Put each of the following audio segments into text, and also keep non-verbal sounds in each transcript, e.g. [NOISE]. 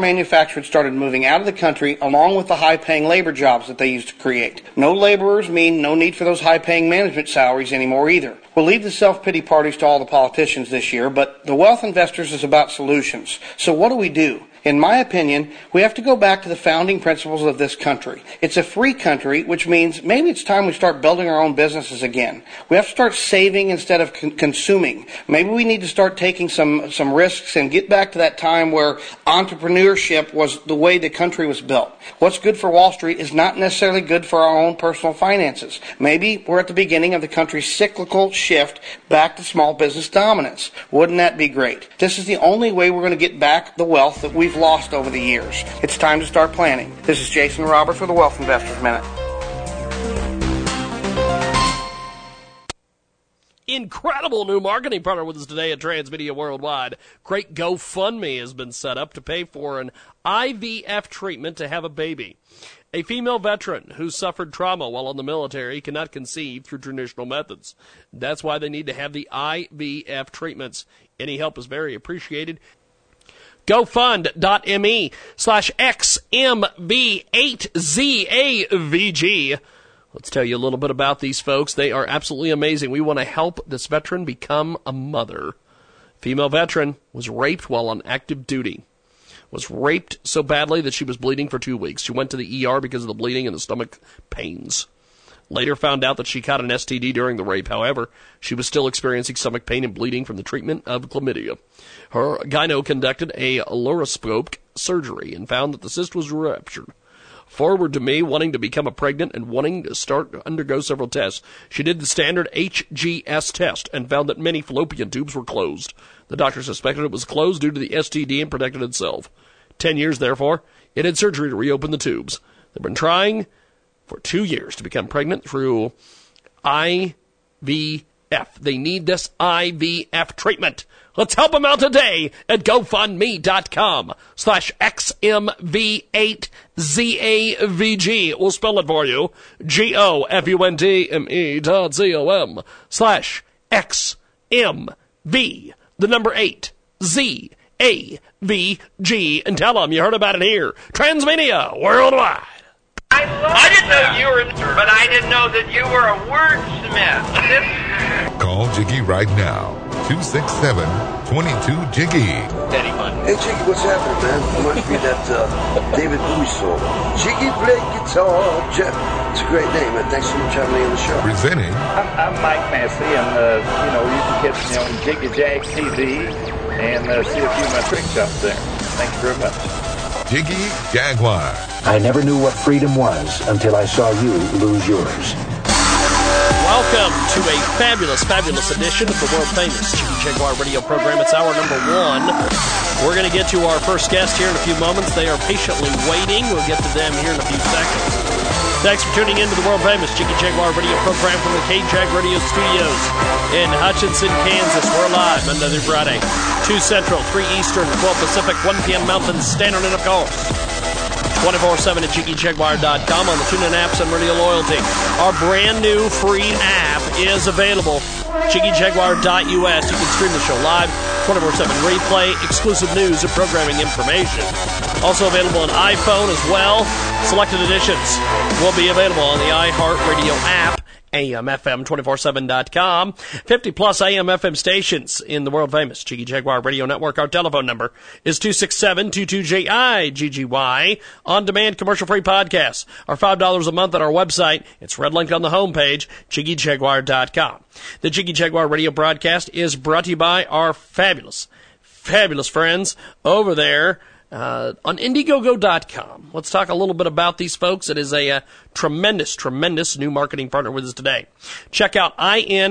manufacturers started moving out of the country along with the high paying labor jobs that they used to create. No laborers mean no need for those high paying management salaries anymore either. We'll leave the self pity parties to all the politicians this year, but the wealth investors is about solutions. So what do we do? In my opinion, we have to go back to the founding principles of this country. It's a free country, which means maybe it's time we start building our own businesses again. We have to start saving instead of con- consuming. Maybe we need to start taking some, some risks and get back to that time where entrepreneurship was the way the country was built. What's good for Wall Street is not necessarily good for our own personal finances. Maybe we're at the beginning of the country's cyclical shift back to small business dominance. Wouldn't that be great? This is the only way we're going to get back the wealth that we've we've lost over the years. It's time to start planning. This is Jason Roberts with the Wealth Investors Minute. Incredible new marketing partner with us today at Transmedia Worldwide. Great GoFundMe has been set up to pay for an IVF treatment to have a baby. A female veteran who suffered trauma while in the military cannot conceive through traditional methods. That's why they need to have the IVF treatments. Any help is very appreciated gofund.me slash XMV8ZAVG. Let's tell you a little bit about these folks. They are absolutely amazing. We want to help this veteran become a mother. Female veteran was raped while on active duty. Was raped so badly that she was bleeding for two weeks. She went to the ER because of the bleeding and the stomach pains. Later found out that she caught an STD during the rape. However, she was still experiencing stomach pain and bleeding from the treatment of chlamydia. Her gyno conducted a laparoscopic surgery and found that the cyst was ruptured. Forward to me, wanting to become a pregnant and wanting to start to undergo several tests, she did the standard HSG test and found that many fallopian tubes were closed. The doctor suspected it was closed due to the STD and protected itself. Ten years, therefore, it had surgery to reopen the tubes. They've been trying for two years to become pregnant through IVF. They need this IVF treatment. Let's help them out today at GoFundMe.com slash XMV8ZAVG. We'll spell it for you. G-O-F-U-N-D-M-E dot Z-O-M slash XMV, the number eight, Z-A-V-G. And tell them you heard about it here. Transmedia Worldwide. I, I didn't know you were, but I didn't know that you were a wordsmith. Call Jiggy right now. 267-22-JIGGY. Hey, Jiggy, what's happening, man? Reminds me of that uh, David Bowie song. Jiggy play guitar. Jeff, it's a great name, man. Thanks so much for having me on the show. Presenting. I'm, I'm Mike Massey, and, uh, you know, you can catch me on Jiggy Jag TV and uh, see a few of my trick shots there. Thank you very much. Jiggy Jaguar. I never knew what freedom was until I saw you lose yours. Welcome to a fabulous, fabulous edition of the world famous Jiggy Jaguar radio program. It's hour number one. We're going to get to our first guest here in a few moments. They are patiently waiting. We'll get to them here in a few seconds. Thanks for tuning in to the world famous Jiggy Jaguar radio program from the K-Jag Radio Studios in Hutchinson, Kansas. We're live through Friday, 2 Central, 3 Eastern, 12 Pacific, 1 p.m. Mountain Standard, and of course, 24-7 at JiggyJaguar.com on the TuneIn apps and Radio Loyalty. Our brand new free app is available. JiggyJaguar.us. You can stream the show live, 24-7 replay, exclusive news and programming information. Also available on iPhone as well. Selected editions will be available on the iHeartRadio app AMFM247.com. 50 plus AM FM stations in the world famous Jiggy Jaguar Radio Network. Our telephone number is 267-22-JI-GGY. On demand commercial free podcasts are $5 a month at our website. It's red link on the homepage, JiggyJaguar.com. The Jiggy Jaguar Radio broadcast is brought to you by our fabulous, fabulous friends over there uh, on Indiegogo.com. Let's talk a little bit about these folks. It is a, uh, tremendous, tremendous new marketing partner with us today. Check out I-N-D-I-E-G-O-G-O.com.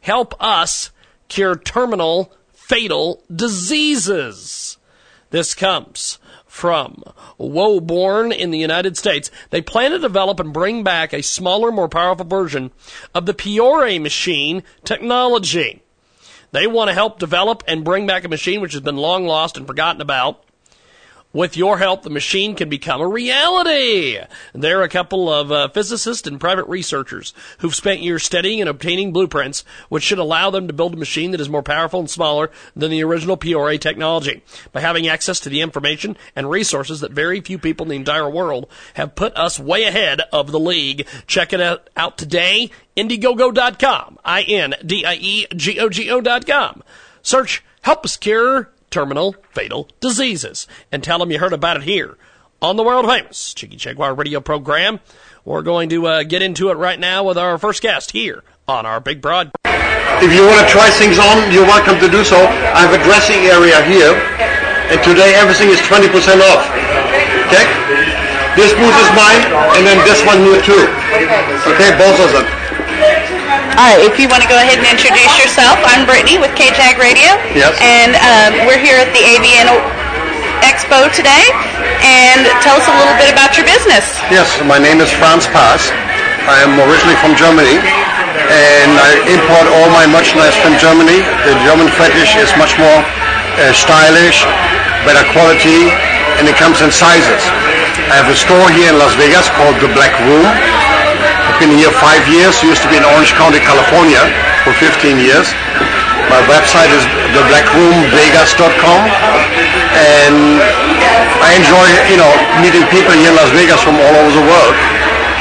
Help us cure terminal fatal diseases. This comes from Woburn in the United States. They plan to develop and bring back a smaller, more powerful version of the Fiore machine technology. They want to help develop and bring back a machine which has been long lost and forgotten about. With your help, the machine can become a reality. There are a couple of uh, physicists and private researchers who've spent years studying and obtaining blueprints, which should allow them to build a machine that is more powerful and smaller than the original PRA technology. By having access to the information and resources that very few people in the entire world have put us way ahead of the league. Check it out, today. Indiegogo.com. I-N-D-I-E-G-O-G-O dot com. Search Help Us Cure terminal fatal diseases and tell them you heard about it here on the world famous Jiggy Jaguar radio program. We're going to uh, get into it right now with our first guest here on our big broad. If you want to try things on, you're welcome to do so. I have a dressing area here, and today everything is 20% off. Okay? This booth is mine, and then this one here too. Okay, both of them. All right, if you want to go ahead and introduce yourself, I'm Brittany with KJAG Radio. Yes. And um, we're here at the AVN Expo today. And tell us a little bit about your business. Yes, my name is Franz Paas. I am originally from Germany, and I import all my merchandise from Germany. The German fetish is much more uh, stylish, better quality, and it comes in sizes. I have a store here in Las Vegas called The Black Room. Been here five years. Used to be in Orange County, California for 15 years. My website is theblackroomvegas.com and I enjoy, you know, meeting people here in Las Vegas from all over the world.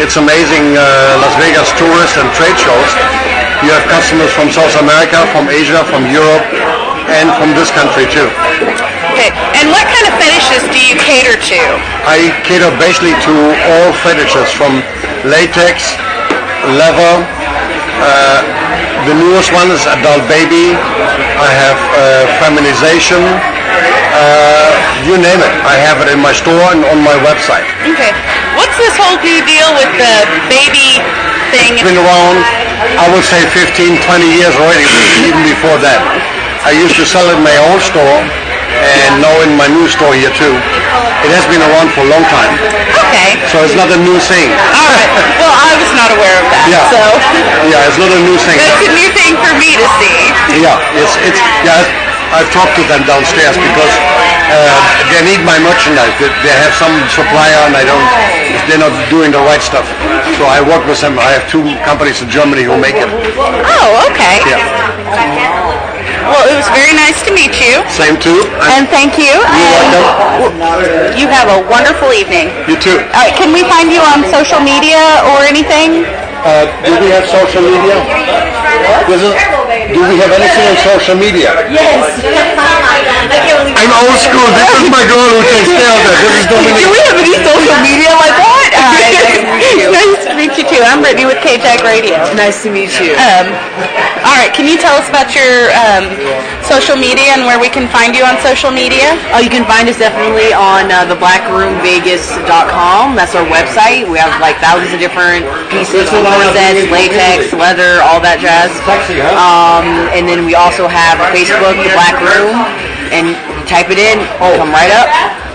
It's amazing, uh, Las Vegas tourists and trade shows. You have customers from South America, from Asia, from Europe, and from this country too. Okay. And what kind of fetishes do you cater to? I cater basically to all fetishes from latex, leather. Uh, the newest one is adult baby. I have uh, feminization. Uh, you name it. I have it in my store and on my website. Okay. What's this whole new deal with the baby thing? It's been around, I would say 15, 20 years already, even before that. I used to sell it in my own store and now in my new store here too. It has been around for a long time. Okay. So it's not a new thing. All right. Well, I was not aware of that. Yeah. So Yeah, it's not a new thing. It's a new thing for me to see. Yeah, it's it's yeah. I've talked to them downstairs because uh, they need my merchandise. They, they have some supplier and I don't. They're not doing the right stuff. So I work with them. I have two companies in Germany who make it. Oh, okay. Yeah. Well, it was very nice to meet you. Same too. And thank you. You're And You have a wonderful evening. You too. All right, can we find you on social media or anything? Uh, do we have social media? Is, do we have anything on social media? Yes. I'm old school. This is my girl who takes care of that. This is Dominique. Do we have any social media like that? [LAUGHS] nice to meet you too. I'm Brittany with KJAG Radio. Nice to meet you. Um, all right, can you tell us about your um, social media and where we can find you on social media? Oh, you can find us definitely on uh, theblackroomvegas.com. That's our website. We have like thousands of different pieces, corsets, latex, leather, all that jazz. Um, and then we also have a Facebook, The Black Room, and type it in, come right up.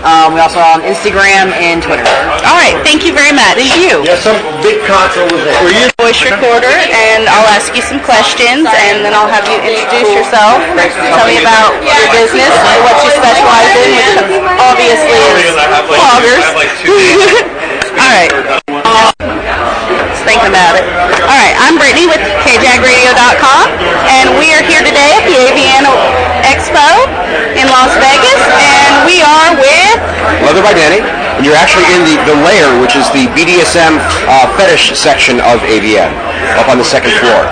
Um, we also are on Instagram and Twitter. All right, thank you very much. Thank you. There's some big cots over there. Will you? Voice recorder, and I'll ask you some questions, and then I'll have you introduce yourself. Tell me about your business, what you specialize in, which obviously is bloggers. [LAUGHS] All right. Let's think about it. All right, I'm Brittany with KJagRadio.com, and we are here today at the AVN Expo in Las Vegas, and we are with Leather by Danny, and you're actually in the, the layer, which is the BDSM uh, fetish section of AVN, up on the second floor.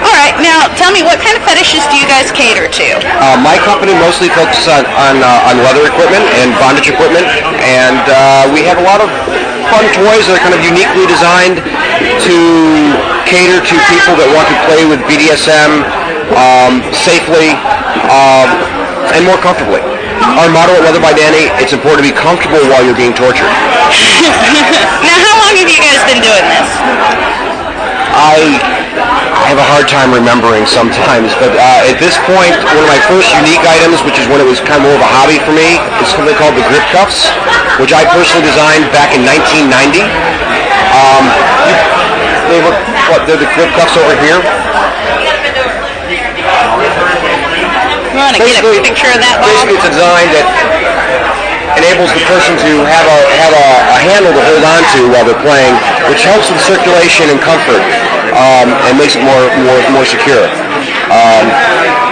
All right, now tell me, what kind of fetishes do you guys cater to? Uh, my company mostly focuses on on, uh, on leather equipment and bondage equipment, and uh, we have a lot of fun toys that are kind of uniquely designed to cater to people that want to play with BDSM um, safely um, and more comfortably. Our motto at Leather by Danny, it's important to be comfortable while you're being tortured. [LAUGHS] now, how long have you guys been doing this? I I have a hard time remembering sometimes, but uh, at this point, one of my first unique items, which is when it was kind of more of a hobby for me, is something called the grip cuffs, which I personally designed back in 1990. Um, they were what? They're the grip cuffs over here. Want to get a Basically- picture of that? Basically, it's designed that enables the person to have a have a, a handle to hold on to while they're playing, which helps with circulation and comfort um, and makes it more more more secure. Um, So it makes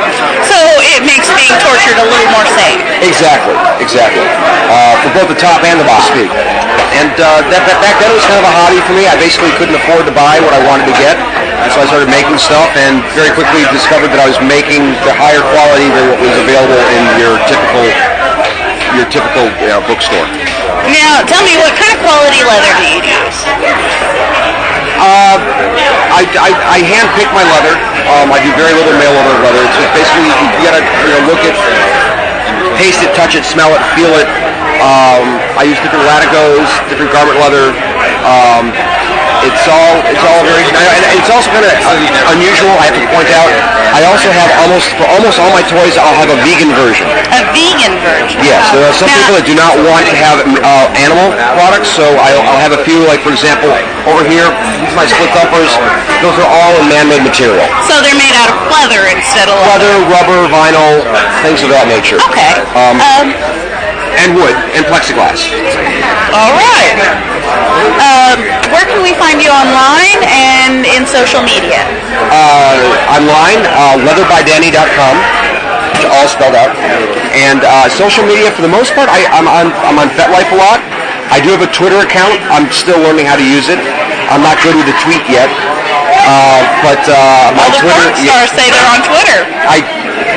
being tortured a little more safe. Exactly, exactly. Uh, for both the top and the bottom speed. And uh, that, that, back then it was kind of a hobby for me. I basically couldn't afford to buy what I wanted to get. And so I started making stuff and very quickly discovered that I was making the higher quality than what was available in your typical your typical you know, bookstore. Now, tell me, what kind of quality leather do you use? Uh, I, I, I hand pick my leather. Um, I do very little mail order leather. It's just basically you gotta you know look at, taste it, touch it, smell it, feel it. Um, I use different latigos, different garment leather. Um, it's all it's all very and it's also kind of unusual. I have to point out. I also have almost for almost all my toys. I'll have a vegan version. A vegan version. Yes, there are some people that do not want to have uh, animal products, so I'll, I'll have a few. Like for example, over here, these are my split thumpers. Those are all in man-made material. So they're made out of leather instead of Leather, rubber, vinyl, things of that nature. Okay. Um, Um, and wood and plexiglass. all right. Um, where can we find you online and in social media? Uh, online, uh, leatherbydanny.com, all spelled out. And uh, social media, for the most part, I, I'm on I'm on FetLife a lot. I do have a Twitter account. I'm still learning how to use it. I'm not good with the tweet yet. Uh, but uh, All the Twitter, porn stars say they're on Twitter. I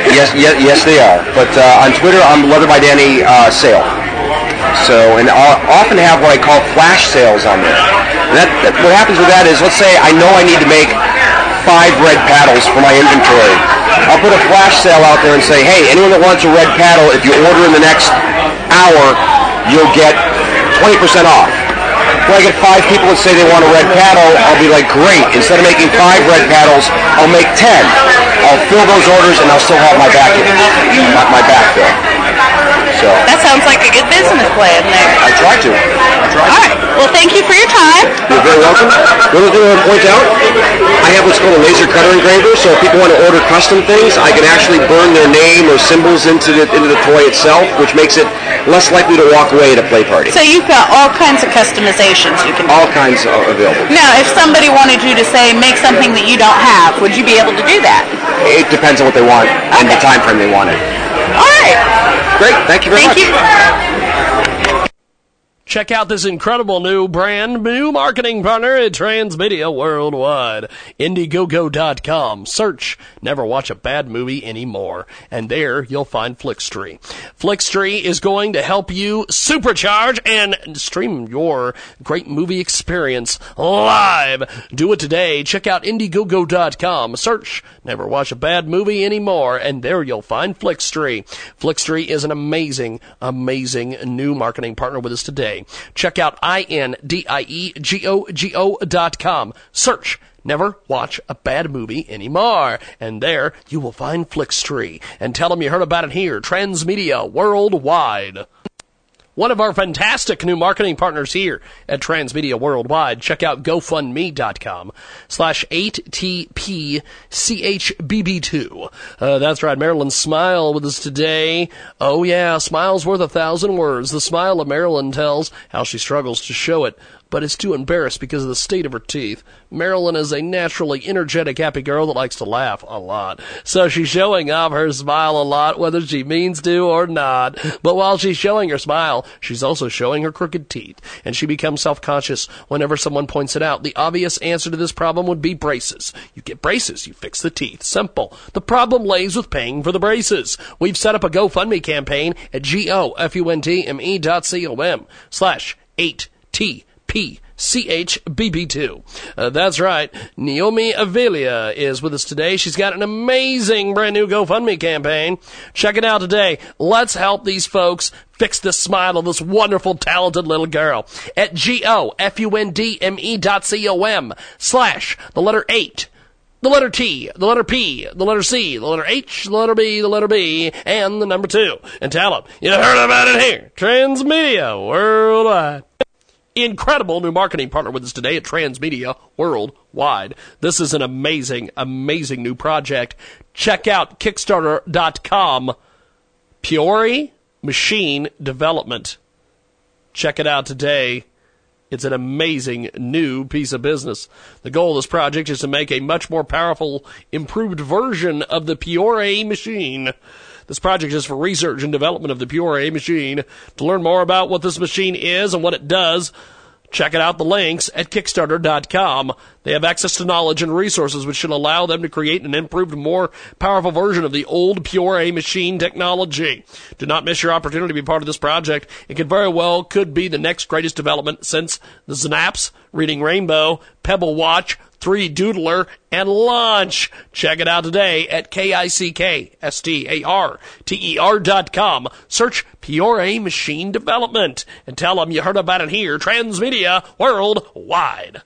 yes yes yes they are. But uh, on Twitter, I'm Leather by Danny uh, Sale. So and I often have what I call flash sales on there. And that, that what happens with that is, let's say I know I need to make five red paddles for my inventory. I'll put a flash sale out there and say, hey, anyone that wants a red paddle, if you order in the next hour, you'll get 20% off. When I get five people that say they want a red paddle, I'll be like, great. Instead of making five red paddles, I'll make ten. I'll fill those orders and I'll still have my back my, my back bill. So That sounds like a good business plan there. I try to. I try All right. Well, thank you for your time. You're very welcome. The other thing I want to point out, I have what's called a laser cutter engraver, so if people want to order custom things, I can actually burn their name or symbols into the, into the toy itself, which makes it less likely to walk away at a play party. So you've got all kinds of customizations you can do. All kinds are available. Now, if somebody wanted you to say make something that you don't have, would you be able to do that? It depends on what they want and the time frame they want it. Great. Thank you very Thank much. you. Check out this incredible new brand new marketing partner at Transmedia Worldwide. Indiegogo.com. Search Never Watch a Bad Movie Anymore. And there you'll find Flickstree. Flickstree is going to help you supercharge and stream your great movie experience live. Do it today. Check out Indiegogo.com. Search Never Watch a Bad Movie Anymore. And there you'll find Flickstree. Flickstree is an amazing, amazing new marketing partner with us today. Check out I-N-D-I-E-G-O-G-O dot com. Search Never watch a bad movie anymore. And there you will find Flickstree. And tell them you heard about it here. Transmedia Worldwide. One of our fantastic new marketing partners here at Transmedia Worldwide. Check out GoFundMe.com slash 8TPCHBB2. Uh, that's right, Marilyn Smile with us today. Oh yeah, smile's worth a thousand words. The smile of Marilyn tells how she struggles to show it, but is too embarrassed because of the state of her teeth. Marilyn is a naturally energetic, happy girl that likes to laugh a lot. So she's showing off her smile a lot, whether she means to or not. But while she's showing her smile, she's also showing her crooked teeth. And she becomes self-conscious whenever someone points it out. The obvious answer to this problem would be braces. You get braces, you fix the teeth. Simple. The problem lays with paying for the braces. We've set up a GoFundMe campaign at G-O-F-U-N-T-M-E dot C-O-M slash 8T P C H B B 2 Uh, that's right. Naomi Avilia is with us today. She's got an amazing brand new GoFundMe campaign. Check it out today. Let's help these folks fix the smile of this wonderful, talented little girl at G-O-F-U-N-D-M-E dot C-O-M slash the letter 8 the letter T, the letter P, the letter C, the letter H, the letter B, the letter B, and the number 2. And tell them, you heard about it here. Transmedia Worldwide incredible new marketing partner with us today at Transmedia Worldwide. This is an amazing, amazing new project. Check out Kickstarter.com. Priore Machine Development Check it out today. It's an amazing new piece of business. The goal of this project is to make a much more powerful, improved version of the Pure machine. This project is for research and development of the Priore machine. To learn more about what this machine is and what it does, Check it out the links at Kickstarter.com. They have access to knowledge and resources which should allow them to create an improved, more powerful version of the old Priore machine technology. Do not miss your opportunity to be part of this project. It could very well could be the next greatest development since the Snaps, Reading Rainbow, Pebble Watch, 3 Doodler, and Launch. Check it out today at K-I-C-K-S-T-A-R-T-E-R dot com. Search Pure Machine Development and tell them you heard about it here, Transmedia Worldwide.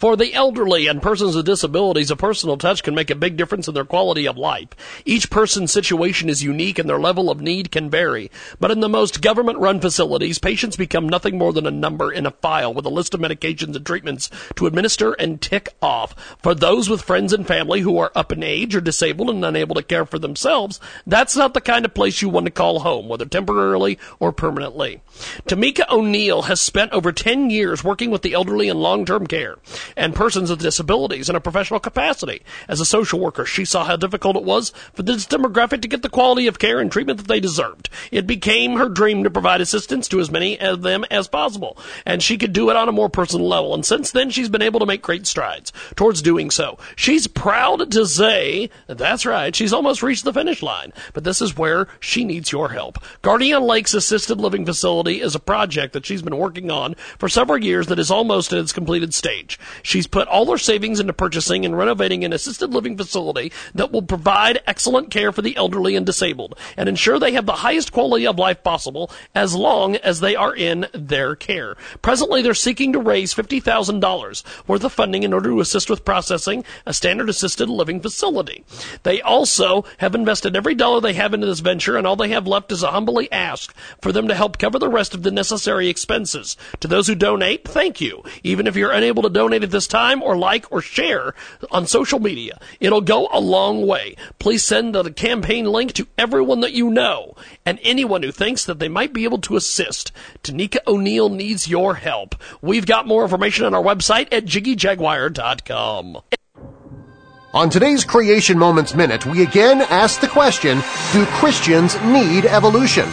For the elderly and persons with disabilities, a personal touch can make a big difference in their quality of life. Each person's situation is unique and their level of need can vary. But in the most government run facilities, patients become nothing more than a number in a file with a list of medications and treatments to administer and tick off. For those with friends and family who are up in age or disabled and unable to care for themselves, that's not the kind of place you want to call home, whether temporarily or permanently. Tamika O'Neill has spent over 10 years working with the elderly in long-term care and persons with disabilities in a professional capacity. As a social worker, she saw how difficult it was for this demographic to get the quality of care and treatment that they deserved. It became her dream to provide assistance to as many of them as possible, and she could do it on a more personal level. And since then, she's been able to make great strides towards doing so. She's proud to say, that's right, she's almost reached the finish line, but this is where she needs your help. Guardian Lakes Assisted Living Facility is a project that she's been working on for several years that is almost at its completed stage. She's put all her savings into purchasing and renovating an assisted living facility that will provide excellent care for the elderly and disabled and ensure they have the highest quality of life possible as long as they are in their care. Presently, they're seeking to raise $50,000 worth of funding in order to assist with processing a standard assisted living facility. They also have invested every dollar they have into this venture and all they have left is a humbly ask for them to help cover the rest of the necessary expenses. To those who donate, thank you. Even if you're unable to donate at this time or like or share on social media, it'll go a long way. Please send the campaign link to everyone that you know and anyone who thinks that they might be able to assist. Tanika O'Neill needs your help. We've got more information on our website at jiggyjaguar.com. On today's Creation Moments Minute, we again ask the question Do Christians need evolution?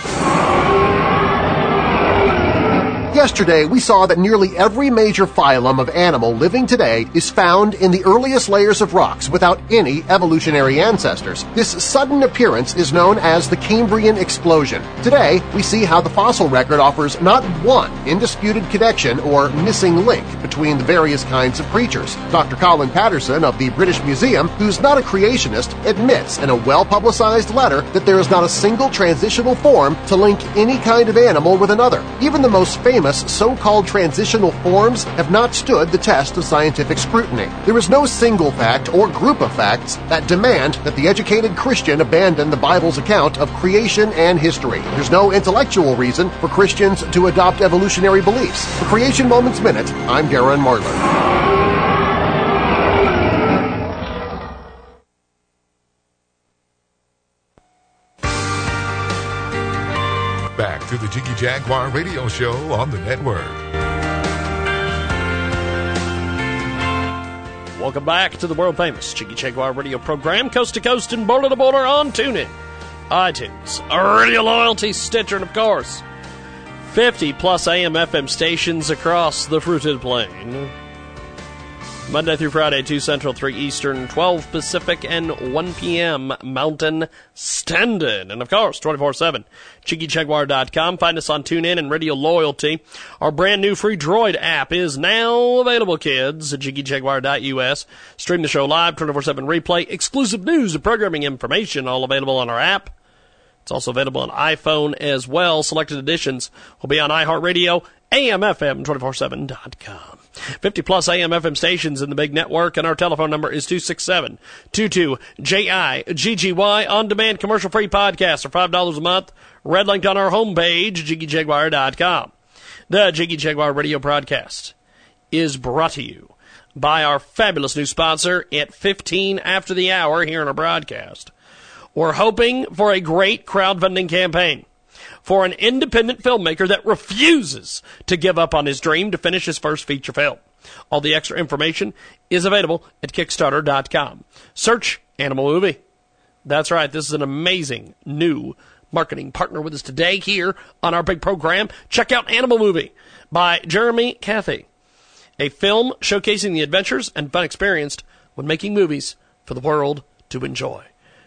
Yesterday, we saw that nearly every major phylum of animal living today is found in the earliest layers of rocks without any evolutionary ancestors. This sudden appearance is known as the Cambrian explosion. Today, we see how the fossil record offers not one indisputed connection or missing link between the various kinds of creatures. Dr. Colin Patterson of the British Museum, who's not a creationist, admits in a well-publicized letter that there is not a single transitional form to link any kind of animal with another. Even the most famous so-called transitional forms have not stood the test of scientific scrutiny. There is no single fact or group of facts that demand that the educated Christian abandon the Bible's account of creation and history. There's no intellectual reason for Christians to adopt evolutionary beliefs. For Creation Moments Minute, I'm Darren Marlar. To the Jiggy Jaguar radio show on the network. Welcome back to the world famous Jiggy Jaguar radio program, coast to coast and border to border on TuneIn, iTunes, Radio Loyalty, Stitcher, and of course, 50 plus AM FM stations across the fruited plain. Monday through Friday, 2 Central, 3 Eastern, 12 Pacific, and 1 p.m. Mountain Standard. And of course, 24 7, JiggyJaguar.com. Find us on TuneIn and Radio Loyalty. Our brand new free Droid app is now available, kids, at JiggyJaguar.us. Stream the show live, 24 7 replay, exclusive news and programming information, all available on our app. It's also available on iPhone as well. Selected editions will be on iHeartRadio, AMFM247.com. 50 plus AM FM stations in the big network, and our telephone number is 267 22 JIGGY on demand commercial free podcasts for $5 a month. Red linked on our homepage, JiggyJaguar.com. The Jiggy Jaguar radio broadcast is brought to you by our fabulous new sponsor at 15 after the hour here in our broadcast. We're hoping for a great crowdfunding campaign. For an independent filmmaker that refuses to give up on his dream to finish his first feature film. All the extra information is available at Kickstarter.com. Search Animal Movie. That's right. This is an amazing new marketing partner with us today here on our big program. Check out Animal Movie by Jeremy Cathy, a film showcasing the adventures and fun experienced when making movies for the world to enjoy.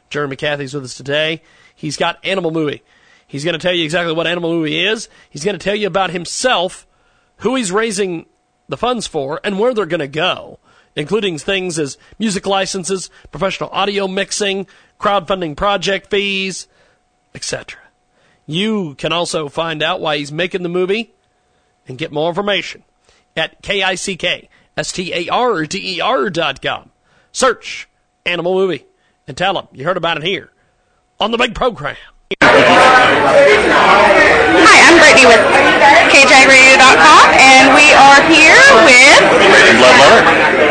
Jeremy Cathy's with us today. He's got Animal Movie. He's going to tell you exactly what Animal Movie is. He's going to tell you about himself, who he's raising the funds for, and where they're going to go, including things as music licenses, professional audio mixing, crowdfunding project fees, etc. You can also find out why he's making the movie and get more information at K-I-C-K-S-T-A-R-D-E-R dot com. Search Animal Movie and tell them you heard about it here on the big program. Hi, I'm Brittany with KJagradio.com, and we are here with Ravyn Blood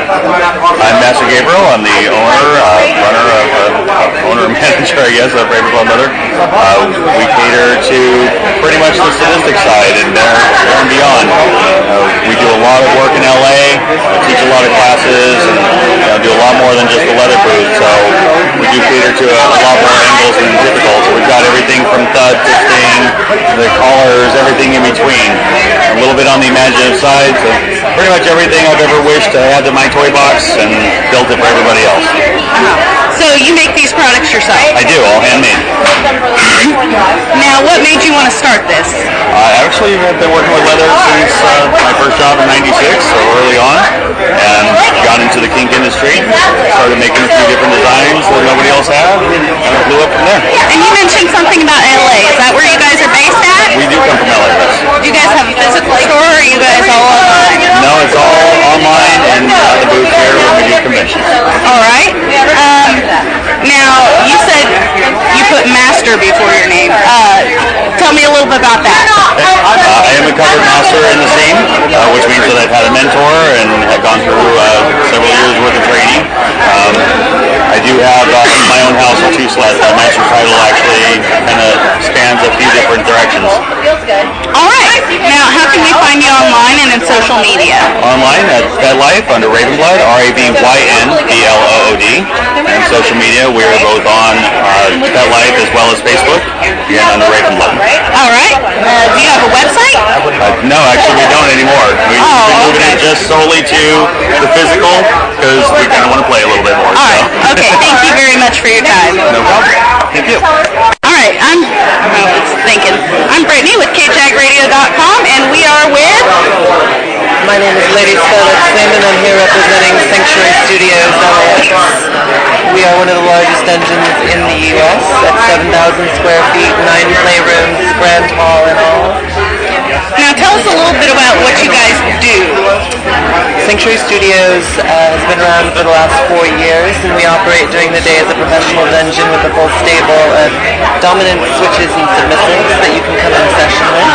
I'm Master Gabriel. I'm the owner, uh, runner of, uh, owner [LAUGHS] manager, I guess, of Ravyn Blood Leather. Uh, we cater to pretty much the sadistic side and there, there and beyond. Uh, we do a lot of work in LA, uh, teach a lot of classes, and you know, do a lot more than just the leather booth. So we do cater to a, a lot more angles than typical. So we've got everything from thud to sting, the collars, everything in between. A little bit on the imaginative side, so pretty much everything I've ever wished I had in my toy box and built it for everybody else. So you make these products yourself. I do, all handmade. [LAUGHS] Now, what made you want to start this? I actually have been working with leather since uh, my first job in '96, so early on, and got into the kink industry. Started making a few different designs that nobody else had, and it blew up from there. And you mentioned something about LA. Is that where you guys are based at? We do come from LA. yes. Do you guys have a physical store, or are you guys all online? No, it's all online and uh, the booth here when we do conventions. All right. Um, now, you said you put master before your name. Uh, tell me a little bit about that. Uh, I am a covered master in the scene, uh, which means that I've had a mentor and have gone through uh, several years worth of training. Um, I do have uh, my own house two sleds. My master title actually kind of spans a few different directions. All right. Now, how can we find you online and in social media? Online at FetLife under Ravynblood, R-A-V-Y-N-B-L-O-O-D. And social media, we are both on uh, FetLife as well as Facebook, again under Ravynblood. All right. Uh, do you have a website? Uh, no, actually we don't anymore. We've Oh, been moving it just solely to the physical because we kind of want to play a little bit more. All right. Okay. Thank you very much for your time. No problem. Thank you. All right. I'm I was thinking. I'm Brittany with KJagRadio.com, and we are with. My name is Lady Scarlett Sim, and I'm here representing Sanctuary Studios LAX. We are one of the largest dungeons in the U.S. at 7,000 square feet, nine playrooms, grand hall and all. Now, tell us a little bit about what you guys do. Sanctuary Studios uh, has been around for the last four years, and we operate during the day as a professional dungeon with a full stable of dominant switches and submissives that you can come in session with.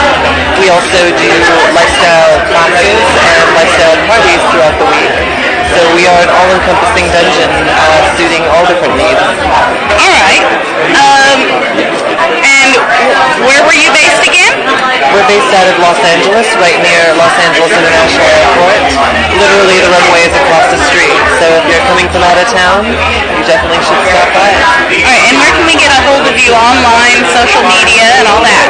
We also do lifestyle classes and lifestyle parties throughout the week. So we are an all-encompassing dungeon uh, suiting all different needs. All right. Um, and where were you based again? We're based out of Los Angeles, right near Los Angeles International Airport. Literally, the runway is across the street. So if you're coming from out of town, you definitely should stop by. All right. And where can we get a hold of you online, social media, and all that?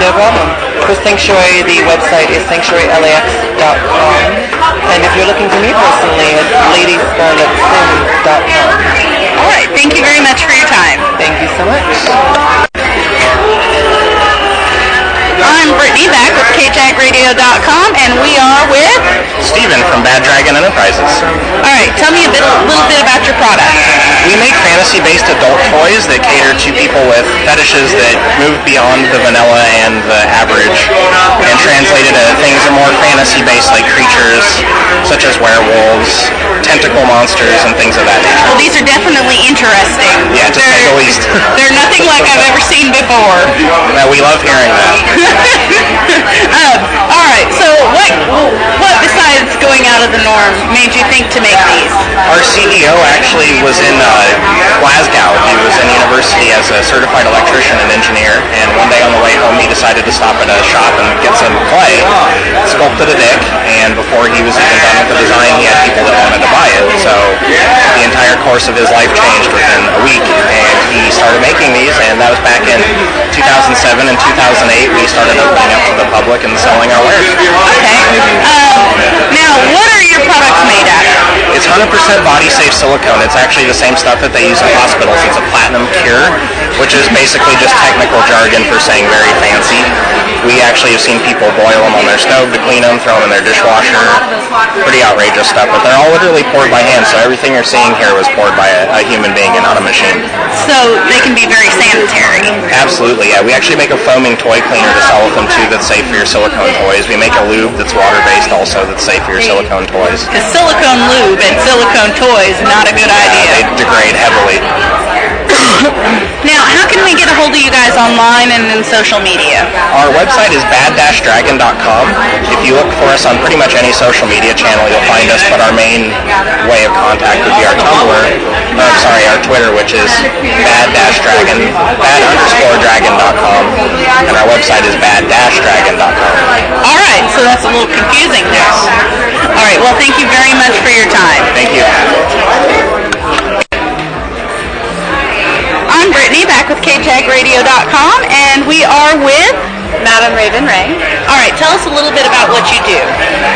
No problem. For Sanctuary, the website is sanctuarylax.com. And if you're looking for me personally, it's ladyscarlettsim.com. All right. Thank you very much for your time. Thank you so much. I'm Brittany back with KJagRadio.com, and we are with. Steven from Bad Dragon Enterprises. All right. Tell me a bit, little bit about your product. We make fantasy-based adult toys that cater to people with fetishes that move beyond the vanilla and the average and translate it to things that are more fantasy-based like creatures such as werewolves, tentacle monsters, and things of that nature. Well, these are definitely interesting. Yeah, to say the least. [LAUGHS] They're nothing like I've ever seen before. Now, we love hearing that. [LAUGHS] [LAUGHS] um, all right. So, what what besides going out of the norm made you think to make these? Our CEO actually was in uh, Glasgow. He was in university as a certified electrician and engineer, and one day on the way home he decided to stop at a shop and get some clay, sculpted a dick, and before he was even done with the design, he had people that wanted to buy it. So the entire course of his life changed within a week, and he started making these, and that was back in 2007 and 2008. We started opening up to the public and selling our wares. Okay. Um, now, what are your products made out of? It's 100% body safe silicone. It's actually the same stuff that they use in hospitals. It's a platinum cure, which is basically just technical jargon for saying very fancy. We actually have seen people boil them on their stove to clean them, throw them in their dishwasher. Pretty outrageous stuff, but they're all literally poured by hand. So everything you're seeing here was poured by a, a human being and not a machine. So they can be very sanitary. Absolutely, yeah. We actually make a foaming toy cleaner to sell with them too that's safe for your silicone toys. We make a lube that's water-based also that's safe for your silicone toys. Because silicone lube and silicone toys, not a good Yeah, idea. they degrade heavily. Now, how can we get a hold of you guys online and in social media? Our website is bad-dragon.com. If you look for us on pretty much any social media channel, you'll find us, but our main way of contact would be our Tumblr, or I'm sorry, our Twitter, which is bad-dragon, bad underscore dragon.com, and our website is bad-dragon.com. All right, so that's a little confusing. Yes. All right, well, thank you very much for your time. Thank you. I'm Brittany, back with KJagRadio.com, and we are with Madam Raven Rae. All right, tell us a little bit about what you do.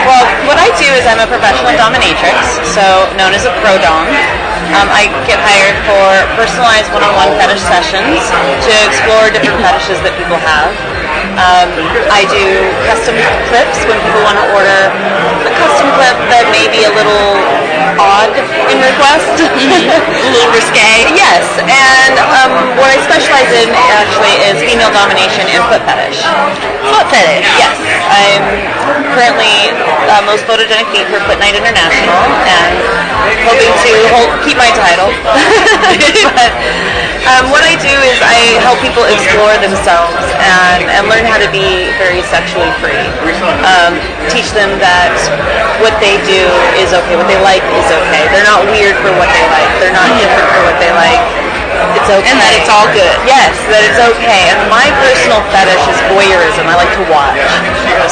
Well, what I do is I'm a professional dominatrix, so known as a pro dom. Um, I get hired for personalized one-on-one fetish sessions to explore different fetishes that people have. Um, I do custom clips when people want to order a custom clip that may be a little odd in request. [LAUGHS] a little risque. Yes, and um, what I specialize in actually is female domination and foot fetish. Foot fetish? Yes. I'm currently uh, most photogenic feet for Foot Night International and hoping to hold, keep my title. [LAUGHS] but um, what I do is I help people explore themselves and, and learn how to be very sexually free. Um, teach them that what they do is okay, what they like is okay. They're not weird for what they like. They're not different for what they like. It's okay. And that it's all good. Yes, that it's okay. And my personal fetish is voyeurism. I like to watch.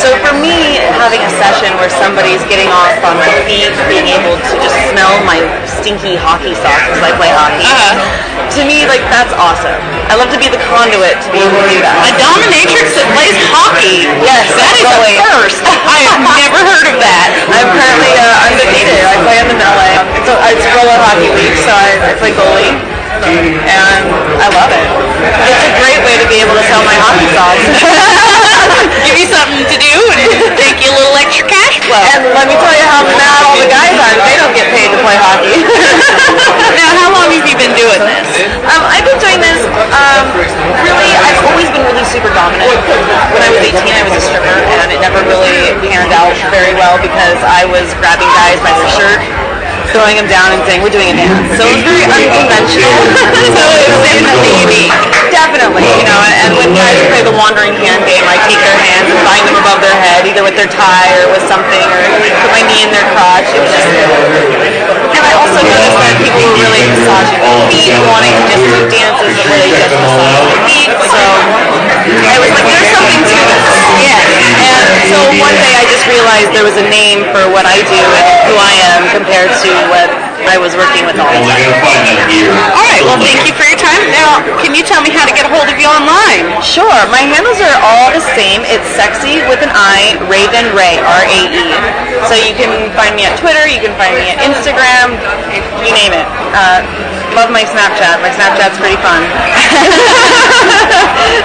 So for me, having a session where somebody's getting off on my feet, being able to just smell my stinky hockey socks as I play hockey, to me, like that's awesome. I love to be the conduit to be able to do that. A dominatrix that plays hockey. Yes, that is really. a first. I have never heard of that. I'm currently uh, undefeated. I play in the melee. So it's roller hockey league, so I, I play goalie. And I love it. It's a great way to be able to sell my hockey socks. [LAUGHS] Give you something to do and take you a little extra cash flow. And let me tell you how mad all the guys are. They don't get paid to play hockey. [LAUGHS] now, how long have you been doing this? Um, I've been doing this, um, really, I've always been really super dominant. When I was 18, I was a stripper, and it never really panned out very well because I was grabbing guys by their shirt, throwing them down and saying, we're doing a dance. So it was very unconventional. [LAUGHS] so it was definitely. Definitely, you know, and when guys play the wandering hand game, I take their hands and bind them above their head, either with their tie or with something, or put my knee in their crotch. It was just, and I also noticed that people were really massaging my feet, wanting do dances that really just massage my feet. So I was like, there's something to this. Yes. And so one day I just realized there was a name for what I do and who I am compared to what I was working with all the time. All right, well, thank you for your time. You tell me how to get a hold of you online? Sure. My handles are all the same. It's sexy with an I, Raven Rae, R-A-E. So you can find me at Twitter, you can find me at Instagram, you name it. Uh, love my Snapchat. My Snapchat's pretty fun. [LAUGHS]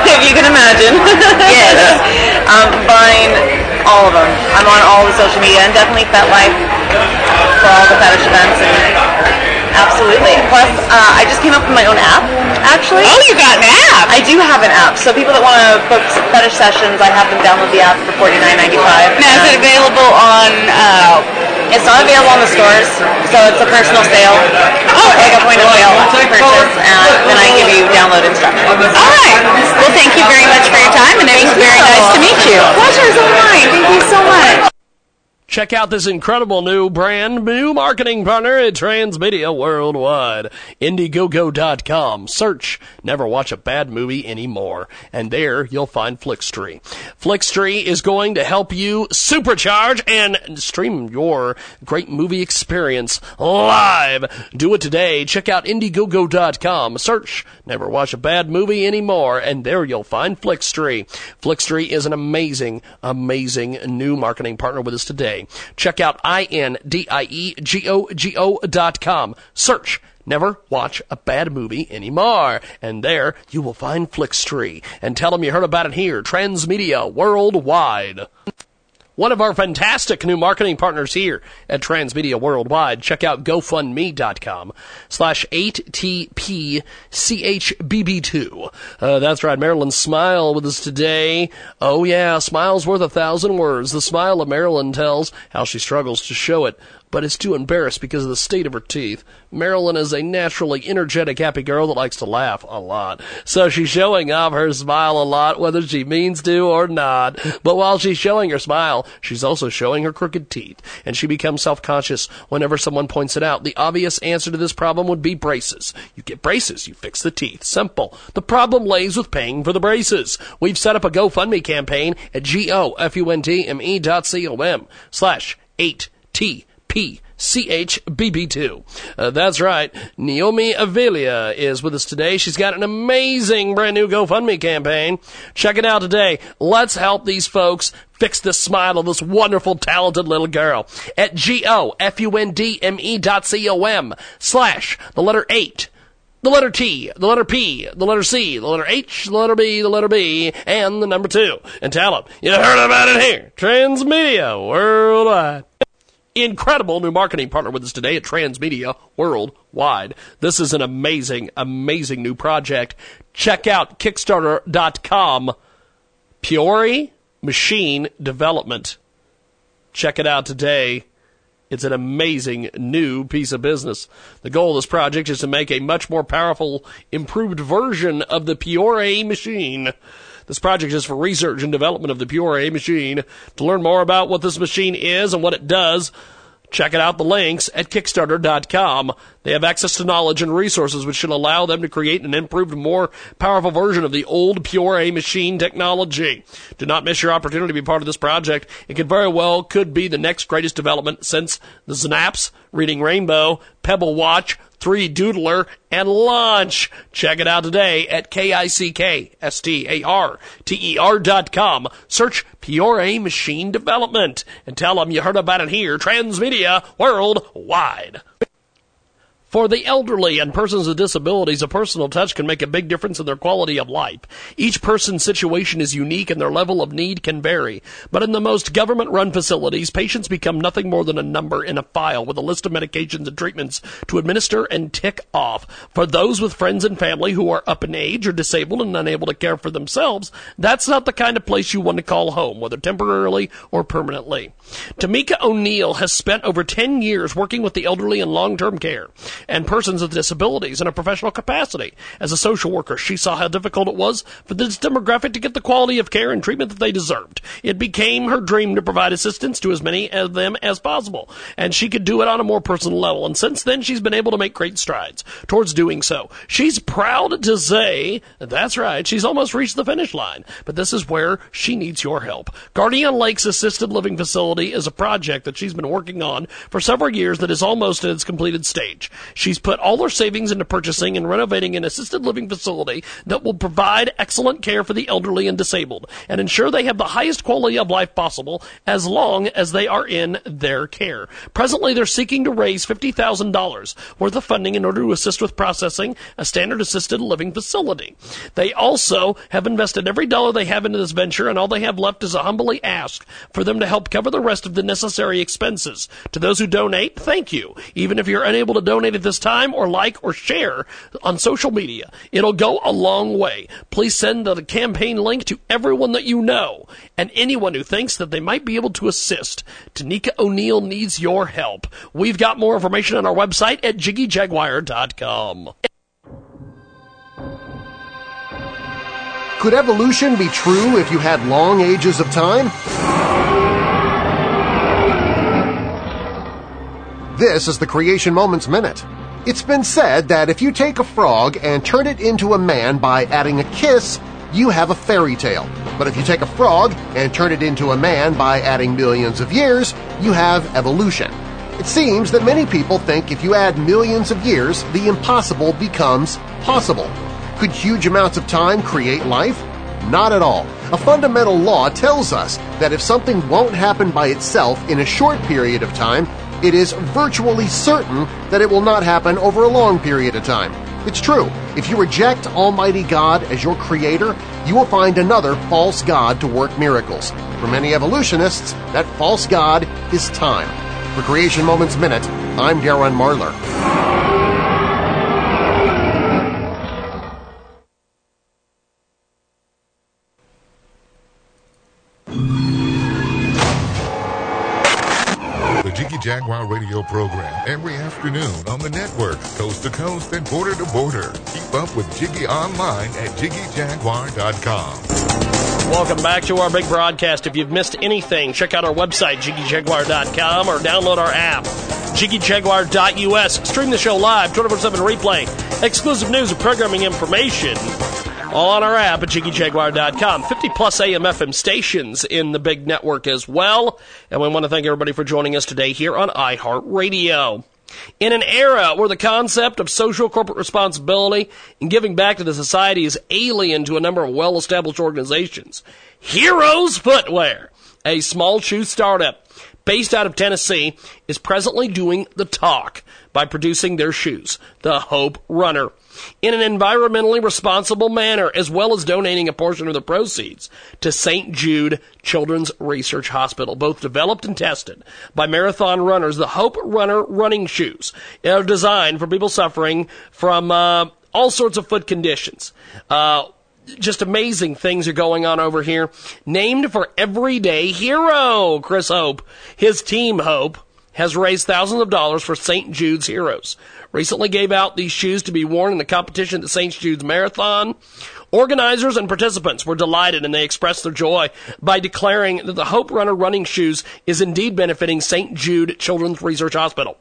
if you can imagine. Yes. [LAUGHS] um, Vine, all of them. I'm on all the social media and definitely FetLife for all the fetish events and absolutely. Plus, uh, I just came up with my own app, actually. Oh, you got an app? I do have an app. So people that want to book fetish sessions, I have them download the app for $49.95. Now, is it available on... Uh, it's not available on the stores, so it's a personal sale. Oh, like a point of sale purchase, and then I give you download instructions. All right. Well, thank you very much for your time, and it was very nice to meet you. Pleasure is all mine. Thank you so much. Check out this incredible new brand new marketing partner at Transmedia Worldwide. Indiegogo.com. Search Never Watch a Bad Movie Anymore. And there you'll find Flickstree. Flickstree is going to help you supercharge and stream your great movie experience live. Do it today. Check out Indiegogo.com. Search Never Watch a Bad Movie Anymore. And there you'll find Flickstree. Flickstree is an amazing, amazing new marketing partner with us today. Check out I-N-D-I-E-G-O-G-O dot com. Search Never watch a bad movie anymore. And there you will find Flickstree. And tell them you heard about it here. Transmedia Worldwide one of our fantastic new marketing partners here at Transmedia Worldwide. Check out GoFundMe.com slash 8TPCHBB2. Uh, that's right, Marilyn Smile with us today. Oh yeah, smile's worth a thousand words. The smile of Marilyn tells how she struggles to show it but is too embarrassed because of the state of her teeth. Marilyn is a naturally energetic, happy girl that likes to laugh a lot. So she's showing off her smile a lot, whether she means to or not. But while she's showing her smile, she's also showing her crooked teeth. And she becomes self-conscious whenever someone points it out. The obvious answer to this problem would be braces. You get braces, you fix the teeth. Simple. The problem lays with paying for the braces. We've set up a GoFundMe campaign at G-O-F-U-N-T-M-E dot C-O-M slash 8T PCHBB2. Uh, that's right. Naomi Avelia is with us today. She's got an amazing brand new GoFundMe campaign. Check it out today. Let's help these folks fix the smile of this wonderful, talented little girl at G-O-F-U-N-D-M-E dot C-O-M slash the letter eight the letter T, the letter P, the letter C, the letter H, the letter B, the letter B, and the number two. And tell them you heard about it here. Transmedia Worldwide incredible new marketing partner with us today at Transmedia Worldwide. This is an amazing, amazing new project. Check out Kickstarter.com. Priore Machine Development. Check it out today. It's an amazing new piece of business. The goal of this project is to make a much more powerful, improved version of the Priore machine. This project is for research and development of the Priore machine. To learn more about what this machine is and what it does, Check it out the links at Kickstarter.com. They have access to knowledge and resources which should allow them to create an improved, more powerful version of the old Priore machine technology. Do not miss your opportunity to be part of this project. It could very well could be the next greatest development since the Snaps, Reading Rainbow, Pebble Watch, 3 Doodler, and Launch. Check it out today at K-I-C-K-S-T-A-R-T-E-R dot com. Search Priore Machine Development and tell them you heard about it here, Transmedia Worldwide. For the elderly and persons with disabilities, a personal touch can make a big difference in their quality of life. Each person's situation is unique and their level of need can vary. But in the most government run facilities, patients become nothing more than a number in a file with a list of medications and treatments to administer and tick off. For those with friends and family who are up in age or disabled and unable to care for themselves, that's not the kind of place you want to call home, whether temporarily or permanently. Tamika O'Neill has spent over 10 years working with the elderly in long-term care and persons with disabilities in a professional capacity. As a social worker, she saw how difficult it was for this demographic to get the quality of care and treatment that they deserved. It became her dream to provide assistance to as many of them as possible, and she could do it on a more personal level. And since then, she's been able to make great strides towards doing so. She's proud to say, that's right, she's almost reached the finish line, but this is where she needs your help. Guardian Lakes Assisted Living Facility is a project that she's been working on for several years that is almost in its completed stage. She's put all her savings into purchasing and renovating an assisted living facility that will provide excellent care for the elderly and disabled and ensure they have the highest quality of life possible as long as they are in their care. Presently, they're seeking to raise $50,000 worth of funding in order to assist with processing a standard assisted living facility. They also have invested every dollar they have into this venture and all they have left is a humbly ask for them to help cover the rest of the necessary expenses. To those who donate, thank you. Even if you're unable to donate at this time or like or share on social media. It'll go a long way. Please send the campaign link to everyone that you know and anyone who thinks that they might be able to assist. Tanika O'Neill needs your help. We've got more information on our website at jiggyjaguar.com. Could evolution be true if you had long ages of time? This is the Creation Moments Minute. It's been said that if you take a frog and turn it into a man by adding a kiss, you have a fairy tale. But if you take a frog and turn it into a man by adding millions of years, you have evolution. It seems that many people think if you add millions of years, the impossible becomes possible. Could huge amounts of time create life? Not at all. A fundamental law tells us that if something won't happen by itself in a short period of time, it is virtually certain that it will not happen over a long period of time. It's true. If you reject Almighty God as your creator, you will find another false God to work miracles. For many evolutionists, that false God is time. For Creation Moments Minute, I'm Darren Marlar. Jaguar radio program every afternoon on the network, coast to coast and border to border. Keep up with Jiggy online at jiggyjaguar.com. Welcome back to our big broadcast. If you've missed anything, check out our website, jiggyjaguar.com, or download our app, jiggyjaguar.us. Stream the show live, 24 7 replay, exclusive news and programming information. All on our app at jiggyjaguar.com. 50 plus AM FM stations in the big network as well. And we want to thank everybody for joining us today here on iHeartRadio. In an era where the concept of social corporate responsibility and giving back to the society is alien to a number of well established organizations, Heroes Footwear, a small shoe startup based out of Tennessee, is presently doing the talk by producing their shoes, the Hope Runner, in an environmentally responsible manner, as well as donating a portion of the proceeds to St. Jude Children's Research Hospital. Both developed and tested by marathon runners, the Hope Runner running shoes are designed for people suffering from uh, all sorts of foot conditions. Uh, just amazing things are going on over here. Named for everyday hero, Chris Hope. His team, Hope, has raised thousands of dollars for St. Jude's Heroes. Recently gave out these shoes to be worn in the competition at the St. Jude's Marathon. Organizers and participants were delighted and they expressed their joy by declaring that the Hope Runner running shoes is indeed benefiting St. Jude Children's Research Hospital.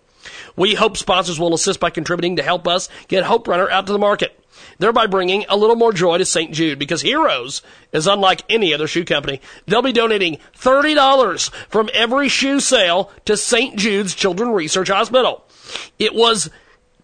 We hope sponsors will assist by contributing to help us get Hope Runner out to the market thereby bringing a little more joy to St. Jude because Heroes is unlike any other shoe company. They'll be donating $30 from every shoe sale to St. Jude's Children's Research Hospital. It was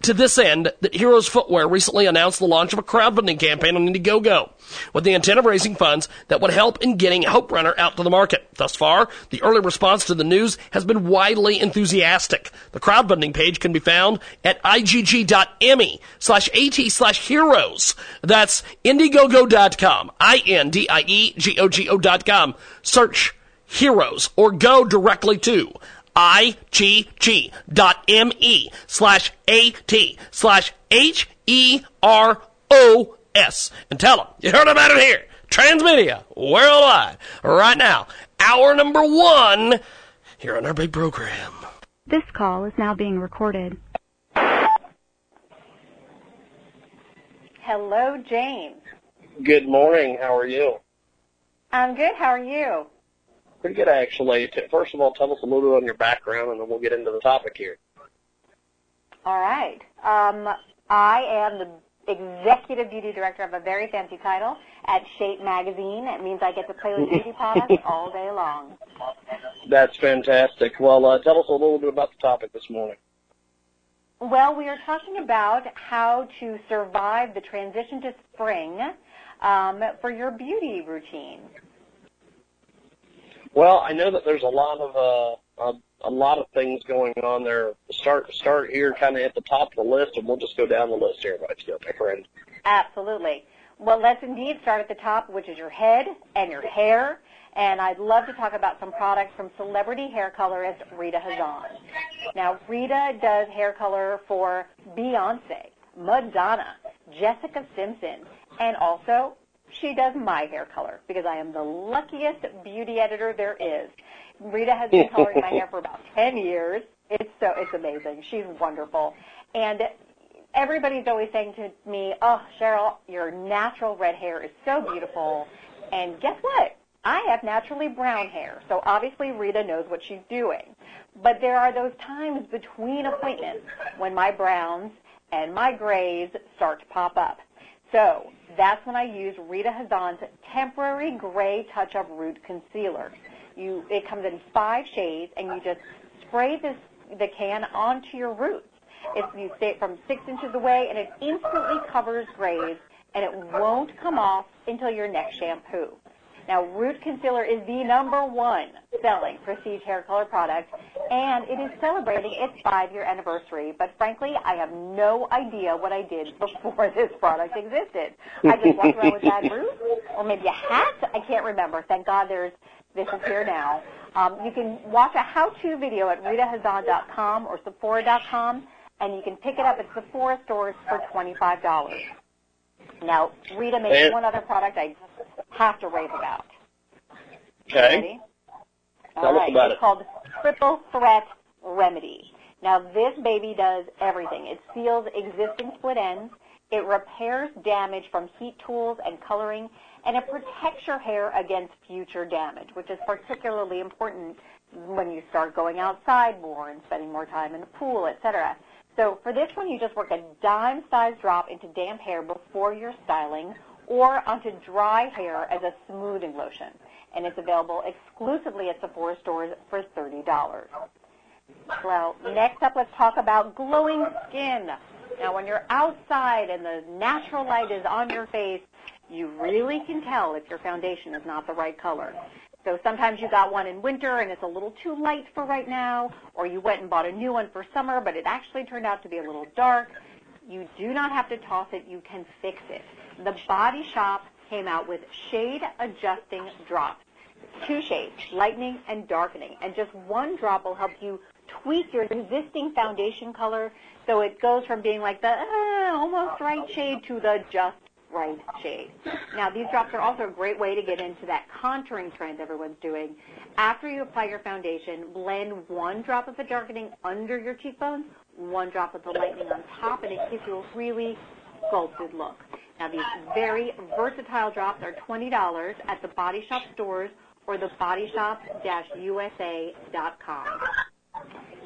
to this end that Heroes Footwear recently announced the launch of a crowdfunding campaign on Indiegogo with the intent of raising funds that would help in getting Hope Runner out to the market. Thus far, the early response to the news has been widely enthusiastic. The crowdfunding page can be found at igg.me slash at slash heroes. That's Indiegogo.com. I-N-D-I-E-G-O-G-O dot com. Search heroes or go directly to igg dot me slash at slash h e r o s and tell them you heard about it here. Transmedia worldwide right now. Hour number one here on our big program. This call is now being recorded. Hello, James. Good morning. How are you? I'm good. How are you? Pretty good, actually. First of all, tell us a little bit on your background, and then we'll get into the topic here. All right. Um, I am the executive beauty director of a very fancy title at Shape Magazine. It means I get to play with beauty [LAUGHS] products all day long. That's fantastic. Well, uh, tell us a little bit about the topic this morning. Well, we are talking about how to survive the transition to spring um, for your beauty routine. Well, I know that there's a lot of uh, a, a lot of things going on there. Start start here, kind of at the top of the list, and we'll just go down the list here, my friend. Absolutely. Well, let's indeed start at the top, which is your head and your hair. And I'd love to talk about some products from celebrity hair colorist Rita Hazan. Now, Rita does hair color for Beyonce, Madonna, Jessica Simpson, and also she does my hair color because I am the luckiest beauty editor there is. Rita has been coloring my hair for about [LAUGHS] 10 years. It's so, it's amazing. She's wonderful. And everybody's always saying to me, oh, Cheryl, your natural red hair is so beautiful. And guess what? I have naturally brown hair, so obviously Rita knows what she's doing. But there are those times between appointments when my browns and my grays start to pop up. So that's when I use Rita Hazan's temporary gray touch-up root concealer. You, it comes in five shades, and you just spray this the can onto your roots. It's, you stay it from six inches away, and it instantly covers grays, and it won't come off until your next shampoo. Now, Root Concealer is the number one selling prestige hair color product, and it is celebrating its five-year anniversary. But frankly, I have no idea what I did [LAUGHS] before this product existed. I just walked around with bad roots, or maybe a hat. I can't remember. Thank God there's this is here now. Um, you can watch a how-to video at RitaHazan.com or Sephora.com, and you can pick it up at Sephora stores for $25. Now, Rita makes And- one other product I have to rave about. Okay. Ready? Tell All us right. about it's it. called Triple Threat Remedy. Now, this baby does everything. It seals existing split ends. It repairs damage from heat tools and coloring, and it protects your hair against future damage, which is particularly important when you start going outside more and spending more time in the pool, etc. So for this one, you just work a dime-sized drop into damp hair before you're styling or onto dry hair as a smoothing lotion. And it's available exclusively at Sephora stores for $30. Well, next up, let's talk about glowing skin. Now, when you're outside and the natural light is on your face, you really can tell if your foundation is not the right color. So sometimes you got one in winter and it's a little too light for right now, or you went and bought a new one for summer, but it actually turned out to be a little dark. You do not have to toss it, you can fix it. The Body Shop came out with shade adjusting drops. Two shades, lightening and darkening. And just one drop will help you tweak your existing foundation color so it goes from being like the uh, almost right shade to the just right shade. Now, these drops are also a great way to get into that contouring trend everyone's doing. After you apply your foundation, blend one drop of the darkening under your cheekbones, one drop of the lightening on top, and it gives you a really sculpted look. Now, these very versatile drops are $20 at the Body Shop stores or the bodyshop-usa.com.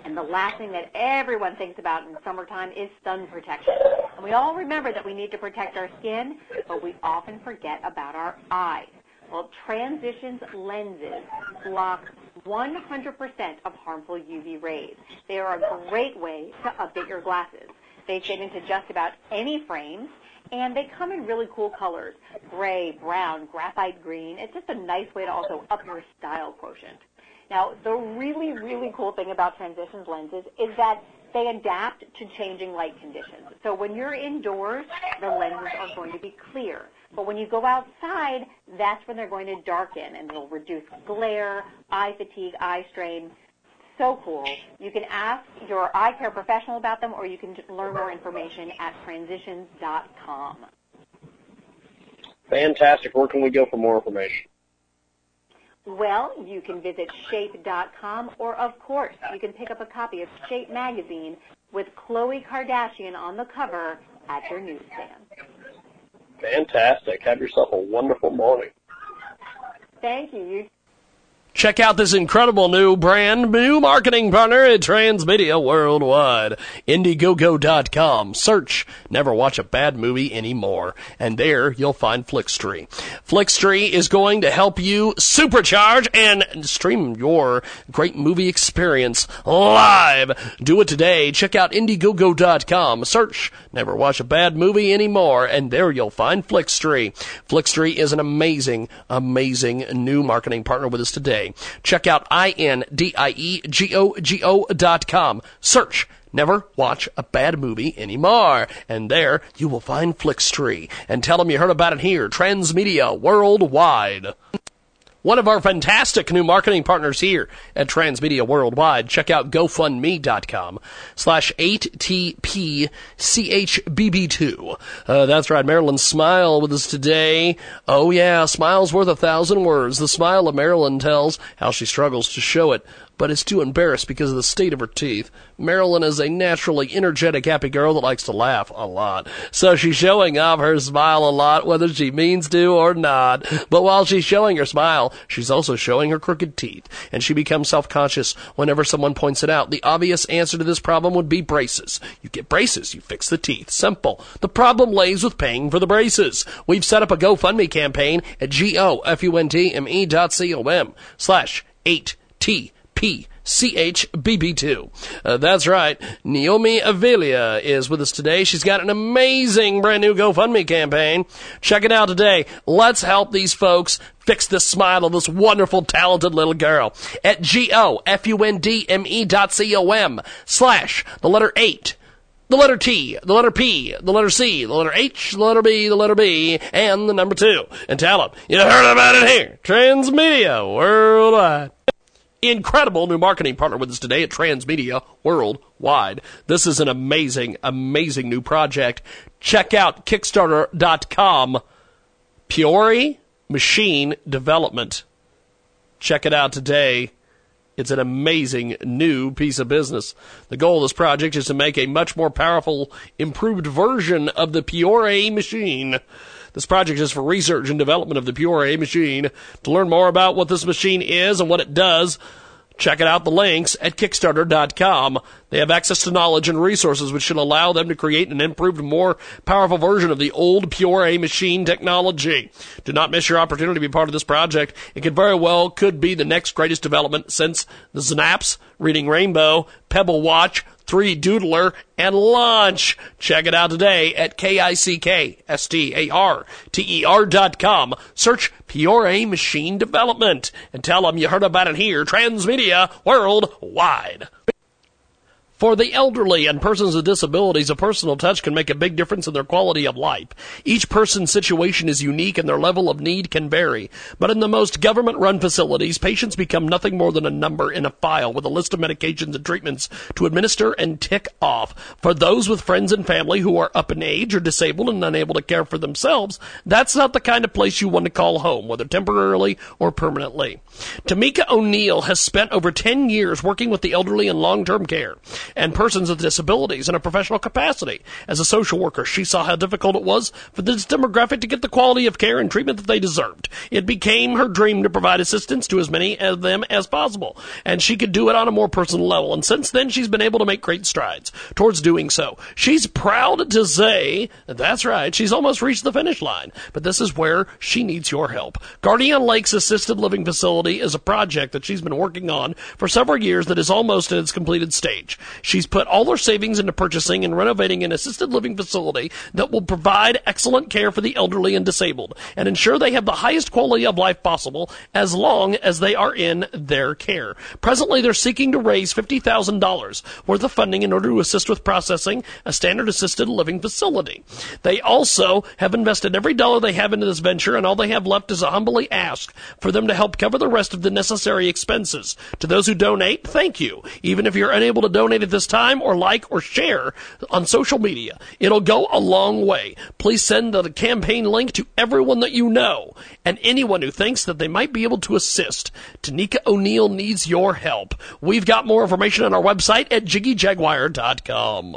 And the last thing that everyone thinks about in summertime is sun protection. And we all remember that we need to protect our skin, but we often forget about our eyes. Well, Transitions lenses block 100% of harmful UV rays. They are a great way to update your glasses. They fit into just about any frames, and they come in really cool colors, gray, brown, graphite green. It's just a nice way to also up your style quotient. Now, the really, really cool thing about transitions lenses is that they adapt to changing light conditions. So when you're indoors, the lenses are going to be clear. But when you go outside, that's when they're going to darken and it'll reduce glare, eye fatigue, eye strain. So cool. You can ask your eye care professional about them or you can learn more information at transitions.com. Fantastic. Where can we go for more information? Well, you can visit shape.com or, of course, you can pick up a copy of Shape magazine with Khloe Kardashian on the cover at your newsstand. Fantastic. Have yourself a wonderful morning. Thank you. you Check out this incredible new brand new marketing partner at Transmedia Worldwide. Indiegogo.com. Search Never Watch a Bad Movie Anymore. And there you'll find Flickstree. Flickstree is going to help you supercharge and stream your great movie experience live. Do it today. Check out Indiegogo.com. Search Never Watch a Bad Movie Anymore. And there you'll find Flickstree. Flickstree is an amazing, amazing new marketing partner with us today. Check out I-N-D-I-E-G-O-G-O dot com. Search Never watch a bad movie anymore. And there you will find Flickstree. And tell them you heard about it here. Transmedia Worldwide. One of our fantastic new marketing partners here at Transmedia Worldwide. Check out GoFundMe.com slash 8TPCHBB2. Uh, that's right, Marilyn Smile with us today. Oh yeah, smile's worth a thousand words. The smile of Marilyn tells how she struggles to show it but is too embarrassed because of the state of her teeth. Marilyn is a naturally energetic, happy girl that likes to laugh a lot. So she's showing off her smile a lot, whether she means to or not. But while she's showing her smile, she's also showing her crooked teeth. And she becomes self-conscious whenever someone points it out. The obvious answer to this problem would be braces. You get braces, you fix the teeth. Simple. The problem lays with paying for the braces. We've set up a GoFundMe campaign at G-O-F-U-N-T-M-E dot C-O-M slash 8T-P CHBB2. Uh, that's right. Naomi Avilia is with us today. She's got an amazing brand new GoFundMe campaign. Check it out today. Let's help these folks fix the smile of this wonderful, talented little girl at G-O-F-U-N-D-M-E dot C-O-M slash the letter 8 the letter T, the letter P, the letter C, the letter H, the letter B, the letter B, and the number 2. And tell them, you heard about it here. Transmedia Worldwide. Incredible new marketing partner with us today at Transmedia Worldwide. This is an amazing, amazing new project. Check out Kickstarter.com. Priore Machine Development. Check it out today. It's an amazing new piece of business. The goal of this project is to make a much more powerful, improved version of the Priore machine. This project is for research and development of the Priore machine. To learn more about what this machine is and what it does, check it out the links at Kickstarter.com. They have access to knowledge and resources which should allow them to create an improved, more powerful version of the old Priore machine technology. Do not miss your opportunity to be part of this project. It could very well could be the next greatest development since the Snaps, Reading Rainbow, Pebble Watch, 3 Doodler, and Launch. Check it out today at K-I-C-K-S-T-A-R-T-E-R dot com. Search Priore Machine Development and tell them you heard about it here, Transmedia Worldwide. For the elderly and persons with disabilities, a personal touch can make a big difference in their quality of life. Each person's situation is unique and their level of need can vary. But in the most government run facilities, patients become nothing more than a number in a file with a list of medications and treatments to administer and tick off. For those with friends and family who are up in age or disabled and unable to care for themselves, that's not the kind of place you want to call home, whether temporarily or permanently. Tamika O'Neill has spent over 10 years working with the elderly in long-term care and persons with disabilities in a professional capacity. As a social worker, she saw how difficult it was for this demographic to get the quality of care and treatment that they deserved. It became her dream to provide assistance to as many of them as possible, and she could do it on a more personal level. And since then, she's been able to make great strides towards doing so. She's proud to say, that's right, she's almost reached the finish line, but this is where she needs your help. Guardian Lakes Assisted Living Facility is a project that she's been working on for several years that is almost in its completed stage. She's put all her savings into purchasing and renovating an assisted living facility that will provide excellent care for the elderly and disabled and ensure they have the highest quality of life possible as long as they are in their care. Presently, they're seeking to raise $50,000 worth of funding in order to assist with processing a standard assisted living facility. They also have invested every dollar they have into this venture and all they have left is a humbly ask for them to help cover the rest of the necessary expenses. To those who donate, thank you. Even if you're unable to donate at this time or like or share on social media, it'll go a long way. Please send the campaign link to everyone that you know and anyone who thinks that they might be able to assist. Tanika O'Neill needs your help. We've got more information on our website at jiggyjaguar.com.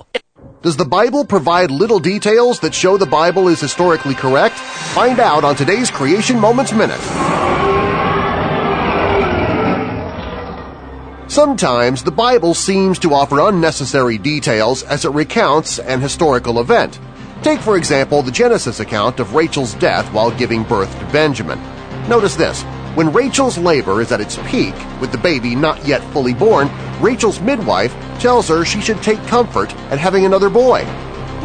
Does the Bible provide little details that show the Bible is historically correct? Find out on today's Creation Moments Minute. Sometimes the Bible seems to offer unnecessary details as it recounts an historical event. Take, for example, the Genesis account of Rachel's death while giving birth to Benjamin. Notice this. When Rachel's labor is at its peak, with the baby not yet fully born, Rachel's midwife tells her she should take comfort at having another boy.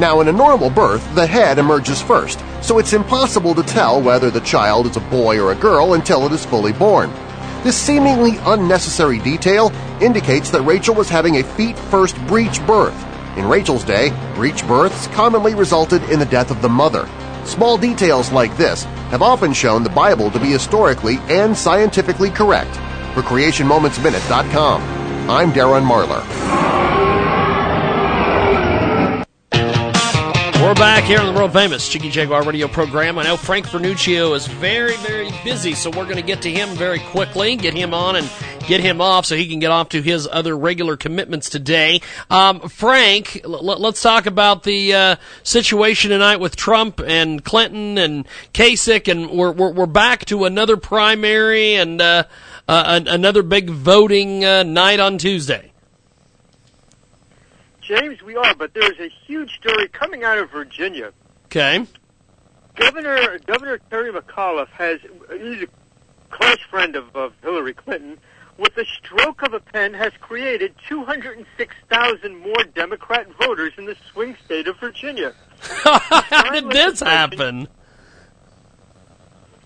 Now, in a normal birth, the head emerges first, so it's impossible to tell whether the child is a boy or a girl until it is fully born. This seemingly unnecessary detail indicates that Rachel was having a feet-first breech birth. In Rachel's day, breech births commonly resulted in the death of the mother. Small details like this have often shown the Bible to be historically and scientifically correct. For CreationMomentsMinute.com, I'm Darren Marlar. We're back here on the world famous Jiggy Jaguar radio program. I know Frank Vernuccio is very, very busy, so we're going to get to him very quickly, get him on and get him off so he can get off to his other regular commitments today. Um, Frank, l- let's talk about the uh, situation tonight with Trump and Clinton and Kasich, and we're, we're, we're back to another primary and uh, uh, another big voting uh, night on Tuesday. James, we are, but there's a huge story coming out of Virginia. Okay. Governor Governor Terry McAuliffe has he's a close friend of, of Hillary Clinton. With the stroke of a pen, has created 206,000 more Democrat voters in the swing state of Virginia. [LAUGHS] How did this happen?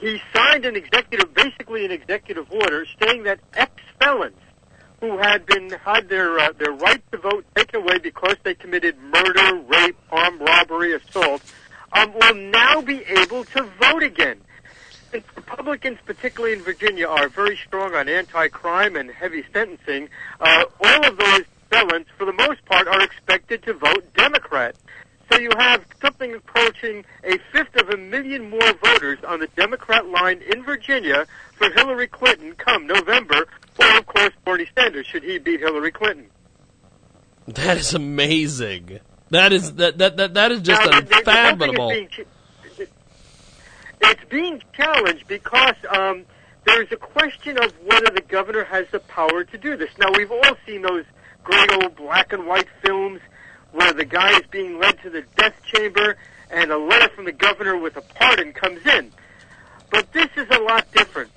He signed an executive, basically an executive order, saying that ex-felons who had been had their uh, their right to vote taken away because they committed murder, rape, armed robbery, assault, um, will now be able to vote again. And Republicans, particularly in Virginia, are very strong on anti-crime and heavy sentencing. Uh, all of those felons, for the most part, are expected to vote Democrat. So you have something approaching a fifth of a million more voters on the Democrat line in Virginia for Hillary Clinton come November, or of course Bernie Sanders should he beat Hillary Clinton. That is amazing. That is that that that, that is just Now, unfathomable. being It's being challenged because um, there is a question of whether the governor has the power to do this. Now, we've all seen those great old black and white films where the guy is being led to the death chamber and a letter from the governor with a pardon comes in. But this is a lot different.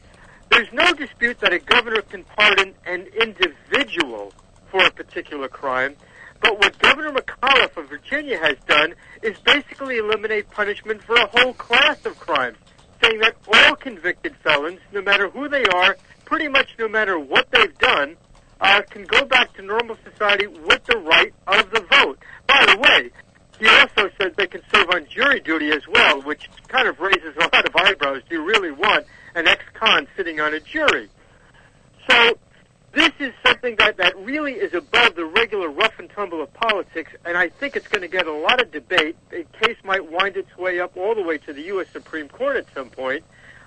There's no dispute that a governor can pardon an individual for a particular crime, but what Governor McAuliffe of Virginia has done is basically eliminate punishment for a whole class of crimes, saying that all convicted felons, no matter who they are, pretty much no matter what they've done, uh, can go back to normal society with the right of the vote. By the way, he also says they can serve on jury duty as well, which kind of raises a lot of eyebrows. Do you really want an ex-con sitting on a jury? So this is something that, that really is above the regular rough and tumble of politics, and I think it's going to get a lot of debate. The case might wind its way up all the way to the U.S. Supreme Court at some point,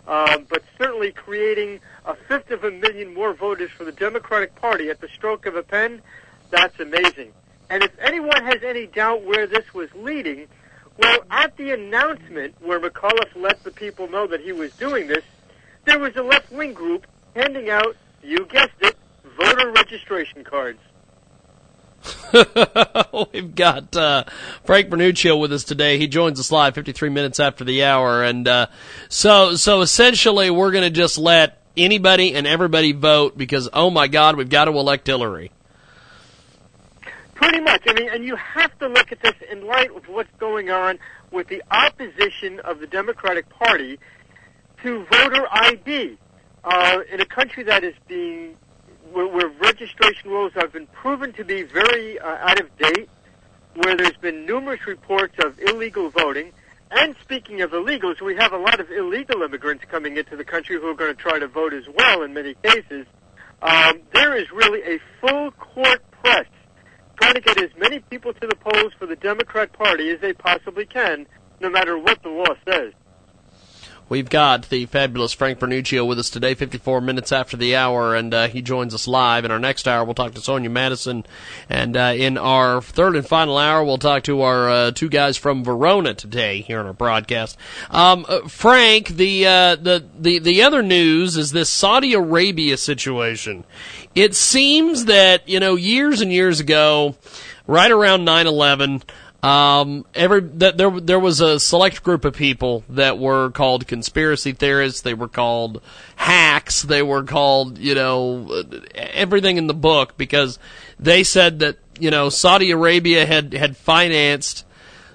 um, but certainly creating a fifth of a million more voters for the Democratic Party at the stroke of a pen, that's amazing. And if anyone has any doubt where this was leading, well, at the announcement where McAuliffe let the people know that he was doing this, there was a left-wing group handing out, you guessed it, voter registration cards. [LAUGHS] We've got uh, Frank Vernuccio with us today. He joins us live 53 minutes after the hour, and uh, so so essentially we're going to just let anybody and everybody vote because oh my God, we've got to elect Hillary. Pretty much. I mean, and you have to look at this in light of what's going on with the opposition of the Democratic Party to voter ID uh, in a country that is being where, where registration rules have been proven to be very uh, out of date, where there's been numerous reports of illegal voting. And speaking of illegals, we have a lot of illegal immigrants coming into the country who are going to try to vote as well in many cases. Um, there is really a full court press trying to get as many people to the polls for the Democrat Party as they possibly can, no matter what the law says. We've got the fabulous Frank Vernuccio with us today, 54 minutes after the hour, and uh, he joins us live. In our next hour, we'll talk to Sonia Madison, and uh, in our third and final hour, we'll talk to our uh, two guys from Verona today here on our broadcast. Um, uh, Frank, the, uh, the the the other news is this Saudi Arabia situation. It seems that you know years and years ago, right around 9/11. Um, every that there there was a select group of people that were called conspiracy theorists. They were called hacks. They were called you know everything in the book because they said that you know Saudi Arabia had had financed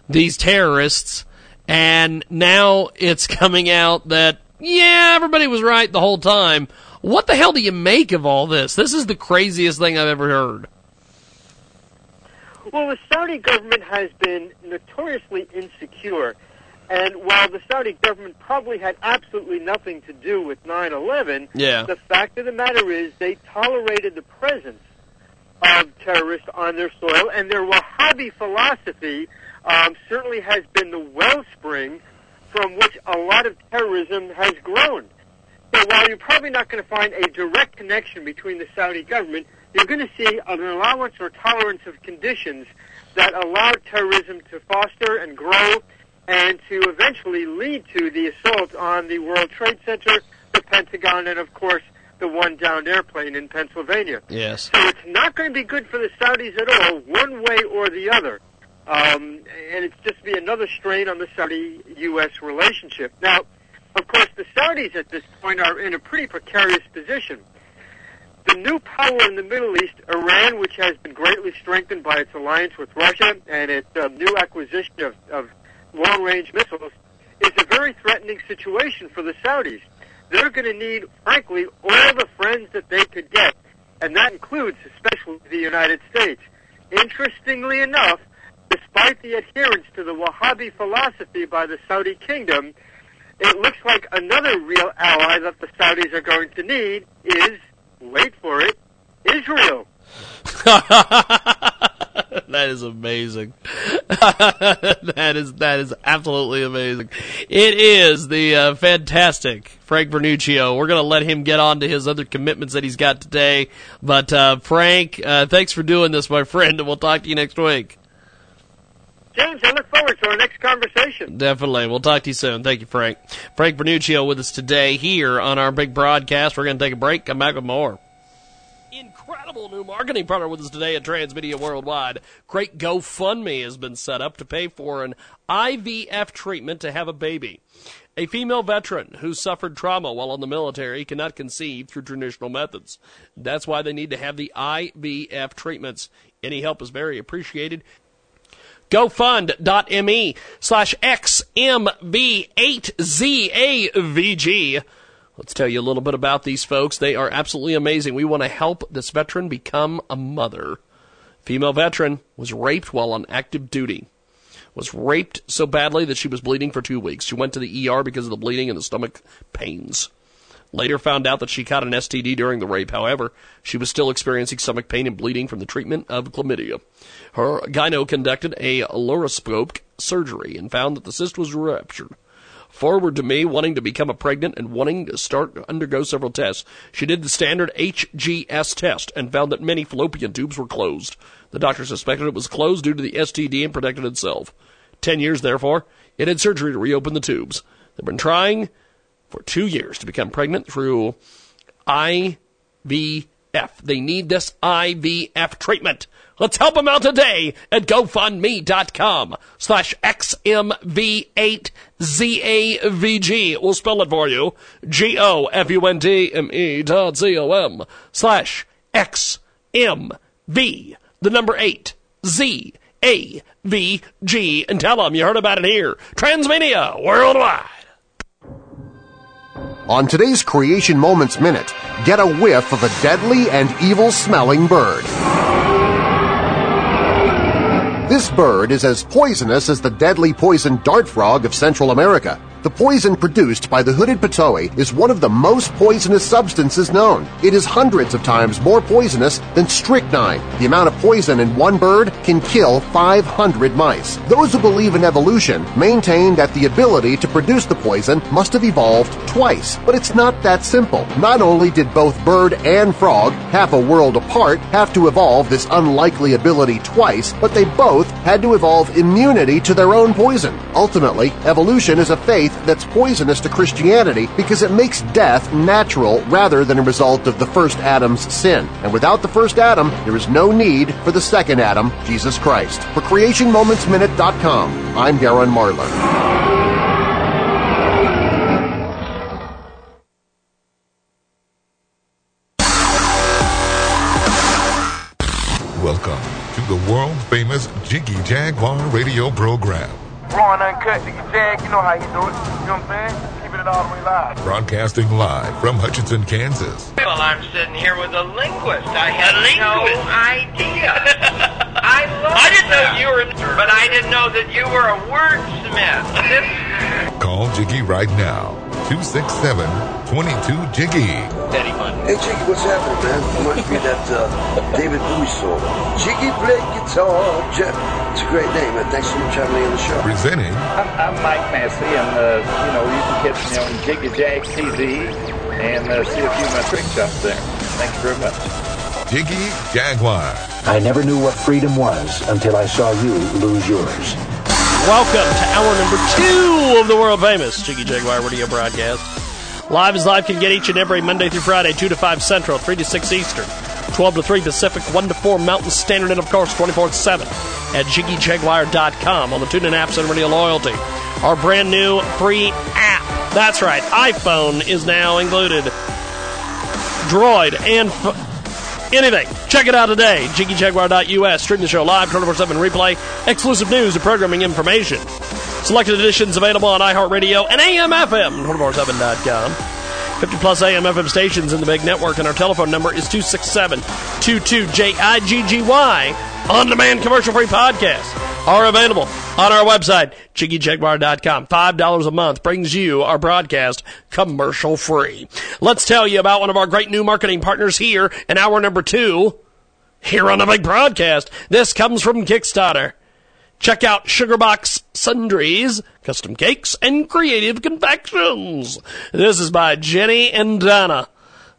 these terrorists, and now it's [LAUGHS] coming out that yeah everybody was right the whole time. What the hell do you make of all this? This is the craziest thing I've ever heard. Well, the Saudi government has been notoriously insecure. And while the Saudi government probably had absolutely nothing to do with 9-11, Yeah. the fact of the matter is they tolerated the presence of terrorists on their soil, and their Wahhabi philosophy um, certainly has been the wellspring from which a lot of terrorism has grown. So while you're probably not going to find a direct connection between the Saudi government, you're going to see an allowance or tolerance of conditions that allow terrorism to foster and grow and to eventually lead to the assault on the World Trade Center, the Pentagon, and of course the one downed airplane in Pennsylvania. Yes. So it's not going to be good for the Saudis at all, one way or the other. Um, and it's just be another strain on the Saudi-U.S. relationship. Now, of course, the Saudis at this point are in a pretty precarious position. The new power in the Middle East, Iran, which has been greatly strengthened by its alliance with Russia and its uh, new acquisition of, of long-range missiles, is a very threatening situation for the Saudis. They're going to need, frankly, all the friends that they could get, and that includes especially the United States. Interestingly enough, despite the adherence to the Wahhabi philosophy by the Saudi kingdom, it looks like another real ally that the Saudis are going to need is, wait for it, Israel. [LAUGHS] that is amazing. [LAUGHS] that is that is absolutely amazing. It is the uh, fantastic Frank Vernuccio. We're going to let him get on to his other commitments that he's got today. But uh, Frank, uh, thanks for doing this, my friend, and we'll talk to you next week. James, I look forward to our next conversation. Definitely. We'll talk to you soon. Thank you, Frank. Frank Vernuccio with us today here on our big broadcast. We're going to take a break. Come back with more incredible new marketing partner with us today at Transmedia Worldwide. Great GoFundMe has been set up to pay for an IVF treatment to have a baby. A female veteran who suffered trauma while in the military cannot conceive through traditional methods. That's why they need to have the IVF treatments. Any help is very appreciated. GoFund.me slash XMV8ZAVG. Let's tell you a little bit about these folks. They are absolutely amazing. We want to help this veteran become a mother. Female veteran was raped while on active duty. Was raped so badly that she was bleeding for two weeks. She went to the ER because of the bleeding and the stomach pains. Later found out that she caught an STD during the rape. However, she was still experiencing stomach pain and bleeding from the treatment of chlamydia. Her gyno conducted a laparoscopic surgery and found that the cyst was ruptured. Forward to me, wanting to become a pregnant and wanting to start undergo several tests, she did the standard HSG test and found that many fallopian tubes were closed. The doctor suspected it was closed due to the STD and protected itself. Ten years, therefore, it had surgery to reopen the tubes. They've been trying for two years to become pregnant through IVF. They need this IVF treatment. Let's help them out today at GoFundMe.com slash XMV8ZAVG. We'll spell it for you. G-O-F-U-N-D-M-E dot Z-O-M slash XMV, the number eight, Z-A-V-G. And tell them you heard about it here. Transmedia Worldwide. On today's Creation Moments Minute, get a whiff of a deadly and evil smelling bird. This bird is as poisonous as the deadly poison dart frog of Central America. The poison produced by the hooded pitohui is one of the most poisonous substances known. It is hundreds of times more poisonous than strychnine. The amount of poison in one bird can kill 500 mice. Those who believe in evolution maintain that the ability to produce the poison must have evolved twice. But it's not that simple. Not only did both bird and frog, half a world apart, have to evolve this unlikely ability twice, but they both had to evolve immunity to their own poison. Ultimately, evolution is a faith that's poisonous to Christianity because it makes death natural rather than a result of the first Adam's sin. And without the first Adam, there is no need for the second Adam, Jesus Christ. For CreationMomentsMinute.com, I'm Darren Marlar. Welcome to the world famous Jiggy Jaguar radio program. Raw and uncut, Jiggy Jag, you know how you do it. You know what I'm saying? Keeping it all the way live. Broadcasting live from Hutchinson, Kansas. Well, I'm sitting here with a linguist. I had no idea. [LAUGHS] I love I didn't know you were, but I didn't know that you were a wordsmith. Call Jiggy right now. 267 22 Jiggy. Daddy fun. Hey, Jiggy, what's happening, man? Reminds me of that uh, [LAUGHS] David Bowie song. Jiggy play guitar. Je- it's a great name, man. Thanks so much for having me on the show. Presenting I'm, I'm Mike Massey, and uh, you know you can catch me on Jiggy Jag TV and uh, see a few of my trick shots there. Thank you very much. Jiggy Jaguar. I never knew what freedom was until I saw you lose yours. Welcome to hour number two of the world famous Jiggy Jaguar radio broadcast. Live as live can get each and every Monday through Friday, 2 to 5 Central, 3 to 6 Eastern, 12 to 3 Pacific, 1 to 4 Mountain Standard, and of course 24 7 at JiggyJaguar.com on the TuneIn apps and Radio Loyalty. Our brand new free app. That's right, iPhone is now included. Droid and f- anything. Check it out today. JiggyJaguar.us. Stream the show live, 24 7 replay, exclusive news and programming information. Selected editions available on iHeartRadio and AMFM, 247.com. 50 plus AMFM stations in the big network, and our telephone number is 267 22JIGGY. On demand commercial free podcasts are available on our website, JiggyJaguar.com. $5 a month brings you our broadcast commercial free. Let's tell you about one of our great new marketing partners here in hour number two here on the big broadcast. This comes from Kickstarter. Check out Sugarbox Sundries, Custom Cakes, and Creative Confections. This is by Jenny and Donna.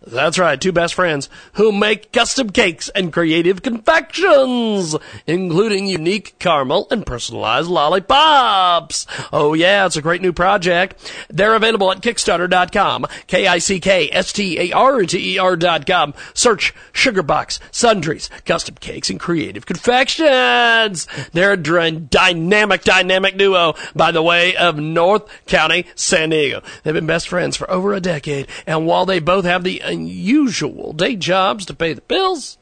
That's right, two best friends who make custom cakes and creative confections, including unique caramel and personalized lollipops. Oh yeah, it's a great new project. They're available at Kickstarter.com, K-I-C-K-S-T-A-R-T-E-R dot com. Search Sugarbox, Sundries, Custom Cakes, and Creative Confections. They're a dynamic, dynamic duo by the way of North County, San Diego. They've been best friends for over a decade, and while they both have the unusual day jobs to pay the bills,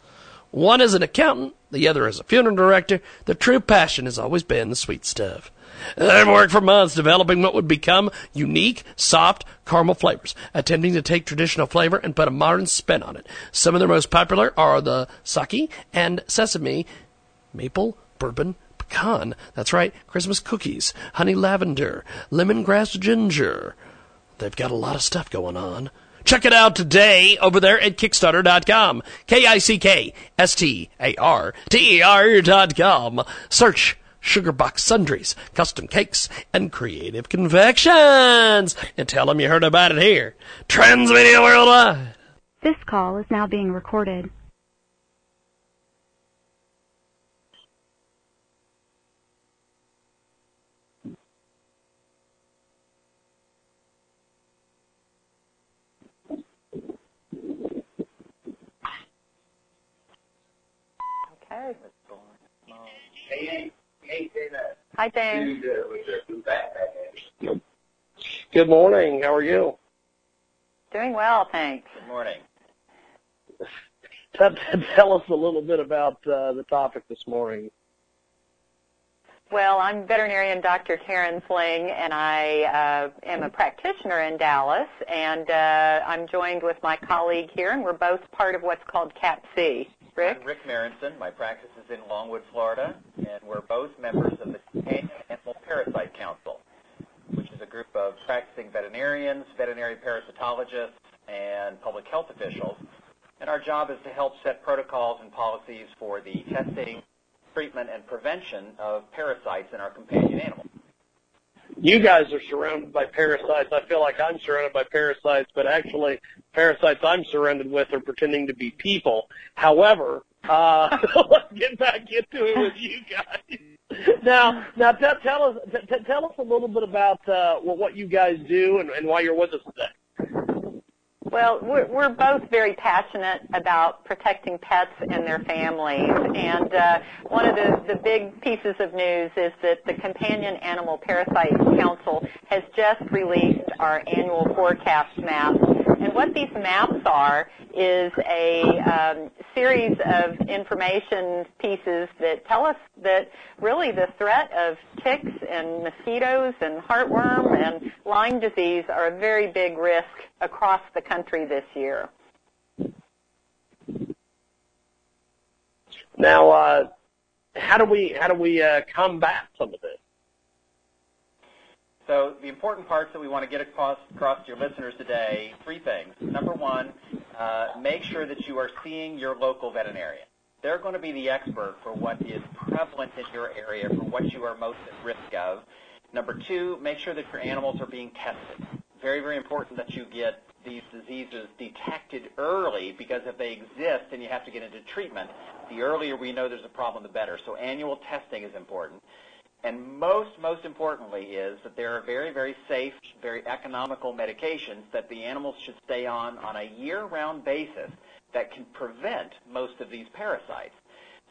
one is an accountant, the other is a funeral director. Their true passion has always been the sweet stuff. They've worked for months developing what would become unique, soft caramel flavors, attempting to take traditional flavor and put a modern spin on it. Some of their most popular are the sake and sesame, maple, bourbon, pecan. That's right, Christmas cookies, honey lavender, lemongrass ginger. They've got a lot of stuff going on. Check it out today over there at Kickstarter.com. K-I-C-K-S-T-A-R-T-E-R dot com. Search Sugarbox Sundries, Custom Cakes, and Creative Confections. And tell them you heard about it here. Transmedia Worldwide. This call is now being recorded. Hi, Dane. Good morning. How are you? Doing well, thanks. Good morning. [LAUGHS] Tell, tell us a little bit about uh, the topic this morning. Well, I'm veterinarian Dr. Karen Sling, and I uh, am a practitioner in Dallas, and uh, I'm joined with my colleague here, and we're both part of what's called CAPC. Rick? I'm Rick Marinson. My practice is in Longwood, Florida, and we're both members of the Companion Animal Parasite Council, which is a group of practicing veterinarians, veterinary parasitologists, and public health officials. And our job is to help set protocols and policies for the testing, treatment, and prevention of parasites in our companion animals. You guys are surrounded by parasites. I feel like I'm surrounded by parasites, but actually, parasites I'm surrounded with are pretending to be people. However, uh, [LAUGHS] let's get back into it with you guys. [LAUGHS] Now, now t- tell us t- tell us a little bit about uh, what you guys do and, and why you're with us today. Well, we're, we're both very passionate about protecting pets and their families. And uh, one of the, the big pieces of news is that the Companion Animal Parasite Council has just released our annual forecast map. And what these maps are is a um, series of information pieces that tell us that really the threat of ticks and mosquitoes and heartworm and Lyme disease are a very big risk across the country this year. Now, uh, how do we how do we uh, combat some of this? So the important parts that we want to get across, to your listeners today, three things. Number one, uh, make sure that you are seeing your local veterinarian. They're going to be the expert for what is prevalent in your area, for what you are most at risk of. Number two, make sure that your animals are being tested. Very, very important that you get these diseases detected early because if they exist and you have to get into treatment, the earlier we know there's a problem, the better. So annual testing is important. And most, most importantly is that there are very, very safe, very economical medications that the animals should stay on on a year-round basis that can prevent most of these parasites.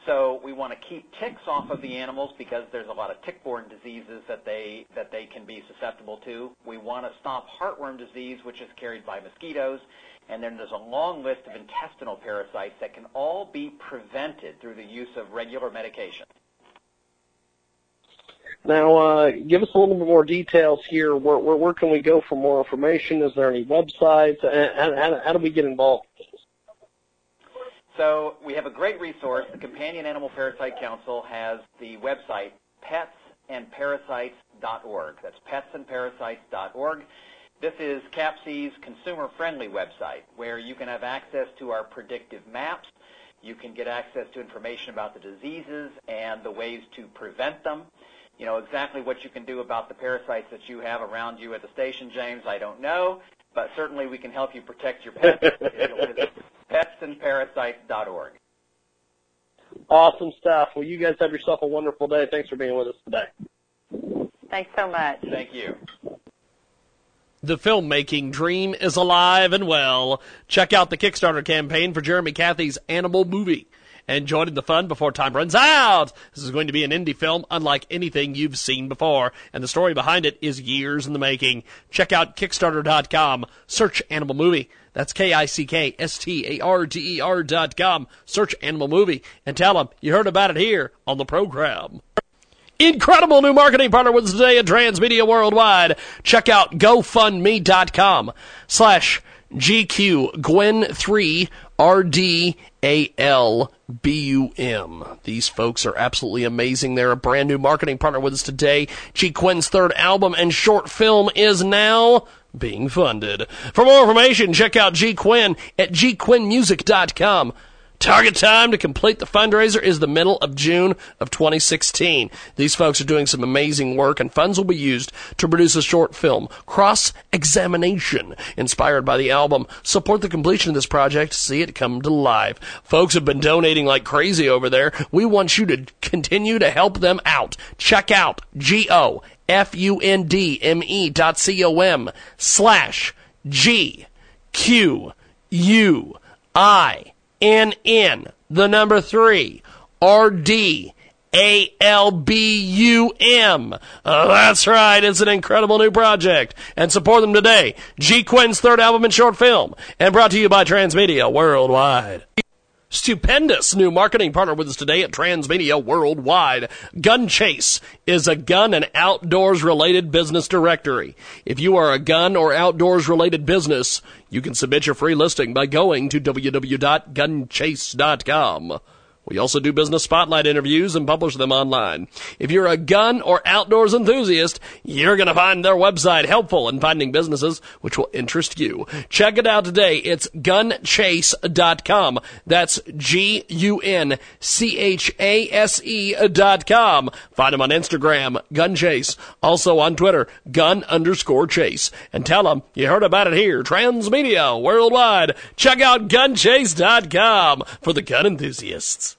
So we want to keep ticks off of the animals because there's a lot of tick-borne diseases that they that they can be susceptible to. We want to stop heartworm disease, which is carried by mosquitoes, and then there's a long list of intestinal parasites that can all be prevented through the use of regular medication. Now, uh, give us a little bit more details here. Where, where, where can we go for more information? Is there any websites? How, how, how do we get involved? So we have a great resource. The Companion Animal Parasite Council has the website petsandparasites.org. That's petsandparasites.org. This is CAPC's consumer-friendly website where you can have access to our predictive maps. You can get access to information about the diseases and the ways to prevent them. You know exactly what you can do about the parasites that you have around you at the station, James. I don't know, but certainly we can help you protect your pets. [LAUGHS] petsandparasites.org. Awesome stuff. Well, you guys have yourself a wonderful day. Thanks for being with us today. Thanks so much. Thank you. The filmmaking dream is alive and well. Check out the Kickstarter campaign for Jeremy Cathy's Animal Movie and join in the fun before time runs out. This is going to be an indie film unlike anything you've seen before, and the story behind it is years in the making. Check out Kickstarter.com. Search Animal Movie. That's K-I-C-K-S-T-A-R-T-E-R dot com. Search Animal Movie and tell them you heard about it here on the program. Incredible new marketing partner with us today at Transmedia Worldwide. Check out GoFundMe.com slash G Quinn 3 R-D-A-L-B-U-M. These folks are absolutely amazing. They're a brand new marketing partner with us today. G. Quinn's third album and short film is now being funded. For more information, check out G. Quinn at gquinnmusic.com. Target time to complete the fundraiser is the middle of June of 2016. These folks are doing some amazing work and funds will be used to produce a short film, Cross Examination, inspired by the album. Support the completion of this project, see it come to life. Folks have been donating like crazy over there. We want you to continue to help them out. Check out G-O F-U-N-D-M-E dot C-O-M slash G Q U I N N, the number three, R D A L B U M. Uh, that's right, it's an incredible new project. And support them today. G Quinn's third album and short film, and brought to you by Transmedia Worldwide. Stupendous new marketing partner with us today at Transmedia Worldwide. Gun Chase is a gun and outdoors related business directory. If you are a gun or outdoors related business, you can submit your free listing by going to www.gunchase.com. We also do business spotlight interviews and publish them online. If you're a gun or outdoors enthusiast, you're going to find their website helpful in finding businesses which will interest you. Check it out today. It's gunchase.com. That's G-U-N-C-H-A-S-E dot com. Find them on Instagram, Gunchase. Also on Twitter, gun underscore chase. And tell them you heard about it here, Transmedia Worldwide. Check out gunchase.com for the gun enthusiasts.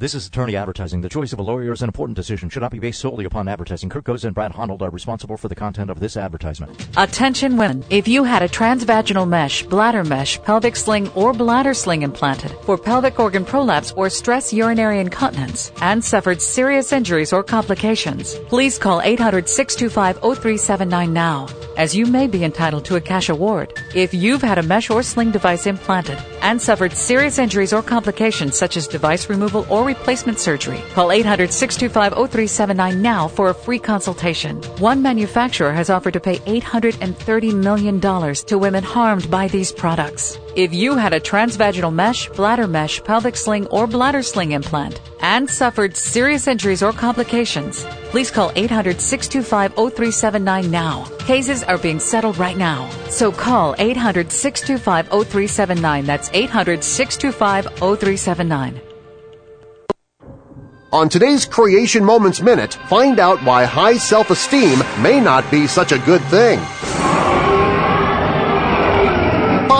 This is attorney advertising. The choice of a lawyer is an important decision. Should not be based solely upon advertising. Kurt and Brad Honnold are responsible for the content of this advertisement. Attention women. If you had a transvaginal mesh, bladder mesh, pelvic sling, or bladder sling implanted for pelvic organ prolapse or stress urinary incontinence and suffered serious injuries or complications, please call 800-625-0379 now, as you may be entitled to a cash award. If you've had a mesh or sling device implanted and suffered serious injuries or complications such as device removal or replacement surgery. Call 800 625 0379 now for a free consultation. One manufacturer has offered to pay $830 million to women harmed by these products. If you had a transvaginal mesh, bladder mesh, pelvic sling, or bladder sling implant and suffered serious injuries or complications, please call 800 625 0379 now. Cases are being settled right now. So call 800 625 0379. That's 800 625 0379. On today's Creation Moments Minute, find out why high self-esteem may not be such a good thing.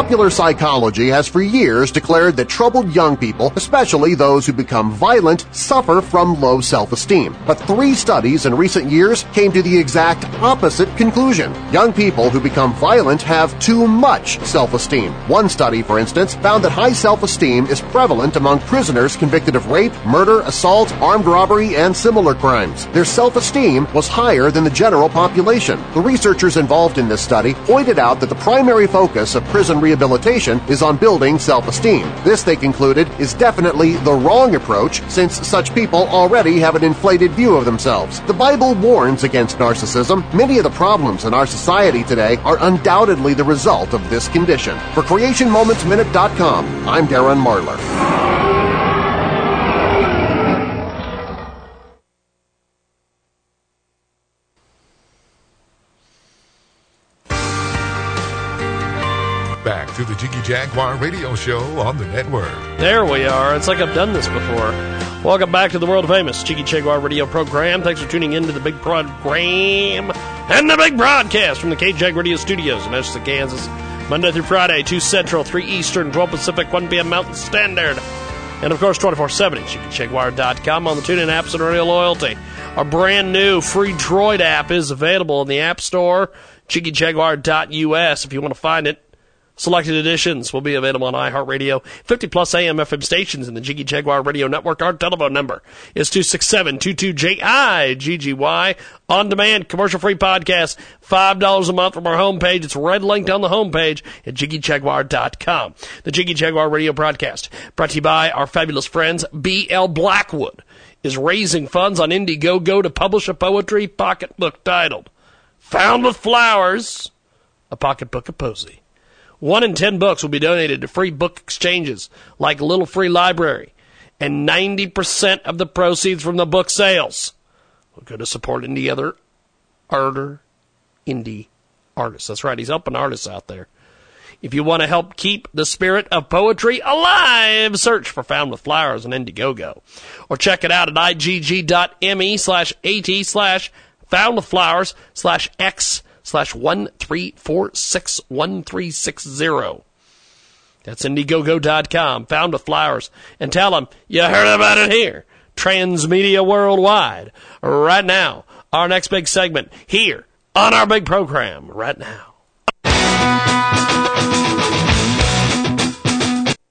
Popular psychology has for years declared that troubled young people, especially those who become violent, suffer from low self-esteem. But three studies in recent years came to the exact opposite conclusion. Young people who become violent have too much self-esteem. One study, for instance, found that high self-esteem is prevalent among prisoners convicted of rape, murder, assault, armed robbery, and similar crimes. Their self-esteem was higher than the general population. The researchers involved in this study pointed out that the primary focus of prison rehabilitation is on building self-esteem. This, they concluded, is definitely the wrong approach since such people already have an inflated view of themselves. The Bible warns against narcissism. Many of the problems in our society today are undoubtedly the result of this condition. For CreationMomentsMinute.com, I'm Darren Marlar. To the Jiggy Jaguar radio show on the network. There we are. It's like I've done this before. Welcome back to the world famous Jiggy Jaguar radio program. Thanks for tuning in to the big program and the big broadcast from the KJAG Radio Studios in Edgerton, Kansas. Monday through Friday, 2 Central, 3 Eastern, 12 Pacific, 1 p.m. Mountain Standard. And of course, 24 7 at JiggyJaguar.com on the TuneIn apps and Radio Loyalty. Our brand new free Droid app is available in the App Store, JiggyJaguar.us if you want to find it. Selected editions will be available on iHeartRadio, 50 plus AM FM stations in the Jiggy Jaguar Radio Network. Our telephone number is 267-22-J-I-G-G-Y. On demand, commercial free podcast, $5 a month from our homepage. It's red linked on the homepage at JiggyJaguar.com. The Jiggy Jaguar Radio broadcast brought to you by our fabulous friends, B.L. Blackwood is raising funds on Indiegogo to publish a poetry pocketbook titled Found with Flowers, a pocketbook of poesy. One in ten books will be donated to free book exchanges like Little Free Library, and 90% of the proceeds from the book sales will go to support any other arter indie artists. That's right, he's helping artists out there. If you want to help keep the spirit of poetry alive, search for Found with Flowers on Indiegogo. Or check it out at igg.me slash at slash found with flowers slash x slash 13461360. That's Indiegogo.com, found with flowers, and tell them you heard about it here. Transmedia Worldwide. Right now, our next big segment here on our big program right now.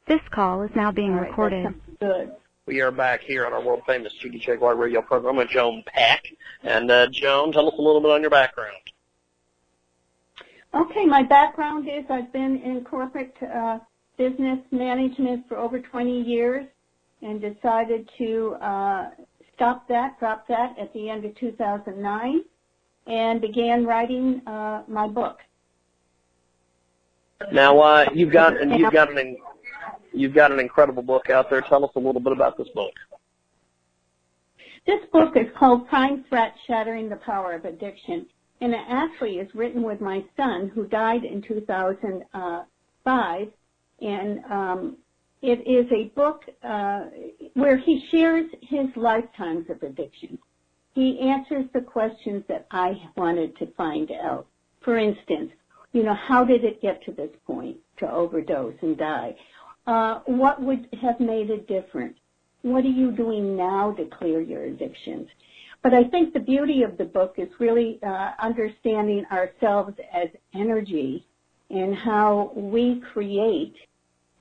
This call is now being recorded. Good. We are back here on our world famous Jiggy Jaguar radio program with Joan Peck. And uh, Joan, tell us a little bit on your background. Okay, my background is I've been in corporate uh, business management for over 20 years and decided to uh, stop that, drop that at the end of 2009 and began writing uh, my book. Now uh, you've got and you've got an you've got an incredible book out there. Tell us a little bit about this book. This book is called Prime Threat: Shattering the Power of Addiction and it actually is written with my son who died in 2005 and um, it is a book uh, where he shares his lifetimes of addiction. He answers the questions that I wanted to find out. For instance, you know, how did it get to this point to overdose and die? Uh, what would have made a difference? What are you doing now to clear your addictions? But I think the beauty of the book is really uh, understanding ourselves as energy and how we create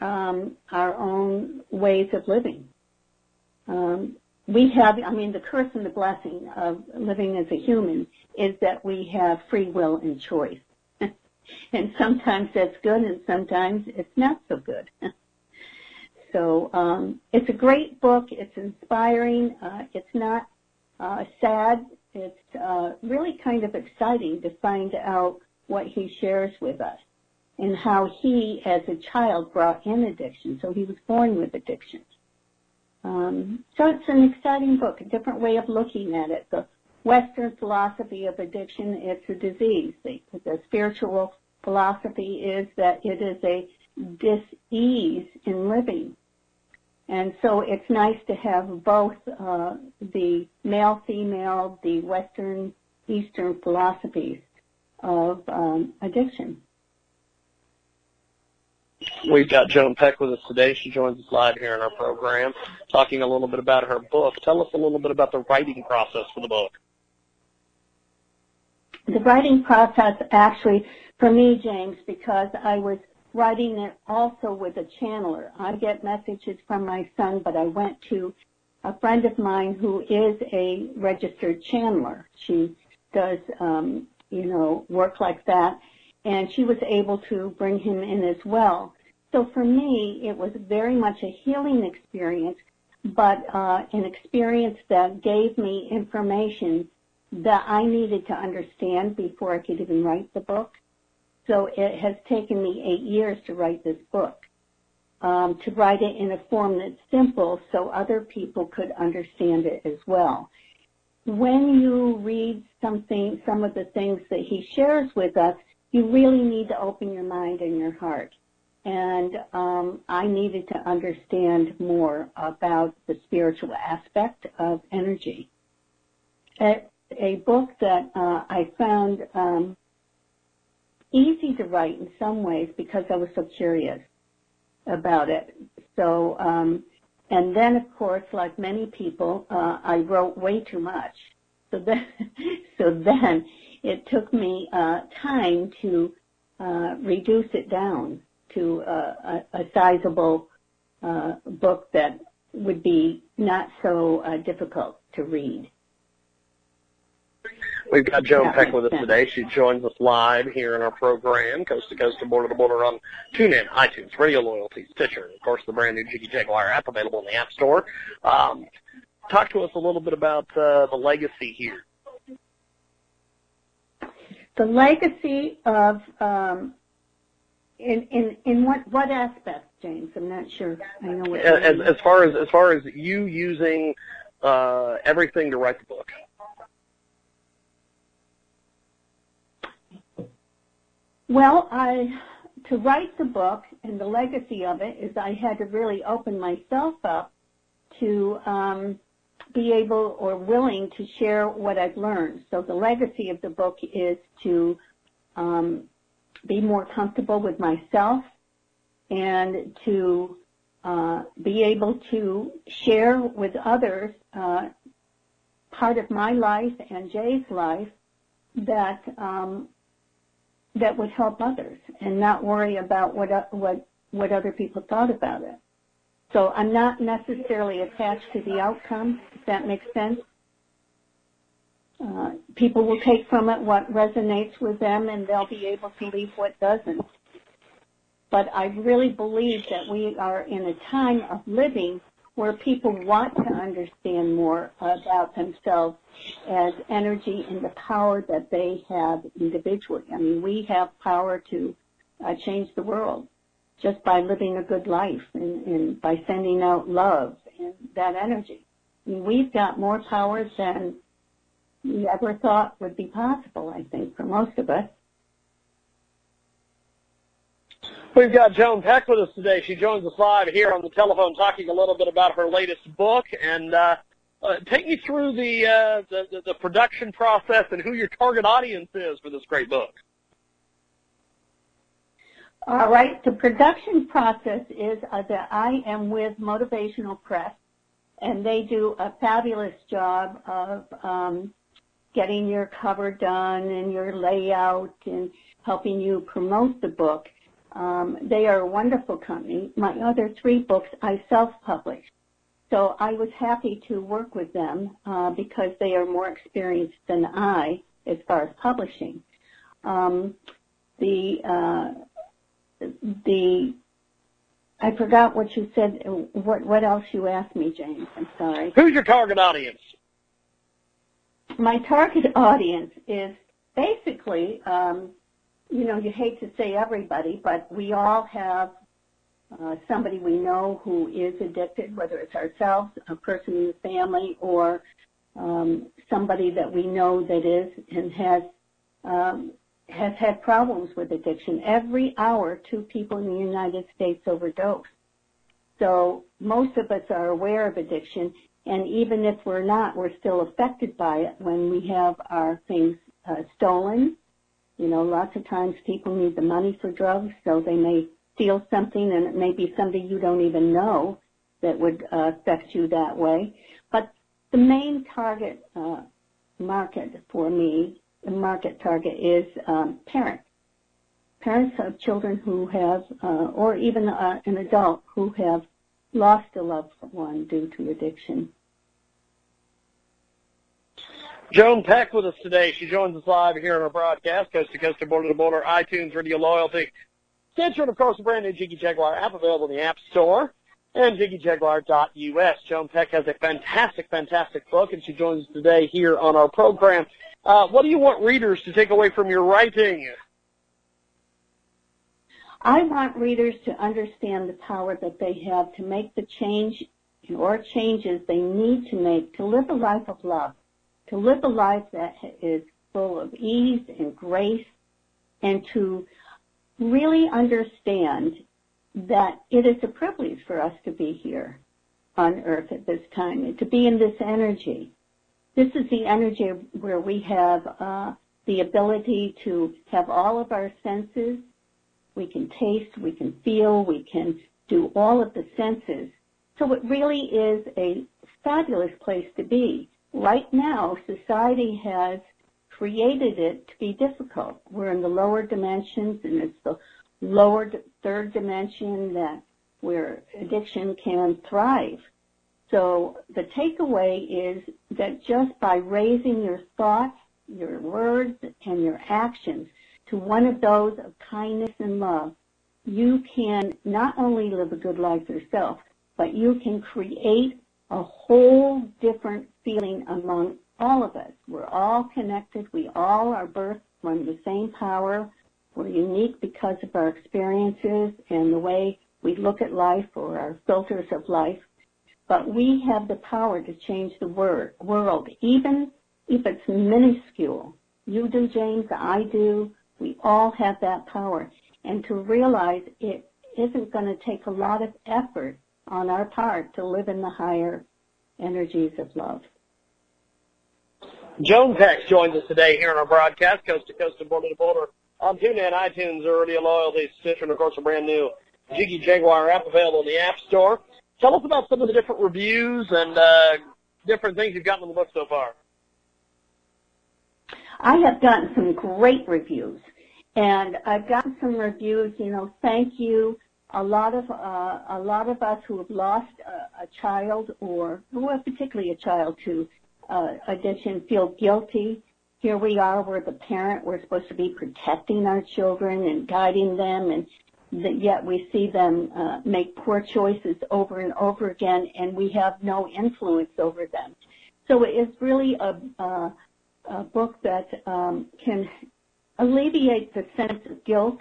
um, our own ways of living. Um, we have, I mean, the curse and the blessing of living as a human is that we have free will and choice. [LAUGHS] and sometimes that's good and sometimes it's not so good. [LAUGHS] so um, it's a great book. It's inspiring. Uh, it's not uh, sad. It's uh, really kind of exciting to find out what he shares with us. and how he, as a child, brought in addiction. So he was born with addiction. Um, so it's an exciting book, a different way of looking at it. The Western philosophy of addiction, it's a disease. The, the spiritual philosophy is that it is a dis-ease in living. And so it's nice to have both uh, the male-female, the Western, Eastern philosophies of um, addiction. We've got Joan Peck with us today. She joins us live here in our program, talking a little bit about her book. Tell us a little bit about the writing process for the book. The writing process actually, for me, James, because I was writing it also with a channeler. I get messages from my son, but I went to a friend of mine who is a registered channeler. She does, um, you know, work like that, and she was able to bring him in as well. So for me, it was very much a healing experience, but uh, an experience that gave me information that I needed to understand before I could even write the book. So it has taken me eight years to write this book, um, to write it in a form that's simple so other people could understand it as well. When you read something, some of the things that he shares with us, you really need to open your mind and your heart. And um, I needed to understand more about the spiritual aspect of energy. A, a book that uh, I found um, easy to write in some ways because I was so curious about it. So, um, and then of course, like many people, uh, I wrote way too much. So then, [LAUGHS] so then it took me uh, time to uh, reduce it down to uh, a, a sizable uh, book that would be not so uh, difficult to read. We've got Joan Peck with us today. She joins us live here in our program, coast to coast and border to border on TuneIn, iTunes, Radio Loyalty, Stitcher, and of course the brand new Jiggy Jaguar app available in the App Store. Um, talk to us a little bit about uh, the legacy here. The legacy of um, in in in what what aspect, James? I'm not sure. I know what. As, as far as as far as you using uh, everything to write the book. Well, I to write the book and the legacy of it is I had to really open myself up to um, be able or willing to share what I've learned. So the legacy of the book is to um, be more comfortable with myself and to uh, be able to share with others uh, part of my life and Jay's life that um, that would help others and not worry about what uh, what what other people thought about it. So I'm not necessarily attached to the outcome, if that makes sense. Uh, people will take from it what resonates with them and they'll be able to leave what doesn't. But I really believe that we are in a time of living where people want to understand more about themselves as energy and the power that they have individually. I mean, we have power to uh, change the world just by living a good life and, and by sending out love and that energy. I mean, we've got more power than we ever thought would be possible, I think, for most of us. We've got Joan Peck with us today. She joins us live here on the telephone talking a little bit about her latest book and uh, uh, take me through the, uh, the, the production process and who your target audience is for this great book. All right. The production process is uh, that I am with Motivational Press, and they do a fabulous job of um, getting your cover done and your layout and helping you promote the book. Um, they are a wonderful company. My other three books I self-published. So I was happy to work with them uh, because they are more experienced than I as far as publishing. Um, the uh, the I forgot what you said. What what else you asked me, James? I'm sorry. Who's your target audience? My target audience is basically um, you know, you hate to say everybody, but we all have uh, somebody we know who is addicted, whether it's ourselves, a person in the family, or um, somebody that we know that is and has um, has had problems with addiction. Every hour, two people in the United States overdose. So most of us are aware of addiction, and even if we're not, we're still affected by it when we have our things uh, stolen. You know, lots of times people need the money for drugs, so they may steal something, and it may be somebody you don't even know that would uh, affect you that way. But the main target uh, market for me, the market target is um, parents. Parents of children who have, uh, or even uh, an adult who have lost a loved one due to addiction. Joan Peck with us today. She joins us live here on our broadcast, coast to coast border to border, iTunes, Radio Loyalty, Stitcher, and of course the brand new Jiggy Jaguar app available in the App Store and JiggyJaguar.us. Joan Peck has a fantastic, fantastic book, and she joins us today here on our program. Uh, what do you want readers to take away from your writing? I want readers to understand the power that they have to make the change or changes they need to make to live a life of love, to live a life that is full of ease and grace, and to really understand that it is a privilege for us to be here on earth at this time and to be in this energy. This is the energy where we have uh, the ability to have all of our senses. We can taste, we can feel, we can do all of the senses. So it really is a fabulous place to be. Right now, society has created it to be difficult. We're in the lower dimensions and it's the lower third dimension that where addiction can thrive. So the takeaway is that just by raising your thoughts, your words, and your actions to one of those of kindness and love, you can not only live a good life yourself, but you can create a whole different feeling among all of us. We're all connected. We all are birthed from the same power. We're unique because of our experiences and the way we look at life or our filters of life. But we have the power to change the world, even if it's minuscule. You do, James, I do. We all have that power. And to realize it isn't going to take a lot of effort on our part to live in the higher energies of love. Joan Peck joins us today here on our broadcast, coast to coast and border to border on TuneIn, iTunes, Radio Loyalty, Stitcher, and of course a brand new Jiggy Jaguar app available in the App Store. Tell us about some of the different reviews and uh, different things you've gotten in the book so far. I have gotten some great reviews, and I've gotten some reviews. You know, thank you. A lot of uh, a lot of us who have lost a, a child, or who have particularly a child to uh, addiction, feel guilty here we are, we're the parent, we're supposed to be protecting our children and guiding them, and yet we see them uh, make poor choices over and over again, and we have no influence over them. So it's really a, a, a book that um, can alleviate the sense of guilt,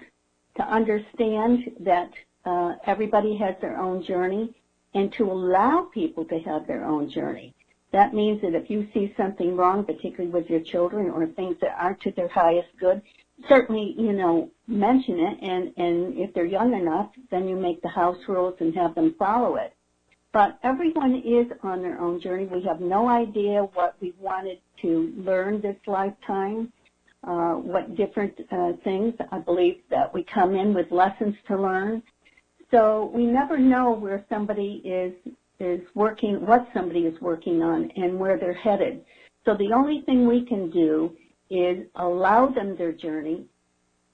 to understand that uh, everybody has their own journey, and to allow people to have their own journey. That means that if you see something wrong, particularly with your children or things that aren't to their highest good, certainly, you know, mention it and, and if they're young enough, then you make the house rules and have them follow it. But everyone is on their own journey. We have no idea what we wanted to learn this lifetime, uh, what different uh, things. I believe that we come in with lessons to learn. So we never know where somebody is is working, what somebody is working on and where they're headed. So the only thing we can do is allow them their journey,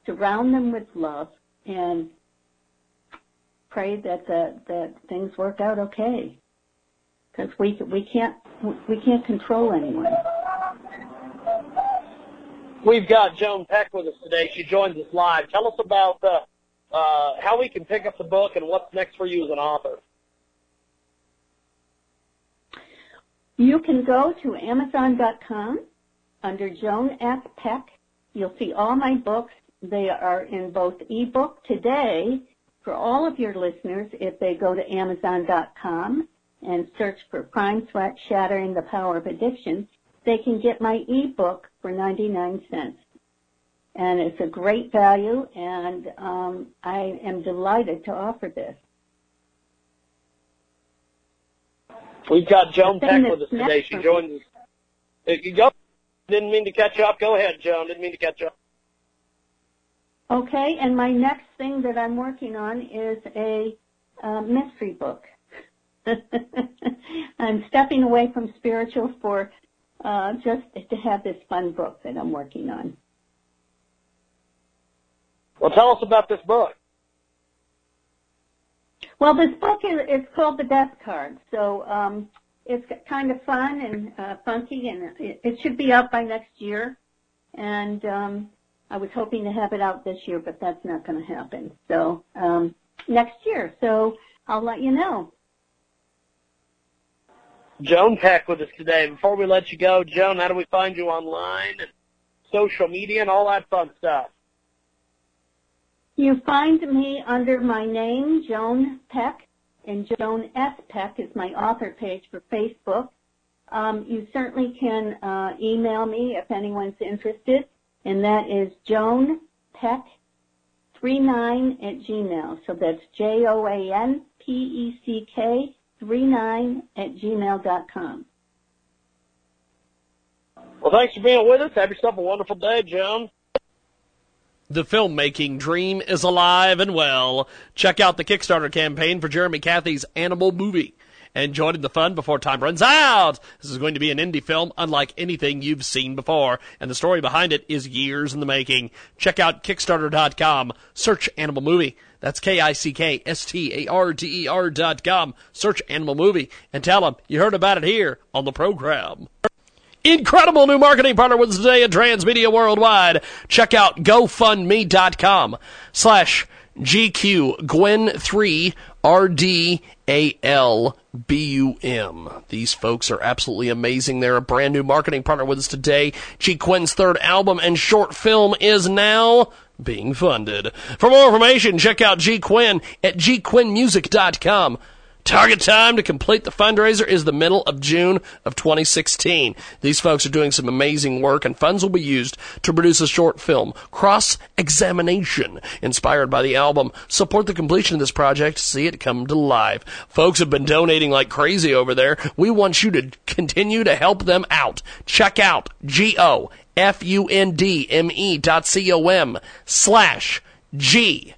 surround them with love, and pray that the, that things work out okay. Because we we can't we can't control anyone. We've got Joan Peck with us today. She joins us live. Tell us about uh, uh, how we can pick up the book and what's next for you as an author. You can go to Amazon.com under Joan S. Peck. You'll see all my books. they are in both ebook today for all of your listeners if they go to Amazon.com and search for Prime Threat Shattering the Power of Addiction. They can get my ebook for 99 cents. And it's a great value, and um, I am delighted to offer this. We've got Joan Peck with us today. She joins us. You Go. Didn't mean to catch you up. Go ahead, Joan. Didn't mean to catch you up. Okay, and my next thing that I'm working on is a uh, mystery book. [LAUGHS] I'm stepping away from spiritual for uh, just to have this fun book that I'm working on. Well, tell us about this book. Well, this book is it's called The Death Card, so um, it's kind of fun and uh, funky, and it, it should be out by next year. And um, I was hoping to have it out this year, but that's not going to happen. So um, next year. So I'll let you know. Joan Peck with us today. Before we let you go, Joan, how do we find you online and social media and all that fun stuff? You find me under my name, Joan Peck, and Joan S. Peck is my author page for Facebook. Um, you certainly can uh, email me if anyone's interested, and that is Joan Peck 39 at Gmail. So that's J O A N P E C K 39 at gmail dot com. Well, thanks for being with us. Have yourself a wonderful day, Joan. The filmmaking dream is alive and well. Check out the Kickstarter campaign for Jeremy Cathy's Animal Movie and join in the fun before time runs out. This is going to be an indie film unlike anything you've seen before, and the story behind it is years in the making. Check out Kickstarter.com. Search Animal Movie. That's K-I-C-K-S-T-A-R-T-E-R dot com. Search Animal Movie and tell them you heard about it here on the program. Incredible new marketing partner with us today at Transmedia Worldwide. Check out GoFundMe.com slash G Quinn 3 RDALBUM. These folks are absolutely amazing. They're a brand new marketing partner with us today. G Quinn's third album and short film is now being funded. For more information, check out G Quinn at gquinnmusic.com. Target time to complete the fundraiser is the middle of June of 2016. These folks are doing some amazing work and funds will be used to produce a short film, Cross Examination, inspired by the album. Support the completion of this project, see it come to life. Folks have been donating like crazy over there. We want you to continue to help them out. Check out G-O F-U-N-D-M-E dot C-O-M slash G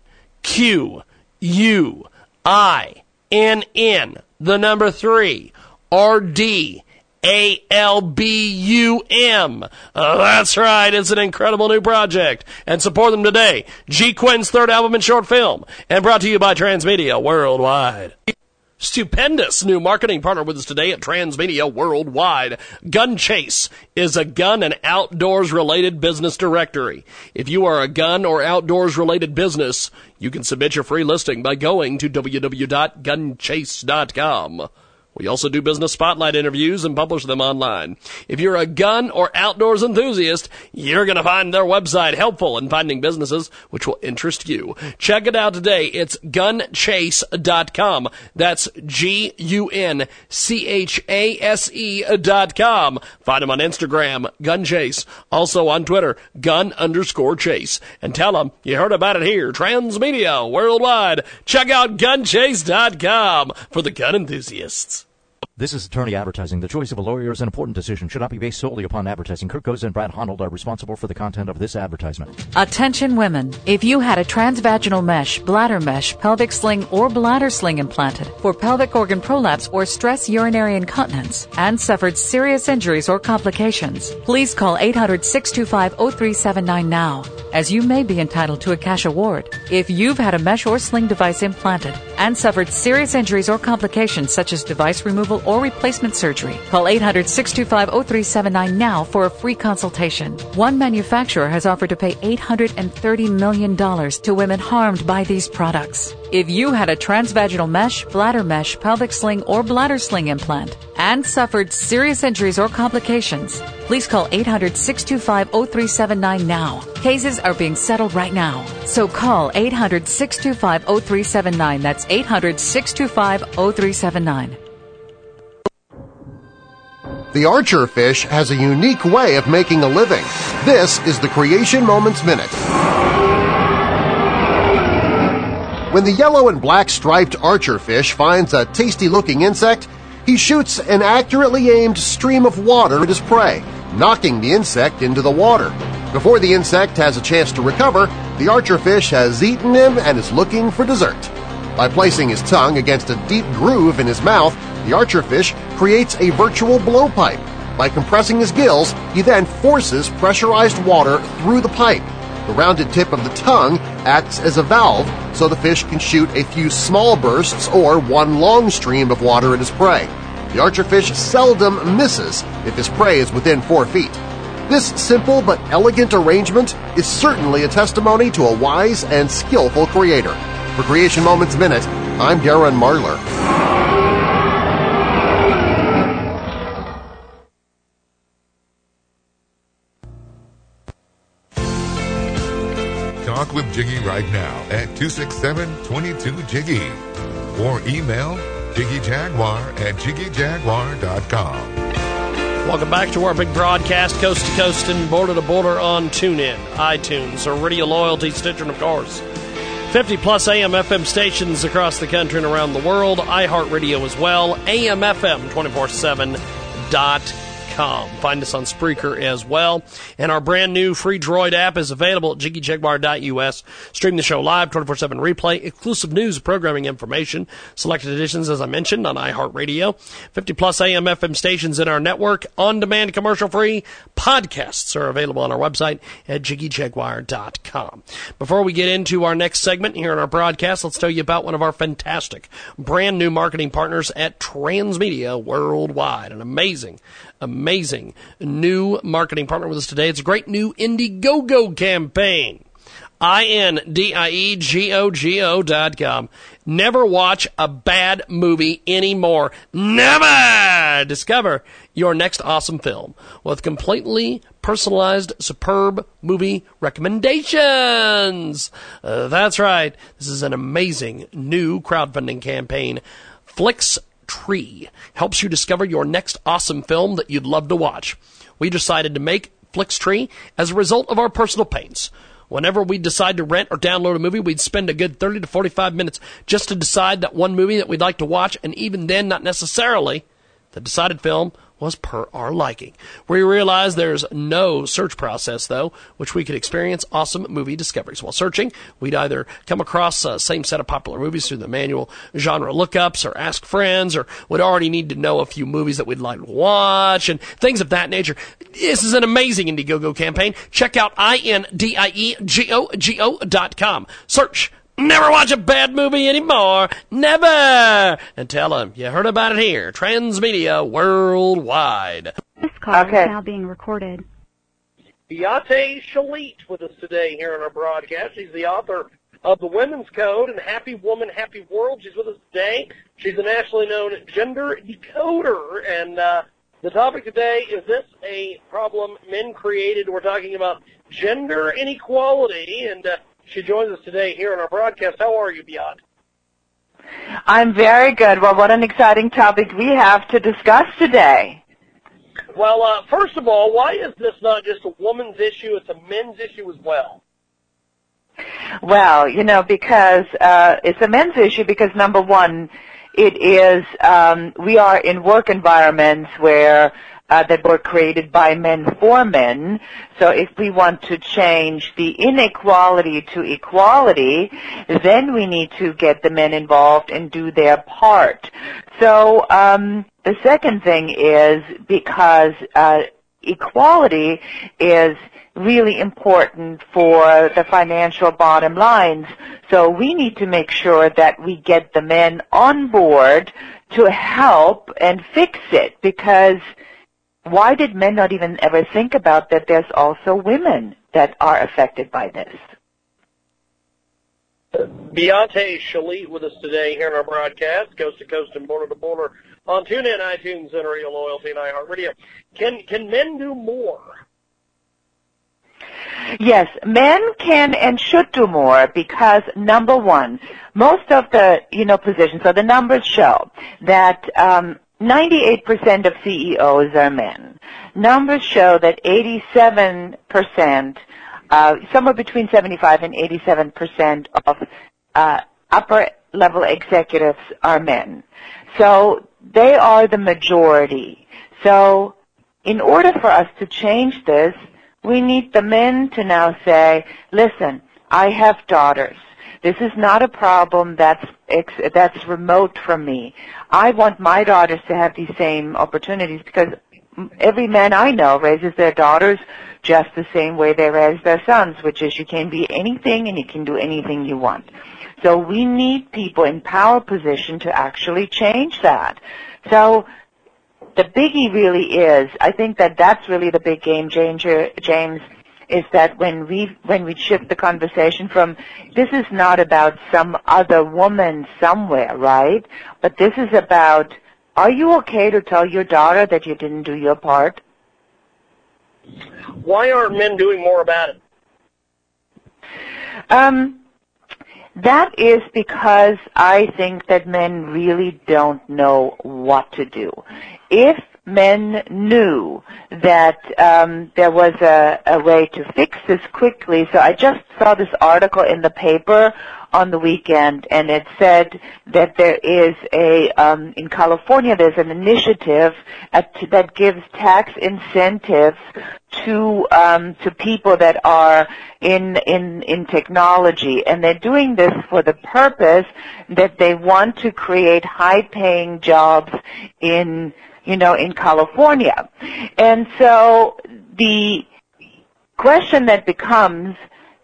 N N, the number three, R D A L B U M. Uh, that's right, it's an incredible new project. And support them today. G Quinn's third album and short film, and brought to you by Transmedia Worldwide. Stupendous new marketing partner with us today at Transmedia Worldwide. Gun Chase is a gun and outdoors related business directory. If you are a gun or outdoors related business, you can submit your free listing by going to www.gunchase.com. We also do business spotlight interviews and publish them online. If you're a gun or outdoors enthusiast, you're going to find their website helpful in finding businesses which will interest you. Check it out today. It's gunchase.com. That's G-U-N-C-H-A-S-E dot com. Find them on Instagram, Gunchase. Also on Twitter, gun underscore chase. And tell them you heard about it here, Transmedia Worldwide. Check out gunchase.com for the gun enthusiasts. This is attorney advertising. The choice of a lawyer is an important decision. Should not be based solely upon advertising. Kirk Goza and Brad Honnold are responsible for the content of this advertisement. Attention women. If you had a transvaginal mesh, bladder mesh, pelvic sling, or bladder sling implanted for pelvic organ prolapse or stress urinary incontinence and suffered serious injuries or complications, please call 800-625-0379 now, as you may be entitled to a cash award. If you've had a mesh or sling device implanted and suffered serious injuries or complications such as device removal or replacement surgery, call 800-625-0379 now for a free consultation. One manufacturer has offered to pay $830 million to women harmed by these products. If you had a transvaginal mesh, bladder mesh, pelvic sling, or bladder sling implant and suffered serious injuries or complications, please call 800 625 0379 now. Cases are being settled right now. So call 800 625 0379. That's 800 625 0379. The archer fish has a unique way of making a living. This is the Creation Moments Minute. When the yellow and black striped archer fish finds a tasty looking insect, he shoots an accurately aimed stream of water at his prey, knocking the insect into the water. Before the insect has a chance to recover, the archer fish has eaten him and is looking for dessert. By placing his tongue against a deep groove in his mouth, the archerfish creates a virtual blowpipe. By compressing his gills, he then forces pressurized water through the pipe. The rounded tip of the tongue acts as a valve so the fish can shoot a few small bursts or one long stream of water at his prey. The archerfish seldom misses if his prey is within four feet. This simple but elegant arrangement is certainly a testimony to a wise and skillful creator. For Creation Moments Minute, I'm Darren Marlar. Talk with Jiggy right now at 267-22-JIGGY or email jiggyjaguar at jiggyjaguar.com. Welcome back to our big broadcast, coast to coast and border to border on TuneIn, iTunes, or Radio Loyalty, Stitcher, and of course, 50 plus AM FM stations across the country and around the world, iHeartRadio as well, AMFM247.com. Find us on Spreaker as well. And our brand new free Droid app is available at jiggyjaguar.us. Stream the show live, 24 7 replay, exclusive news, programming information, selected editions, as I mentioned, on iHeartRadio, 50 plus AM FM stations in our network, on demand, commercial free. Podcasts are available on our website at jiggyjaguar.com. Before we get into our next segment here in our broadcast, let's tell you about one of our fantastic brand new marketing partners at Transmedia Worldwide. An amazing, amazing new marketing partner with us today. It's a great new Indiegogo campaign. I-N-D-I-E-G-O-G-O dot com. Never watch a bad movie anymore. Never! Discover your next awesome film with completely personalized, superb movie recommendations. Uh, that's right. This is an amazing new crowdfunding campaign. Flix Tree helps you discover your next awesome film that you'd love to watch. We decided to make Flixtree as a result of our personal pains. Whenever we decide to rent or download a movie, we'd spend a good 30 to 45 minutes just to decide that one movie that we'd like to watch, and even then, not necessarily the decided film was per our liking. We realized there's no search process, though, which we could experience awesome movie discoveries. While searching, we'd either come across the same set of popular movies through the manual genre lookups or ask friends, or would already need to know a few movies that we'd like to watch and things of that nature. This is an amazing Indiegogo campaign. Check out I-N-D-I-E-G-O-G-O dot com. Search Never watch a bad movie anymore. Never. And tell them you heard about it here. Transmedia Worldwide. This call is now being recorded. Beate Chelette with us today here on our broadcast. She's the author of The Women's Code and Happy Woman, Happy World. She's with us today. She's a nationally known gender decoder. And uh, the topic today is this a problem men created? We're talking about gender inequality. And uh, she joins us today here on our broadcast. How are you, Beate? I'm very good. Well, what an exciting topic we have to discuss today. Well, uh, first of all, why is this not just a woman's issue? It's a men's issue as well. Well, you know, because uh, it's a men's issue because number one, it is um, we are in work environments where that were created by men for men. So if we want to change the inequality to equality, then we need to get the men involved and do their part. So um, the second thing is because uh, equality is really important for the financial bottom lines. So we need to make sure that we get the men on board to help and fix it because why did men not even ever think about that there's also women that are affected by this? Beate Chelette with us today here in our broadcast, coast to coast and border to border on TuneIn, iTunes, and Radio Loyalty and iHeartRadio. Can can men do more? Yes, men can and should do more because number one, most of the you know positions, so the numbers show that um, 98% of CEOs are men. Numbers show that 87%, uh, somewhere between 75 and 87% of uh, upper level executives are men. So they are the majority. So in order for us to change this, we need the men to now say, listen, I have daughters. This is not a problem that's that's remote from me. I want my daughters to have these same opportunities because every man I know raises their daughters just the same way they raise their sons, which is you can be anything and you can do anything you want. So we need people in power position to actually change that. So the biggie really is, I think that that's really the big game changer, James, is that when we when we shift the conversation from this is not about some other woman somewhere, right? But this is about are you okay to tell your daughter that you didn't do your part? Why aren't men doing more about it? Um, that is because I think that men really don't know what to do. If men knew that um, there was a, a way to fix this quickly. So I just saw this article in the paper on the weekend, and it said that there is a um, in California there's an initiative at, that gives tax incentives to um, to people that are in in in technology, and they're doing this for the purpose that they want to create high-paying jobs in you know, in California. And so the question that becomes,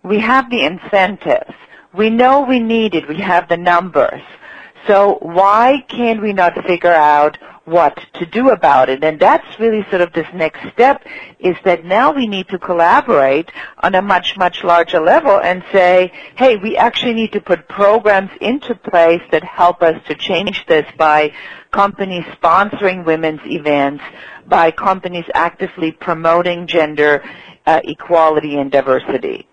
we have the incentives. We know we need it. We have the numbers. So why can we not figure out what to do about it? And that's really sort of this next step is that now we need to collaborate on a much, much larger level and say, hey, we actually need to put programs into place that help us to change this by companies sponsoring women's events, by companies actively promoting gender uh, equality and diversity.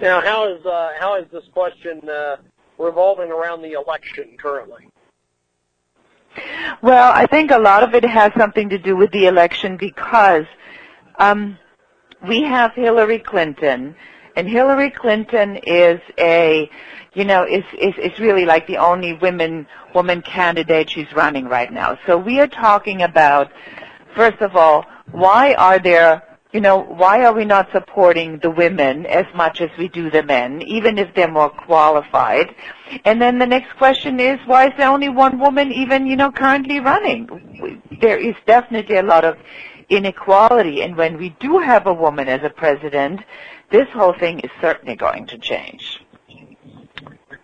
Now, how is uh, how is this question uh, revolving around the election currently? Well, I think a lot of it has something to do with the election because um, we have Hillary Clinton, and Hillary Clinton is a, you know, is is is really like the only women woman candidate she's running right now. So we are talking about, first of all, why are there you know, why are we not supporting the women as much as we do the men, even if they're more qualified? And then the next question is, why is there only one woman even, you know, currently running? There is definitely a lot of inequality, and when we do have a woman as a president, this whole thing is certainly going to change.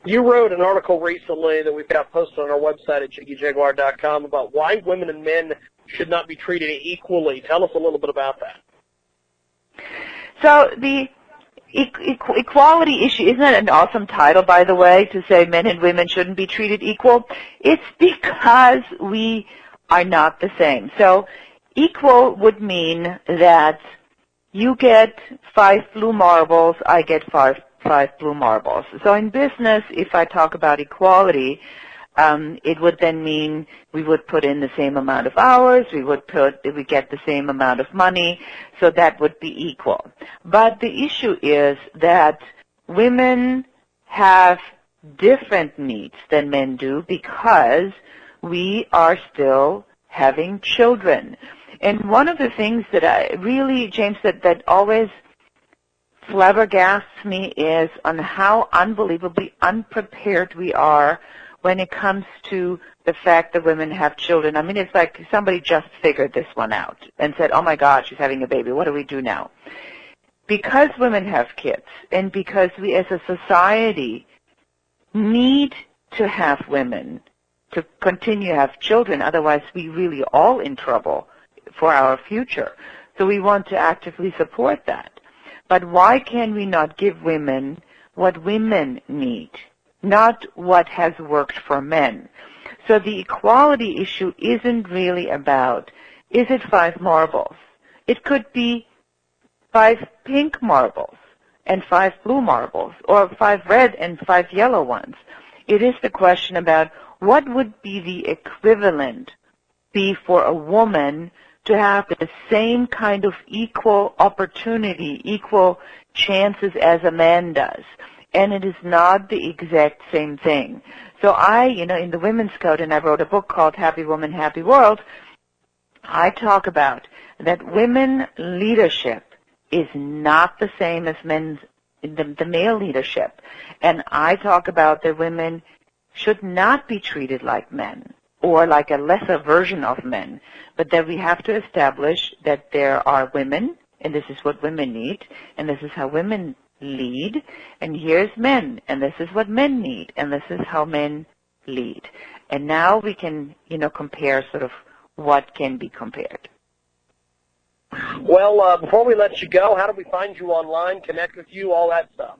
You wrote an article recently that we've got posted on our website at jiggyjaguar.com about why women and men should not be treated equally. Tell us a little bit about that. So the equality issue isn't that an awesome title, by the way, to say men and women shouldn't be treated equal? It's because we are not the same. So equal would mean that you get five blue marbles, I get five five blue marbles. So in business, if I talk about equality, um, it would then mean we would put in the same amount of hours, we would put, we get the same amount of money, so that would be equal. But the issue is that women have different needs than men do because we are still having children. And one of the things that I really, James, that, that always flabbergasts me is on how unbelievably unprepared we are when it comes to the fact that women have children. I mean, it's like somebody just figured this one out and said, oh my God, she's having a baby. What do we do now? Because women have kids and because we as a society need to have women to continue to have children, otherwise we really all in trouble for our future. So we want to actively support that. But why can we not give women what women need, not what has worked for men. So the equality issue isn't really about, is it five marbles? It could be five pink marbles and five blue marbles, or five red and five yellow ones. It is the question about what would be the equivalent be for a woman to have the same kind of equal opportunity, equal chances as a man does. And it is not the exact same thing. So I, you know, in the Women's Code, and I wrote a book called Happy Woman, Happy World, I talk about that women leadership is not the same as men's the, the male leadership. And I talk about that women should not be treated like men or like a lesser version of men, but that we have to establish that there are women, and this is what women need, and this is how women lead, and here's men, and this is what men need, and this is how men lead. And now we can, you know, compare sort of what can be compared. Well, uh, before we let you go, how do we find you online, connect with you, all that stuff?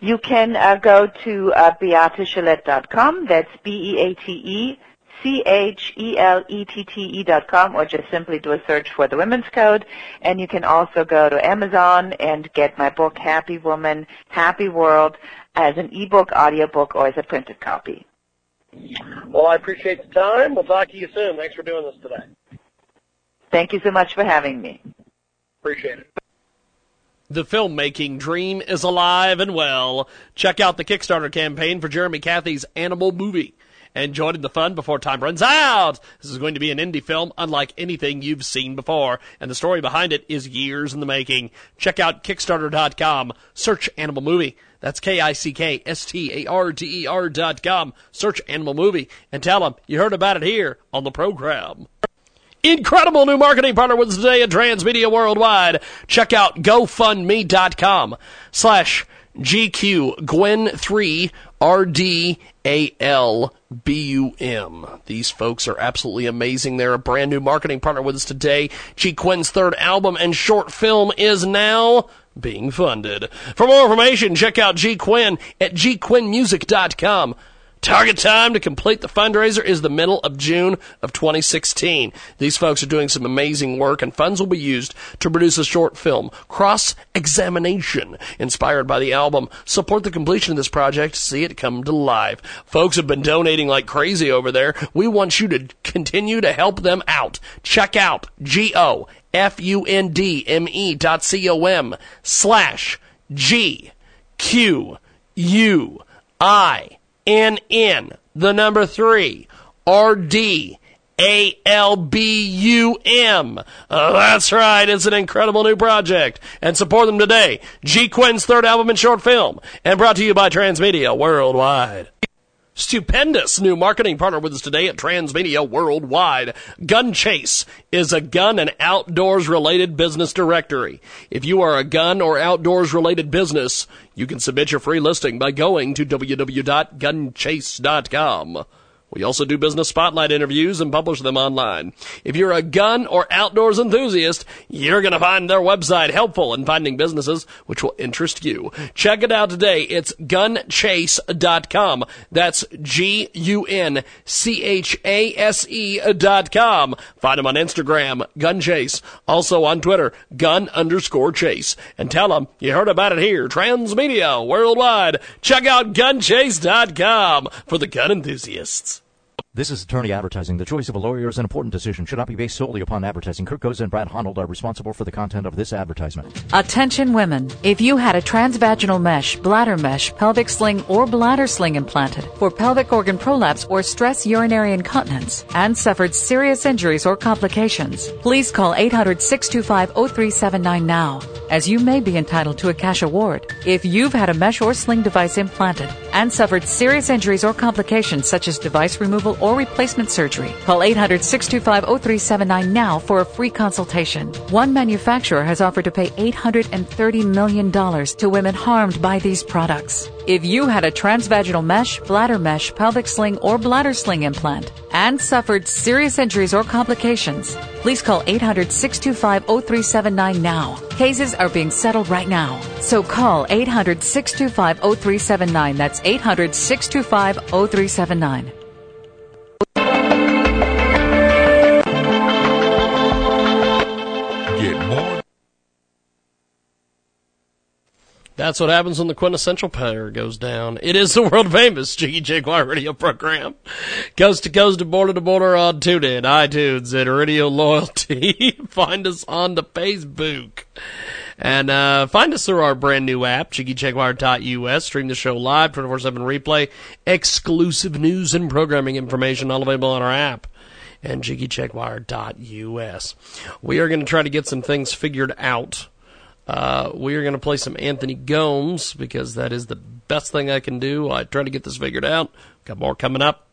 You can uh, go to uh. That's B-E-A-T-E C-H-E-L-E-T-T-E dot com or just simply do a search for the Women's Code. And you can also go to Amazon and get my book, Happy Woman, Happy World, as an ebook, audiobook, or as a printed copy. Well, I appreciate the time. We'll talk to you soon. Thanks for doing this today. Thank you so much for having me. Appreciate it. The filmmaking dream is alive and well. Check out the Kickstarter campaign for Jeremy Cathy's Animal Movie and join in the fun before time runs out. This is going to be an indie film unlike anything you've seen before, and the story behind it is years in the making. Check out Kickstarter.com. Search Animal Movie. That's K-I-C-K-S-T-A-R-T-E-R dot com. Search Animal Movie and tell them you heard about it here on the program. Incredible new marketing partner with us today at Transmedia Worldwide. Check out GoFundMe.com slash GQ Gwen 3 RDALBUM. These folks are absolutely amazing. They're a brand new marketing partner with us today. G Quinn's third album and short film is now being funded. For more information, check out G Quinn at gquinnmusic.com. Target time to complete the fundraiser is the middle of June of 2016. These folks are doing some amazing work and funds will be used to produce a short film, Cross Examination, inspired by the album. Support the completion of this project, see it come to life. Folks have been donating like crazy over there. We want you to continue to help them out. Check out G-O F-U-N-D-M-E dot C-O-M slash G Q U I N N, the number three, R D A L B U M. Uh, that's right, it's an incredible new project. And support them today. G Quinn's third album and short film, and brought to you by Transmedia Worldwide. Stupendous new marketing partner with us today at Transmedia Worldwide. Gun Chase is a gun and outdoors related business directory. If you are a gun or outdoors related business, you can submit your free listing by going to www.gunchase.com. We also do business spotlight interviews and publish them online. If you're a gun or outdoors enthusiast, you're going to find their website helpful in finding businesses which will interest you. Check it out today. It's gunchase.com. That's G-U-N-C-H-A-S-E dot com. Find them on Instagram, Gunchase. Also on Twitter, gun underscore chase. And tell them you heard about it here, Transmedia Worldwide. Check out gunchase.com for the gun enthusiasts. This is attorney advertising. The choice of a lawyer is an important decision. Should not be based solely upon advertising. Kirk Goza and Brad Honnold are responsible for the content of this advertisement. Attention women. If you had a transvaginal mesh, bladder mesh, pelvic sling, or bladder sling implanted for pelvic organ prolapse or stress urinary incontinence and suffered serious injuries or complications, please call 800-625-0379 now, as you may be entitled to a cash award. If you've had a mesh or sling device implanted and suffered serious injuries or complications such as device removal or replacement surgery. Call 800 625 0379 now for a free consultation. One manufacturer has offered to pay $830 million to women harmed by these products. If you had a transvaginal mesh, bladder mesh, pelvic sling, or bladder sling implant and suffered serious injuries or complications, please call 800 625 0379 now. Cases are being settled right now. So call 800 625 0379. That's 800 625 0379. That's what happens when the quintessential pair goes down. It is the world famous Jiggy Jaguar radio program. Coast to coast and border to border on TuneIn, iTunes, and Radio Loyalty. [LAUGHS] find us on the Facebook. And uh, find us through our brand new app, JiggyJaguar.us. Stream the show live, 24-7 replay, exclusive news and programming information all available on our app and JiggyJaguar.us. We are going to try to get some things figured out uh, we are going to play some Anthony Gomes because that is the best thing I can do. I try to get this figured out. Got more coming up.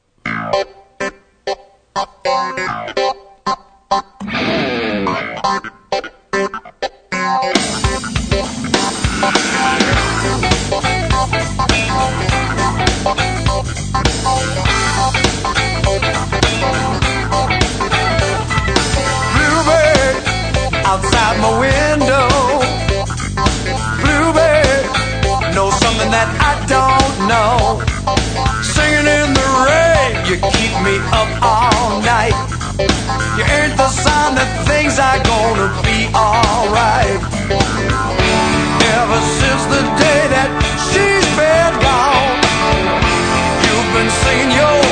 Outside my window. Know. Singing in the rain, you keep me up all night. You ain't the sign that things are gonna be alright. Ever since the day that she's been gone, you've been singing your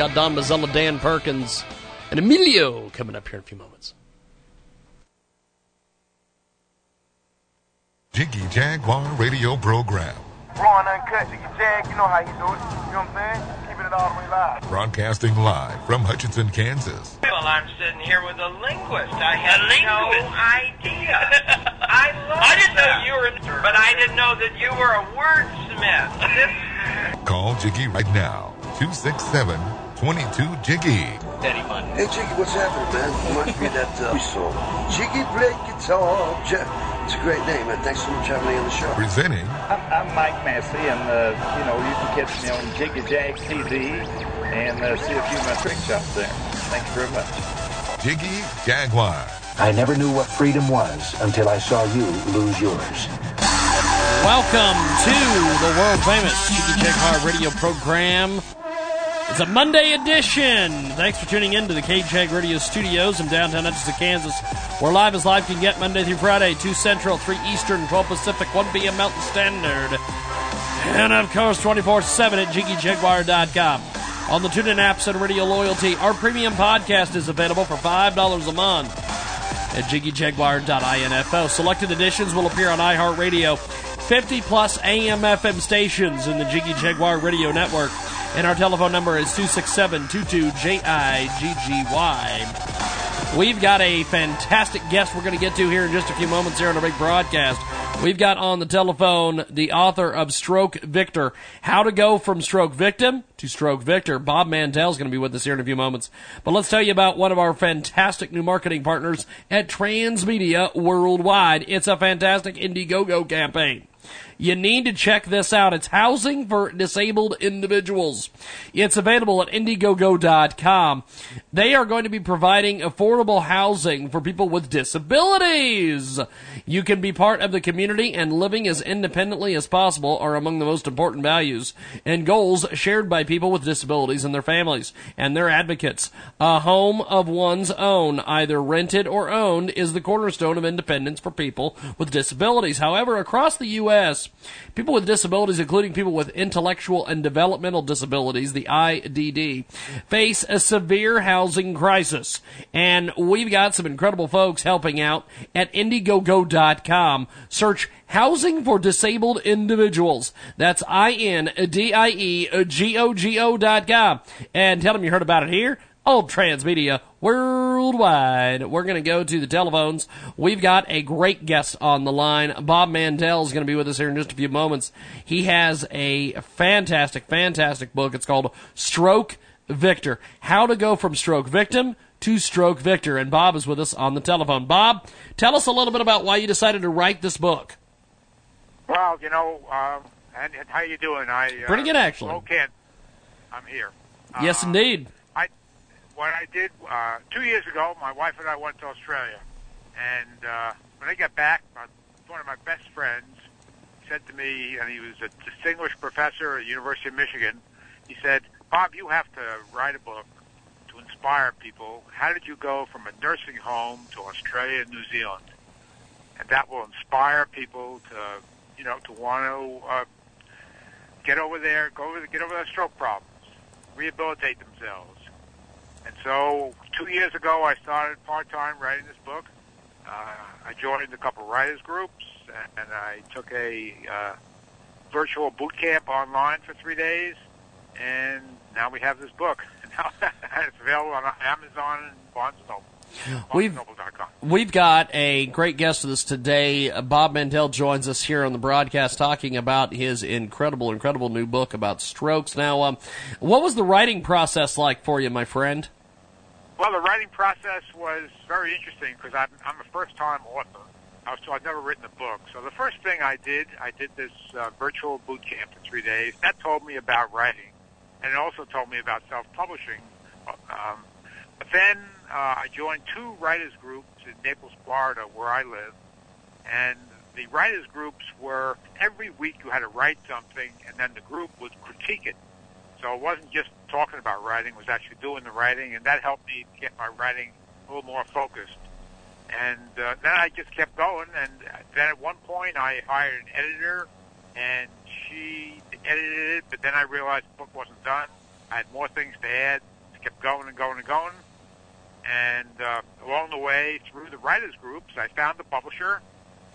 got Don Mazzella, Dan Perkins, and Emilio coming up here in a few moments. Jiggy Jaguar radio program. Raw and uncut. Jiggy Jag, you know how he do it. You know what I'm saying? Keeping it all the way live. Broadcasting live from Hutchinson, Kansas. Well, I'm sitting here with a linguist. I had no idea. [LAUGHS] I love I didn't know you were, but I didn't know that you were a wordsmith. Call Jiggy right now. 267 22 Jiggy. Steady money. Hey, Jiggy, what's happening, man? Reminds me of that uh, [LAUGHS] song. Jiggy play guitar. Ja- It's a great name, man. Thanks so much for having me on the show. Presenting I'm, I'm Mike Massey, and uh, you know you can catch me on Jiggy Jag TV and uh, see a few of my trick shots there. Thank you very much. Jiggy Jaguar. I never knew what freedom was until I saw you lose yours. Welcome to the world famous Jiggy Jaguar radio program. It's a Monday edition. Thanks for tuning in to the KJAG Radio Studios in downtown Hutchinson, Kansas. We're live as live can get Monday through Friday, 2 Central, 3 Eastern, 12 Pacific, 1 p.m. Mountain Standard. And of course, 24 7 at JiggyJaguar.com. On the TuneIn apps and Radio Loyalty, our premium podcast is available for $5 a month at jiggyjaguar.info. Selected editions will appear on iHeartRadio, 50 plus AM FM stations in the Jiggy Jaguar Radio Network. And our telephone number is 267 22 JIGGY. We've got a fantastic guest we're going to get to here in just a few moments here on our big broadcast. We've got on the telephone the author of Stroke Victor, How to Go from Stroke Victim to Stroke Victor. Bob Mandel is going to be with us here in a few moments. But let's tell you about one of our fantastic new marketing partners at Transmedia Worldwide. It's a fantastic Indiegogo campaign. You need to check this out. It's housing for disabled individuals. It's available at Indiegogo.com. They are going to be providing affordable housing for people with disabilities. You can be part of the community and living as independently as possible are among the most important values and goals shared by people with disabilities and their families and their advocates. A home of one's own, either rented or owned, is the cornerstone of independence for people with disabilities. However, across the U.S., people with disabilities, including people with intellectual and developmental disabilities, the IDD, face a severe housing crisis. And we've got some incredible folks helping out at Indiegogo.com. Search Housing for Disabled Individuals. That's I-N-D-I-E-G-O-G-O dot com. And tell them you heard about it here on Transmedia Worldwide. We're going to go to the telephones. We've got a great guest on the line. Bob Mandel is going to be with us here in just a few moments. He has a fantastic, fantastic book. It's called Stroke Victor. How to go from stroke victim to stroke victor. And Bob is with us on the telephone. Bob, tell us a little bit about why you decided to write this book. Well, you know, um, and, and how you doing? I uh, Pretty good, actually. Okay, I'm here. yes, indeed. What I did uh, two years ago. My wife and I went to Australia, and uh, when I got back, my, one of my best friends said to me, and he was a distinguished professor at the University of Michigan. He said, "Bob, you have to write a book to inspire people. How did you go from a nursing home to Australia and New Zealand?" And that will inspire people to, you know, to want to uh, get over there, go over, get over their stroke problems, rehabilitate themselves. And so, two years ago, I started part-time writing this book. Uh, I joined a couple writers groups, and I took a uh, virtual boot camp online for three days, and now we have this book. [LAUGHS] And it's available on Amazon and Barnes Noble. We've we've got a great guest with us today. Uh, Bob Mandel joins us here on the broadcast, talking about his incredible, incredible new book about strokes. Now, um, what was the writing process like for you, my friend? Well, the writing process was very interesting because I'm, I'm a first-time author. I was, so I've never written a book. So the first thing I did, I did this uh, virtual boot camp for three days. That told me about writing, and it also told me about self-publishing. Um, but then uh, I joined two writers groups in Naples, Florida, where I live, and the writers groups were every week you had to write something, and then the group would critique it. So it wasn't just talking about writing; it was actually doing the writing, and that helped me get my writing a little more focused. And uh, then I just kept going, and then at one point I hired an editor, and she edited it. But then I realized the book wasn't done. I had more things to add. It kept going and going and going. And uh, along the way, through the writers groups, I found the publisher,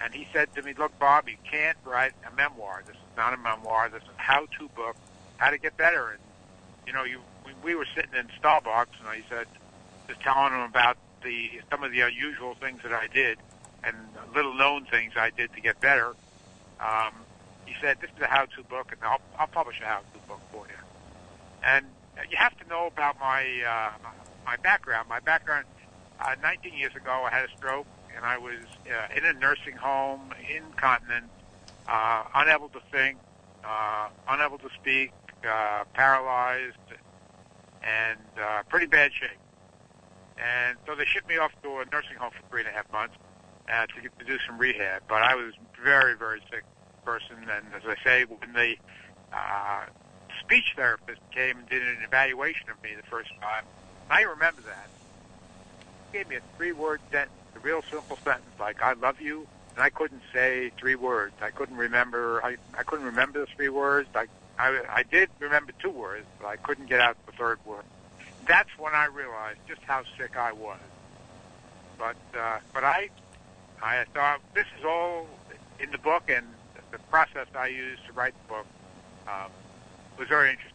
And he said to me, "Look, Bob, you can't write a memoir. This is not a memoir. This is a how-to book, how to get better." And you know, you we, we were sitting in Starbucks, and he said, just telling him about the some of the unusual things that I did and little-known things I did to get better. Um, he said, "This is a how-to book, and I'll, I'll publish a how-to book for you." And you have to know about my uh, my background. My background: uh, 19 years ago, I had a stroke, and I was uh, in a nursing home, incontinent, uh, unable to think, uh, unable to speak, uh, paralyzed, and uh, pretty bad shape. And so they shipped me off to a nursing home for three and a half months uh, to get to do some rehab. But I was very, very sick person, and as I say, when the uh, speech therapist came and did an evaluation of me the first time, I remember that. He gave me a three-word sentence, a real simple sentence like "I love you," and I couldn't say three words. I couldn't remember. I I couldn't remember the three words. I I, I did remember two words, but I couldn't get out the third word. That's when I realized just how sick I was. But uh, but I I thought this is all in the book, and the process I used to write the book um, was very interesting.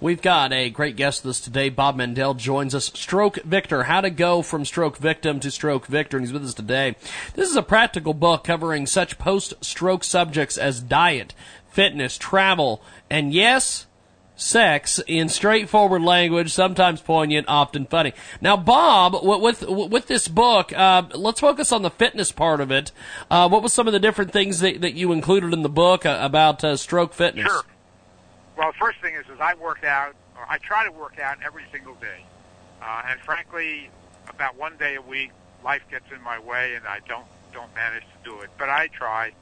We've got a great guest with us today. Bob Mandel joins us. Stroke Victor, how to go from stroke victim to stroke victor, and he's with us today. This is a practical book covering such post-stroke subjects as diet, fitness, travel, and yes, sex in straightforward language, sometimes poignant, often funny. Now, Bob, with with this book, uh, let's focus on the fitness part of it. Uh, what was some of the different things that, that you included in the book uh, about uh, stroke fitness? Sure. Well, the first thing is, is I work out, or I try to work out every single day, uh, and frankly, about one day a week, life gets in my way, and I don't don't manage to do it. But I try.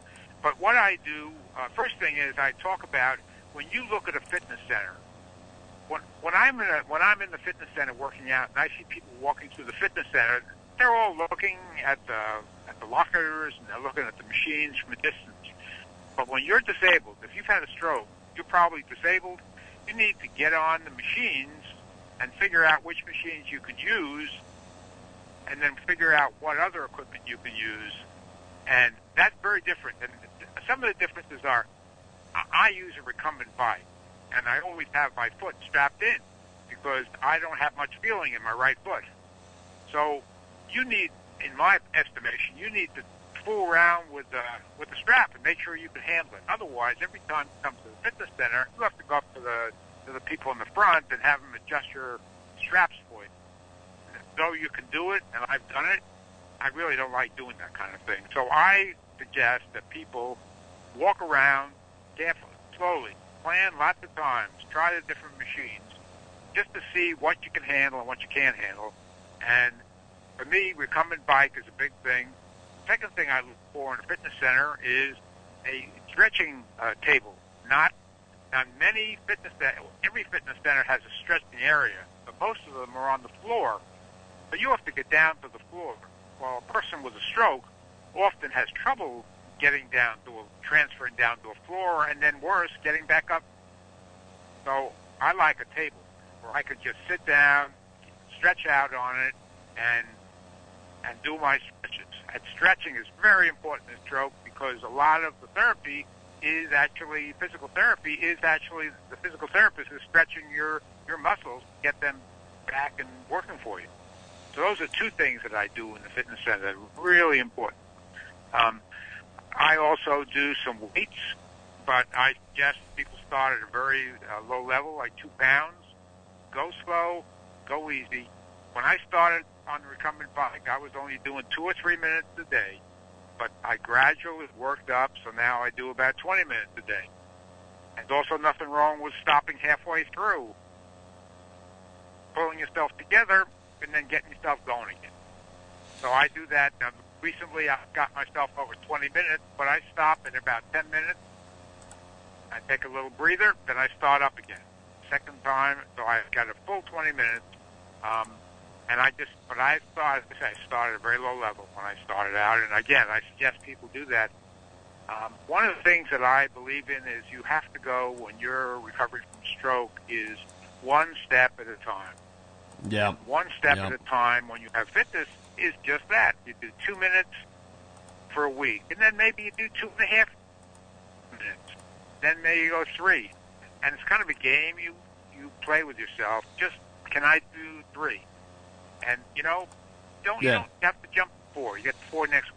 But what I do, uh, first thing is, I talk about when you look at a fitness center, when when I'm in a when I'm in the fitness center working out, and I see people walking through the fitness center, they're all looking at the at the lockers and they're looking at the machines from a distance. But when you're disabled, if you've had a stroke, you're probably disabled. You need to get on the machines and figure out which machines you can use, and then figure out what other equipment you can use. And that's very different. And some of the differences are I use a recumbent bike, and I always have my foot strapped in because I don't have much feeling in my right foot. So you need, in my estimation, you need to fool around with the with the strap and make sure you can handle it. Otherwise, every time you come to the fitness center, you have to go up to the to the people in the front and have them adjust your straps for you. Though you can do it, and I've done it, I really don't like doing that kind of thing. So I suggest that people walk around carefully, slowly, plan lots of times, try the different machines, just to see what you can handle and what you can't handle. And for me, recumbent bike is a big thing. Second thing I look for in a fitness center is a stretching uh, table. Not now many fitness every fitness center has a stretching area, but most of them are on the floor. So you have to get down to the floor. Well, a person with a stroke often has trouble getting down to a, transferring down to a floor, and then worse, getting back up. So I like a table where I could just sit down, stretch out on it, and and do my stretches. And stretching is very important in stroke because a lot of the therapy is actually physical therapy is actually the physical therapist is stretching your your muscles to get them back and working for you. So those are two things that I do in the fitness center that are really important. Um, I also do some weights, but I suggest people start at a very uh, low level, like two pounds. Go slow, go easy. When I started on the recumbent bike, I was only doing two or three minutes a day, but I gradually worked up, so now I do about 20 minutes a day. And there's also nothing wrong with stopping halfway through, pulling yourself together, and then getting yourself going again. So I do that. Now, recently I've got myself over 20 minutes, but I stop in about 10 minutes. I take a little breather, then I start up again. Second time, so I've got a full 20 minutes. Um, and I just, but I started, I started at a very low level when I started out. And again, I suggest people do that. Um, one of the things that I believe in is you have to go when you're recovering from stroke is one step at a time. Yeah. One step Yeah. at a time. When you have fitness, is just that. You do two minutes, for a week, and then maybe you do two and a half minutes. Then maybe you go three, and it's kind of a game you you play with yourself. Just can I do three? And you know, don't you don't have to jump four. You get four next.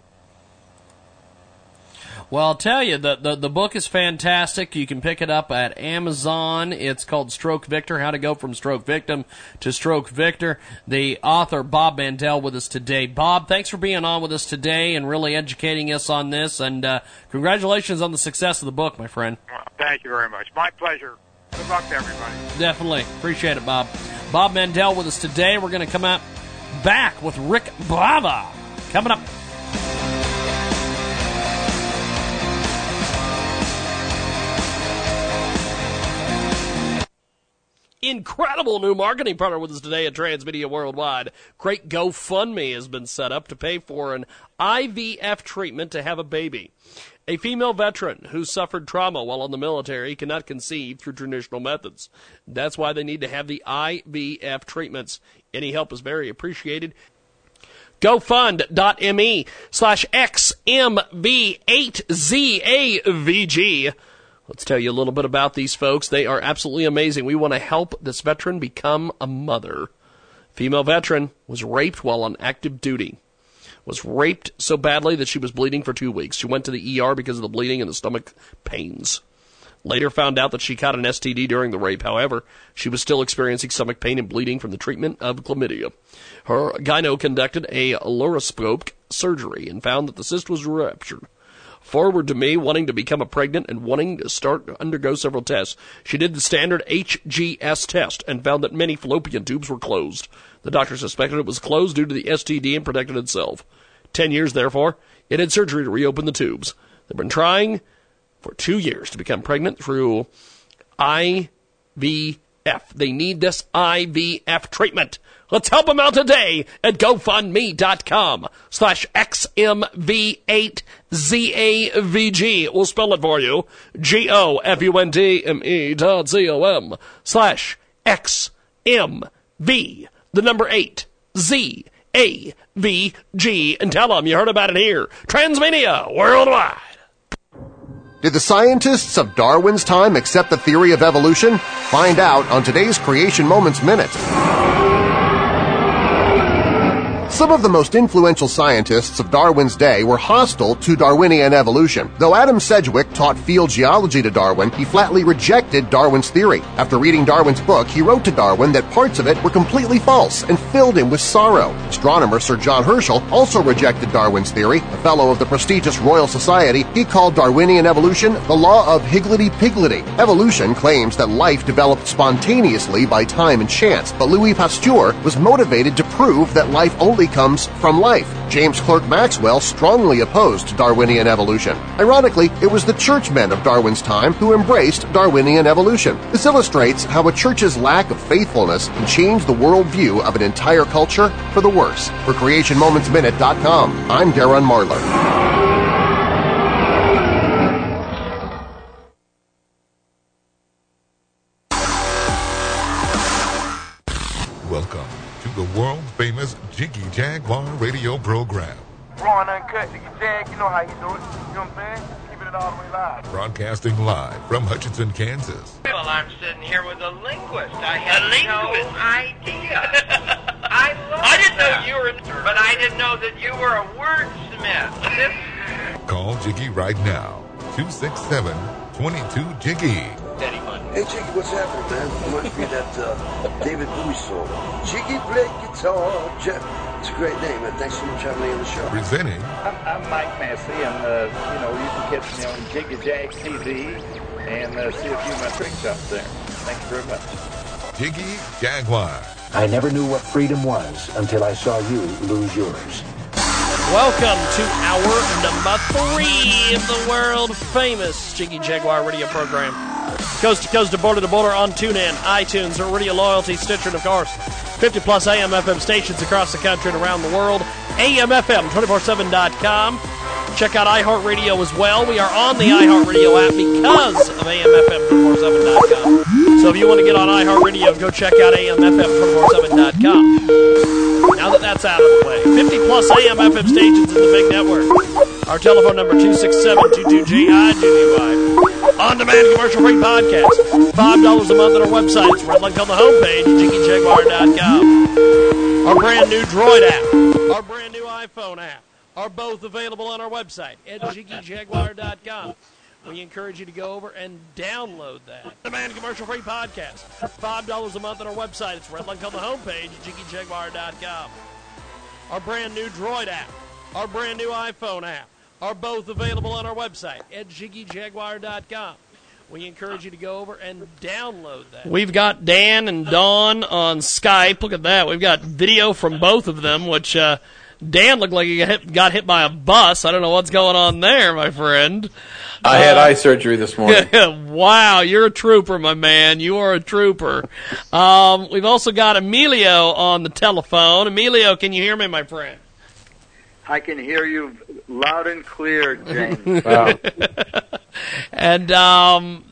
Well, I'll tell you, the, the, the book is fantastic. You can pick it up at Amazon. It's called Stroke Victor How to Go from Stroke Victim to Stroke Victor. The author, Bob Mandel, with us today. Bob, thanks for being on with us today and really educating us on this. And uh, congratulations on the success of the book, my friend. Well, thank you very much. My pleasure. Good luck to everybody. Definitely. Appreciate it, Bob. Bob Mandel with us today. We're going to come out back with Rick Bava coming up. Incredible new marketing partner with us today at Transmedia Worldwide. Great GoFundMe has been set up to pay for an IVF treatment to have a baby. A female veteran who suffered trauma while in the military cannot conceive through traditional methods. That's why they need to have the IVF treatments. Any help is very appreciated. GoFund.me slash XMV8ZAVG. Let's tell you a little bit about these folks. They are absolutely amazing. We want to help this veteran become a mother. Female veteran was raped while on active duty. Was raped so badly that she was bleeding for two weeks. She went to the ER because of the bleeding and the stomach pains. Later found out that she caught an STD during the rape. However, she was still experiencing stomach pain and bleeding from the treatment of chlamydia. Her gyno conducted a laparoscopic surgery and found that the cyst was ruptured. Forward to me, wanting to become a pregnant and wanting to start undergo several tests, she did the standard HSG test and found that many fallopian tubes were closed. The doctor suspected it was closed due to the STD and protected itself. Ten years, therefore, it had surgery to reopen the tubes. They've been trying for two years to become pregnant through IVF. They need this IVF treatment. Let's help them out today at GoFundMe.com slash XMV8ZAVG. We'll spell it for you. G-O-F-U-N-D-M-E dot Z-O-M slash XMV, the number eight, Z A V G, and tell them you heard about it here. Transmedia Worldwide. Did the scientists of Darwin's time accept the theory of evolution? Find out on today's Creation Moments Minute. Some of the most influential scientists of Darwin's day were hostile to Darwinian evolution. Though Adam Sedgwick taught field geology to Darwin, he flatly rejected Darwin's theory. After reading Darwin's book, he wrote to Darwin that parts of it were completely false and filled him with sorrow. Astronomer Sir John Herschel also rejected Darwin's theory. A fellow of the prestigious Royal Society, he called Darwinian evolution the law of higgledy-piggledy. Evolution claims that life developed spontaneously by time and chance, but Louis Pasteur was motivated to prove that life only comes from life. James Clerk Maxwell strongly opposed Darwinian evolution. Ironically, it was the churchmen of Darwin's time who embraced Darwinian evolution. This illustrates how a church's lack of faithfulness can change the worldview of an entire culture for the worse. For CreationMomentsMinute.com, I'm Darren Marlar. Jiggy Jaguar radio program. Raw and uncut, Jiggy Jag, you know how you do it. You know what I'm saying? Keeping it all the way live. Broadcasting live from Hutchinson, Kansas. Well, I'm sitting here with a linguist. I had no idea. [LAUGHS] I love I didn't know you were, but I didn't know that you were a wordsmith. Call Jiggy right now. 267 22 Jiggy. Hey, Jiggy, what's happening, man? Reminds me of that uh, David Bowie song. Jiggy play guitar. Jeff. It's a great name, man. Thanks so much for having me on the show. Presenting I'm, I'm Mike Massey, and uh, you know you can catch me on Jiggy Jag TV and uh, see a few of my trick shots there. Thank you very much. Jiggy Jaguar. I never knew what freedom was until I saw you lose yours. Welcome to hour number three of the world famous Jiggy Jaguar radio program. Coast to coast to border to border on TuneIn, iTunes, Radio Loyalty, Stitcher, and of course, 50 plus AM FM stations across the country and around the world. AMFM247.com. Check out iHeartRadio as well. We are on the iHeartRadio app because of AMFM247.com. So if you want to get on iHeartRadio, go check out AMFM247.com. Now that that's out of the way, 50 plus AM FM stations in the big network. Our telephone number 267-22-GI-GGY. On-demand commercial-free podcast. $5 a month on our website. It's right link on the homepage, jiggyjaguar.com. Our brand new Droid app, our brand new iPhone app are both available on our website at jiggyjaguar.com. We encourage you to go over and download that. Demand commercial free podcast. $5 a month on our website. It's red link on the homepage, jiggyjaguar.com. Our brand new Droid app, our brand new iPhone app are both available on our website at jiggyjaguar.com. We encourage you to go over and download that. We've got Dan and Dawn on Skype. Look at that. We've got video from both of them, which uh, Dan looked like he got hit, got hit by a bus. I don't know what's going on there, my friend. I had eye surgery this morning. [LAUGHS] wow, you're a trooper, my man. You are a trooper. Um, we've also got Emilio on the telephone. Emilio, can you hear me, my friend? I can hear you loud and clear, James. [LAUGHS] Wow. and um,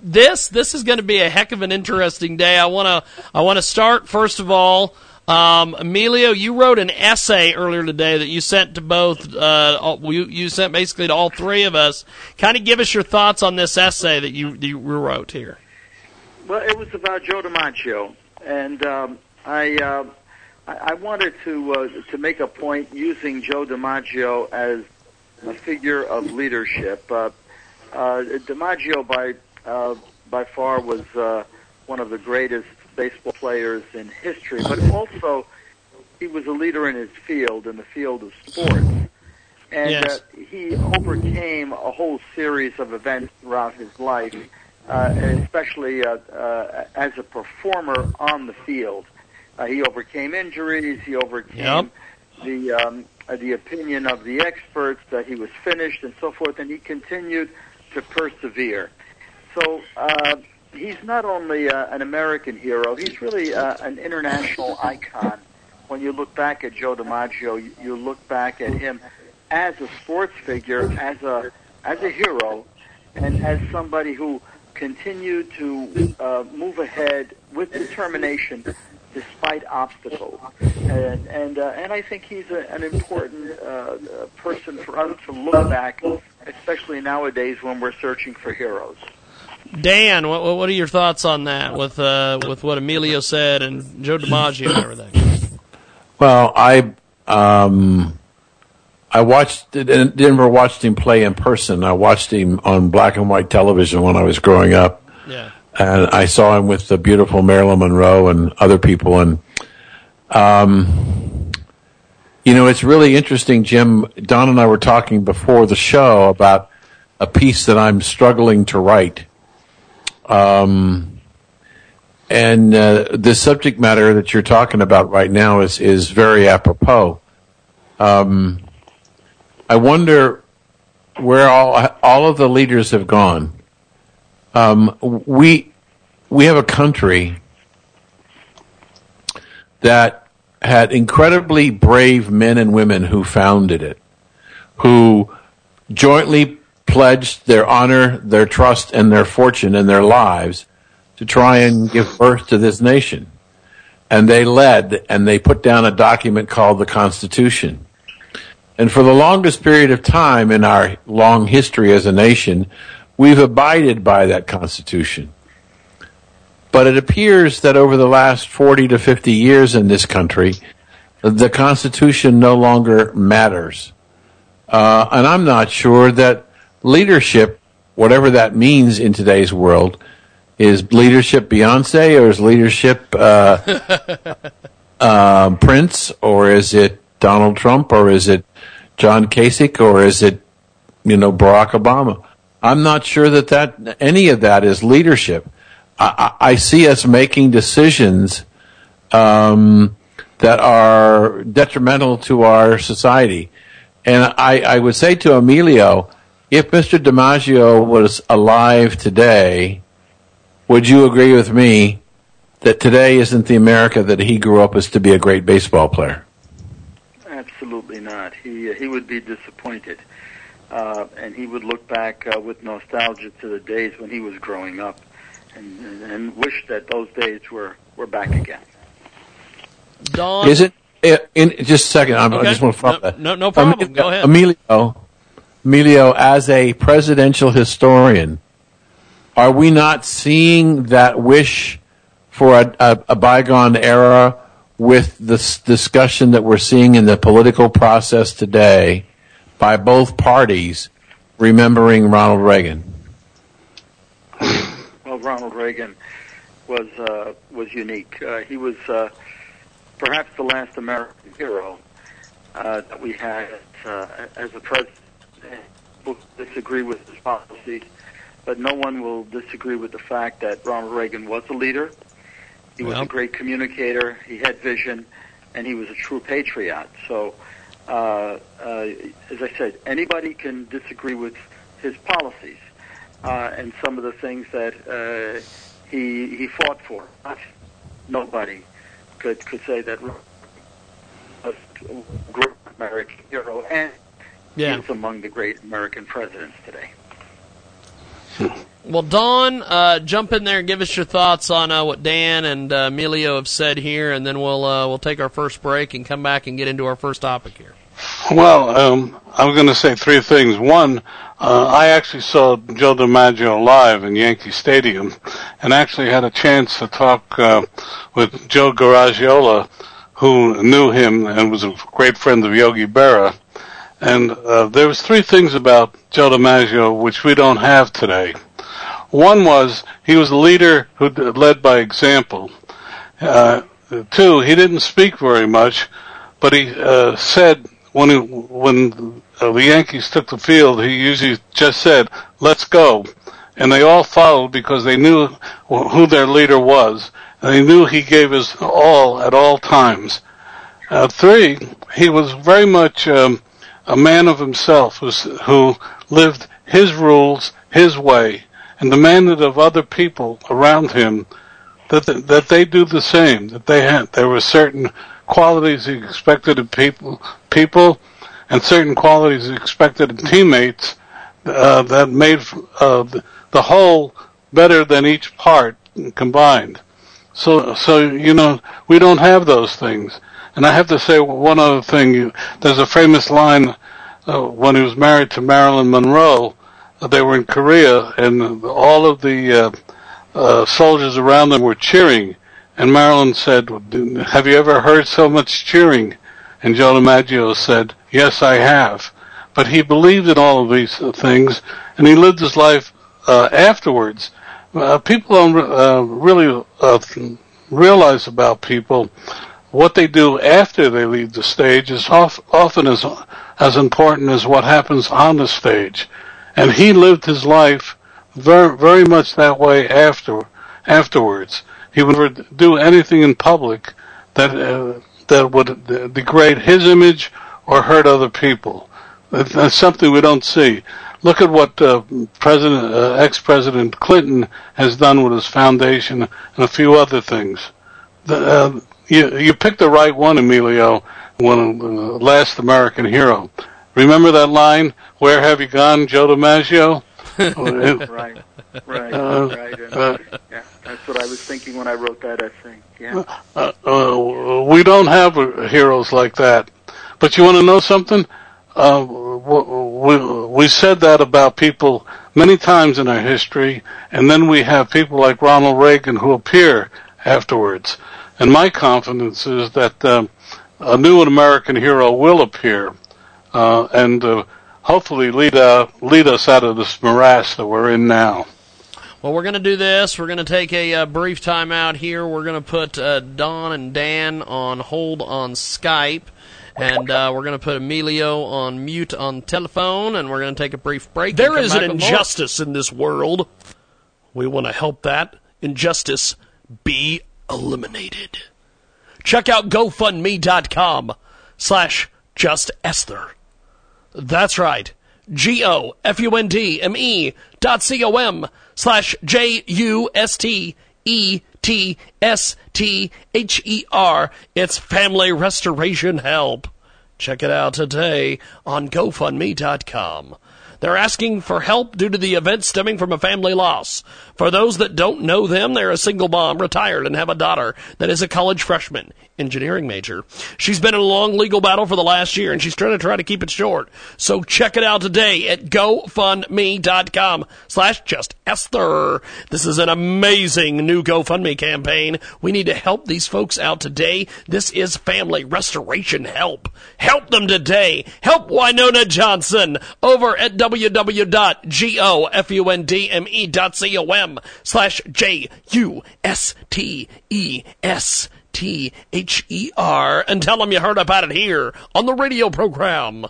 this this is going to be a heck of an interesting day. I want to I want to start first of all. Um, Emilio, you wrote an essay earlier today that you sent to both. Uh, all, you, you sent basically to all three of us. Kind of give us your thoughts on this essay that you you wrote here. Well, it was about Joe DiMaggio, and um, I, uh, I I wanted to uh, to make a point using Joe DiMaggio as a figure of leadership. Uh, uh, DiMaggio, by uh, by far, was uh, one of the greatest baseball players in history, but also he was a leader in his field, in the field of sports. And Yes. uh, he overcame a whole series of events throughout his life, uh, and especially uh, uh, as a performer on the field. Uh, he overcame injuries. He overcame the um, uh, the opinion of the experts that he was finished and so forth, and he continued to persevere. So uh, he's not only uh, an American hero; he's really uh, an international icon. When you look back at Joe DiMaggio, you, you look back at him as a sports figure, as a as a hero, and as somebody who continued to uh, move ahead with determination despite obstacles. And and uh, and I think he's a, an important uh, uh, person for us to look back, especially nowadays when we're searching for heroes. Dan, what what are your thoughts on that with uh, with what Emilio said and Joe DiMaggio and everything? Well, I um, I watched never watched him play in person. I watched him on black and white television when I was growing up. Yeah. And I saw him with the beautiful Marilyn Monroe and other people. And um, you know, it's really interesting, Jim. Don and I were talking before the show about a piece that I'm struggling to write. Um, and uh, the subject matter that you're talking about right now is is very apropos. Um, I wonder where all all of the leaders have gone. Um, we we have a country that had incredibly brave men and women who founded it, who jointly pledged their honor, their trust, and their fortune and their lives to try and give birth to this nation. And they led and they put down a document called the Constitution. And for the longest period of time in our long history as a nation, we've abided by that Constitution. But it appears that over the last 40 to 50 years in this country, the Constitution no longer matters. Uh, and I'm not sure that leadership, whatever that means in today's world, is leadership Beyonce or is leadership uh, uh, [LAUGHS] Prince or is it Donald Trump or is it John Kasich or is it you know Barack Obama? I'm not sure that that any of that is leadership. I, I I see us making decisions um, that are detrimental to our society, and I, I would say to Emilio, if Mr. DiMaggio was alive today, would you agree with me that today isn't the America that he grew up as to be a great baseball player? Absolutely not. He he would be disappointed, uh, and he would look back uh, with nostalgia to the days when he was growing up, and, and, and wish that those days were were back again. Dawn, Is it? In, just a second, I'm, I just want to follow No- that. no- no problem. Emilio, Go ahead. Emilio, Emilio, as a presidential historian, are we not seeing that wish for a, a, a bygone era with this discussion that we're seeing in the political process today by both parties remembering Ronald Reagan? Well, Ronald Reagan was uh, was unique. Uh, he was uh, perhaps the last American hero uh, that we had uh, as a president. People disagree with his policies, but no one will disagree with the fact that Ronald Reagan was a leader. He was Well. a great communicator. He had vision, and he was a true patriot. So, uh, uh, as I said, anybody can disagree with his policies uh, and some of the things that uh, he he fought for. Not- Nobody could could say that Ronald was a great American hero and Yeah. is among the great American presidents today. Well, Don, uh, jump in there and give us your thoughts on uh, what Dan and uh, Emilio have said here, and then we'll uh, we'll take our first break and come back and get into our first topic here. Well, um, I'm going to say three things. One, uh, I actually saw Joe DiMaggio live in Yankee Stadium, and actually had a chance to talk uh, with Joe Garagiola, who knew him and was a great friend of Yogi Berra. And uh, there was three things about Joe DiMaggio which we don't have today. One was he was a leader who led by example. Uh, two, he didn't speak very much, but he uh, said when he, when uh, the Yankees took the field, he usually just said, "Let's go," and they all followed because they knew who their leader was, and they knew he gave his all at all times. Uh, three, he was very much um, a man of himself who lived his rules, his way, and demanded of other people around him that that they do the same. That they had there were certain qualities he expected of people, people, and certain qualities expected of teammates uh, that made uh, the whole better than each part combined. So, so you know, we don't have those things. And I have to say one other thing. There's a famous line uh, when he was married to Marilyn Monroe. Uh, they were in Korea, and all of the uh, uh, soldiers around them were cheering. And Marilyn said, "Have you ever heard so much cheering?" And Joe DiMaggio said, "Yes, I have." But he believed in all of these things, and he lived his life uh, afterwards. People don't really realize about people what they do after they leave the stage is often as as important as what happens on the stage. And he lived his life very very much that way after afterwards. He would never do anything in public that uh, that would degrade his image or hurt other people. That's something we don't see. Look at what uh, President, uh, ex-President Clinton has done with his foundation and a few other things. The, uh, you, you picked the right one, Emilio, one uh, last American hero. Remember that line? Where have you gone, Joe DiMaggio? [LAUGHS] right, right, Uh, right. And, uh, yeah, that's what I was thinking when I wrote that essay. Yeah. uh, uh, we don't have uh, heroes like that. But you want to know something? Uh, we, we said that about people many times in our history, and then we have people like Ronald Reagan who appear afterwards. And my confidence is that um, a new American hero will appear, uh, and uh, hopefully lead uh, lead us out of this morass that we're in now. Well, we're going to do this. We're going to take a uh, brief time out here. We're going to put uh, Don and Dan on hold on Skype. And uh, we're going to put Emilio on mute on telephone, and we're going to take a brief break. and There come is an back with more. injustice in this world. We want to help that injustice be eliminated. Check out GoFundMe.com slash Just Esther. That's right. G O F U N D M E dot C O M slash J U S T E T S T H E R. It's Family Restoration Help. Check it out today on GoFundMe.com. They're asking for help due to the event stemming from a family loss. For those that don't know them, they're a single mom, retired, and have a daughter that is a college freshman engineering major. She's been in a long legal battle for the last year and she's trying to try to keep it short. So check it out today at gofundme.com slash just Esther. This is an amazing new GoFundMe campaign. We need to help these folks out today. This is family restoration help. Help them today. Help Winona Johnson over at www.gofundme.com slash J-U-S-T-E-S T H E R and tell them you heard about it here on the radio program.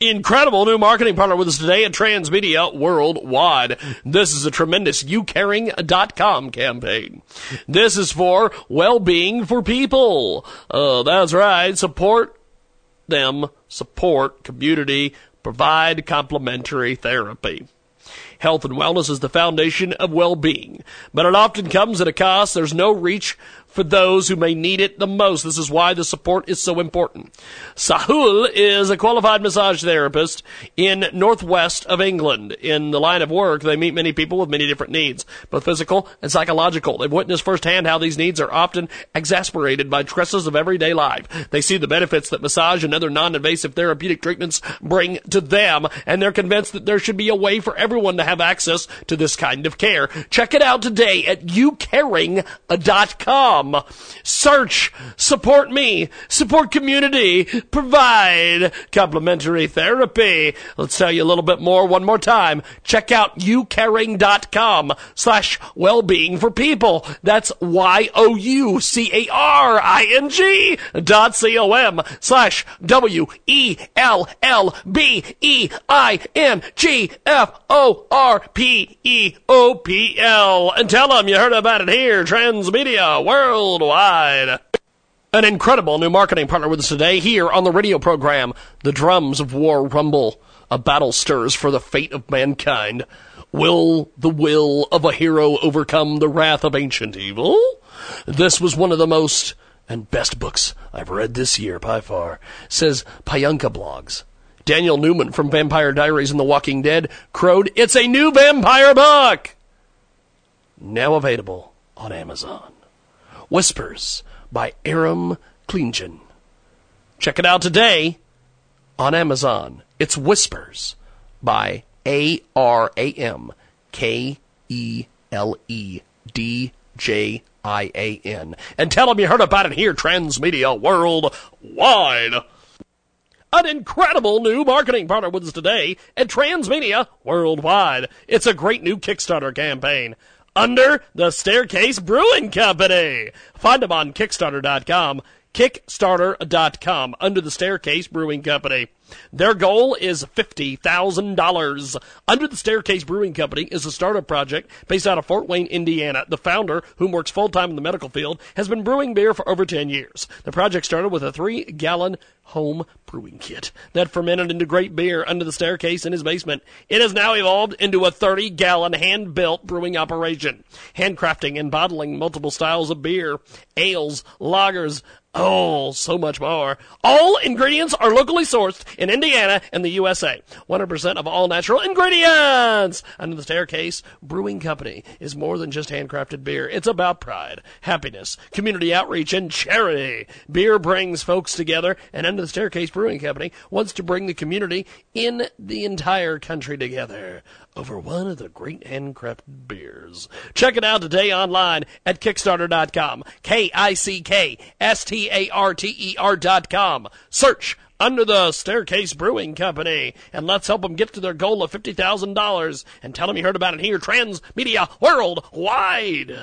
Incredible new marketing partner with us today at Transmedia Worldwide. This is a tremendous YouCaring.com campaign. This is for well-being for people. Uh, that's right. Support them, support community, provide complementary therapy. Health and wellness is the foundation of well-being, but it often comes at a cost. There's no reach for those who may need it the most. This is why the support is so important. Sahul is a qualified massage therapist in northwest of England. In the line of work, they meet many people with many different needs, both physical and psychological. They've witnessed firsthand how these needs are often exasperated by stresses of everyday life. They see the benefits that massage and other non-invasive therapeutic treatments bring to them, and they're convinced that there should be a way for everyone to have access to this kind of care. Check it out today at youcaring.com. Search, support me, support community, provide complimentary therapy. Let's tell you a little bit more one more time. Check out youcaring.com slash well-being for people. That's Y-O-U-C-A-R-I-N-G dot C-O-M slash W-E-L-L-B-E-I-N-G-F-O-R-P-E-O-P-L. And tell them you heard about it here, Transmedia Worldwide. An incredible new marketing partner with us today here on the radio program, The Drums of War Rumble. A battle stirs for the fate of mankind. Will the will of a hero overcome the wrath of ancient evil? This was one of the most and best books I've read this year by far, says Payunka Blogs. Daniel Newman from Vampire Diaries and The Walking Dead crowed, It's a new vampire book! Now available on Amazon. Whispers by Aram Keledjian. Check it out today on Amazon. It's Whispers by A R A M K E L E D J I A N. And tell them you heard about it here, Transmedia Worldwide. An incredible new marketing partner with us today at Transmedia Worldwide. It's a great new Kickstarter campaign. Under the Staircase Brewing Company. Find them on Kickstarter.com. Kickstarter.com. Under the Staircase Brewing Company. Their goal is $50,000. Under the Staircase Brewing Company is a startup project based out of Fort Wayne, Indiana. The founder, whom works full time in the medical field, has been brewing beer for over 10 years. The project started with a three gallon home brewing kit that fermented into great beer under the staircase in his basement. It has now evolved into a 30 gallon hand built brewing operation, handcrafting and bottling multiple styles of beer, ales, lagers, Oh, so much more. All ingredients are locally sourced in Indiana and the USA. 100% of all natural ingredients! Under the Staircase Brewing Company is more than just handcrafted beer. It's about pride, happiness, community outreach, and charity. Beer brings folks together, and Under the Staircase Brewing Company wants to bring the community in the entire country together over one of the great handcrafted beers. Check it out today online at Kickstarter.com. K-I-C-K-S-T-A-R-T-E-R dot com. Search under the Staircase Brewing Company, and let's help them get to their goal of $50,000 and tell them you heard about it here, Transmedia Worldwide.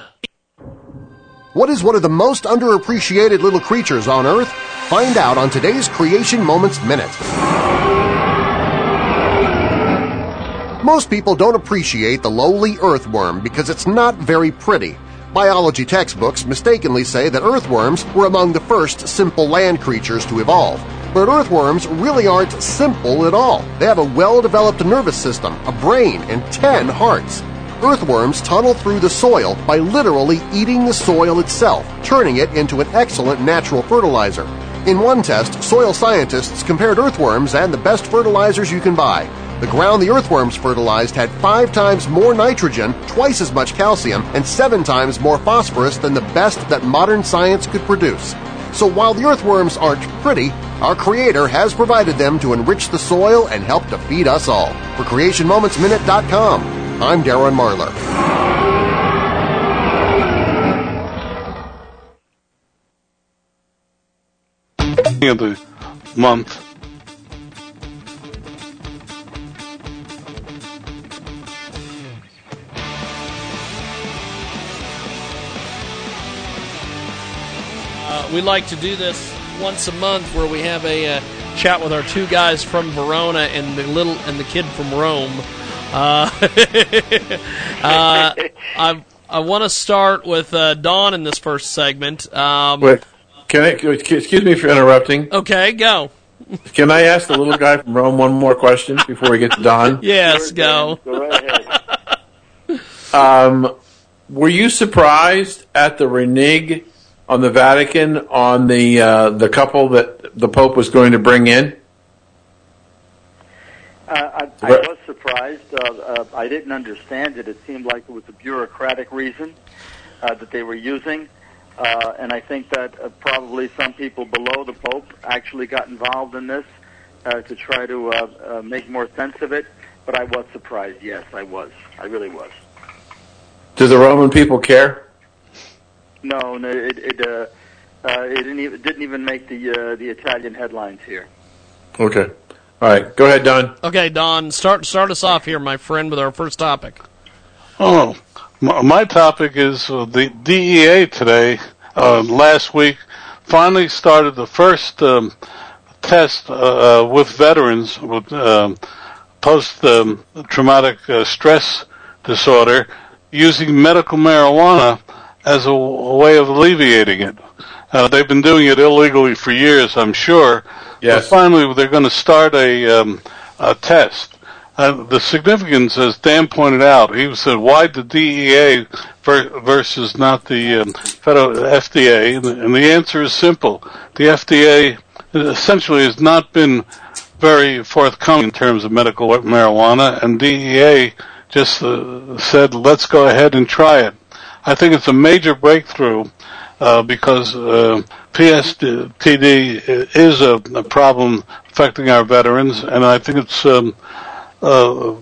What is one of the most underappreciated little creatures on Earth? Find out on today's Creation Moments Minute. Most people don't appreciate the lowly earthworm because it's not very pretty. Biology textbooks mistakenly say that earthworms were among the first simple land creatures to evolve. But earthworms really aren't simple at all. They have a well-developed nervous system, a brain, and 10 hearts. Earthworms tunnel through the soil by literally eating the soil itself, turning it into an excellent natural fertilizer. In one test, soil scientists compared earthworms and the best fertilizers you can buy. The ground the earthworms fertilized had five times more nitrogen, twice as much calcium, and seven times more phosphorus than the best that modern science could produce. So while the earthworms aren't pretty, our Creator has provided them to enrich the soil and help to feed us all. For CreationMomentsMinute.com, I'm Darren Marlar. the month. We like to do this once a month where we have a uh, chat with our two guys from Verona and the little and the kid from Rome. Uh, [LAUGHS] uh, I I want to start with uh, Don in this first segment. Um, Wait, can I? Excuse me for interrupting. Okay, go. Can I ask the little guy from Rome one more question before we get to Don? [LAUGHS] Yes, go. go right Um, were you surprised at the renege on the Vatican on the uh, the couple that the Pope was going to bring in? Uh, I, I was surprised. Uh, uh, I didn't understand it. It seemed like it was a bureaucratic reason uh, that they were using. Uh, and I think that uh, probably some people below the Pope actually got involved in this uh, to try to uh, uh, make more sense of it. But I was surprised. Yes, I was. I really was. Do the Roman people care? No, no it it, uh, uh, it didn't even didn't even make the uh, the Italian headlines here. Okay. All right. Go ahead, Don. Okay, Don, start start us off here, my friend, with our first topic. Oh, my, my topic is uh, the DEA today, uh, last week, finally started the first um, test uh, uh, with veterans with um, post um, traumatic uh, stress disorder using medical marijuana as a, a way of alleviating it. Uh, they've been doing it illegally for years, I'm sure. Yes. But finally, they're going to start a, um, a test. Uh, the significance, as Dan pointed out, he said, why the DEA ver- versus not the um, federal FDA? And the, and the answer is simple. The FDA essentially has not been very forthcoming in terms of medical marijuana, and DEA just uh, said, let's go ahead and try it. I think it's a major breakthrough uh, because uh, PSTD is a, a, problem affecting our veterans, and I think it's um, uh,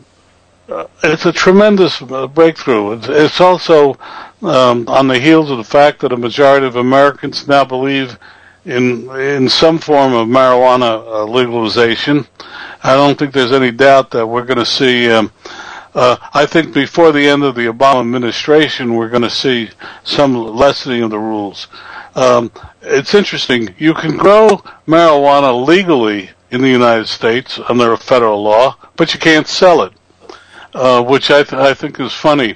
it's a tremendous breakthrough. It's, it's also um, on the heels of the fact that a majority of Americans now believe in in some form of marijuana legalization. I don't think there's any doubt that we're going to see. Um, uh, I think before the end of the Obama administration, we're going to see some lessening of the rules. Um, it's interesting. You can grow marijuana legally in the United States under federal law, but you can't sell it, uh, which I, th- I think is funny.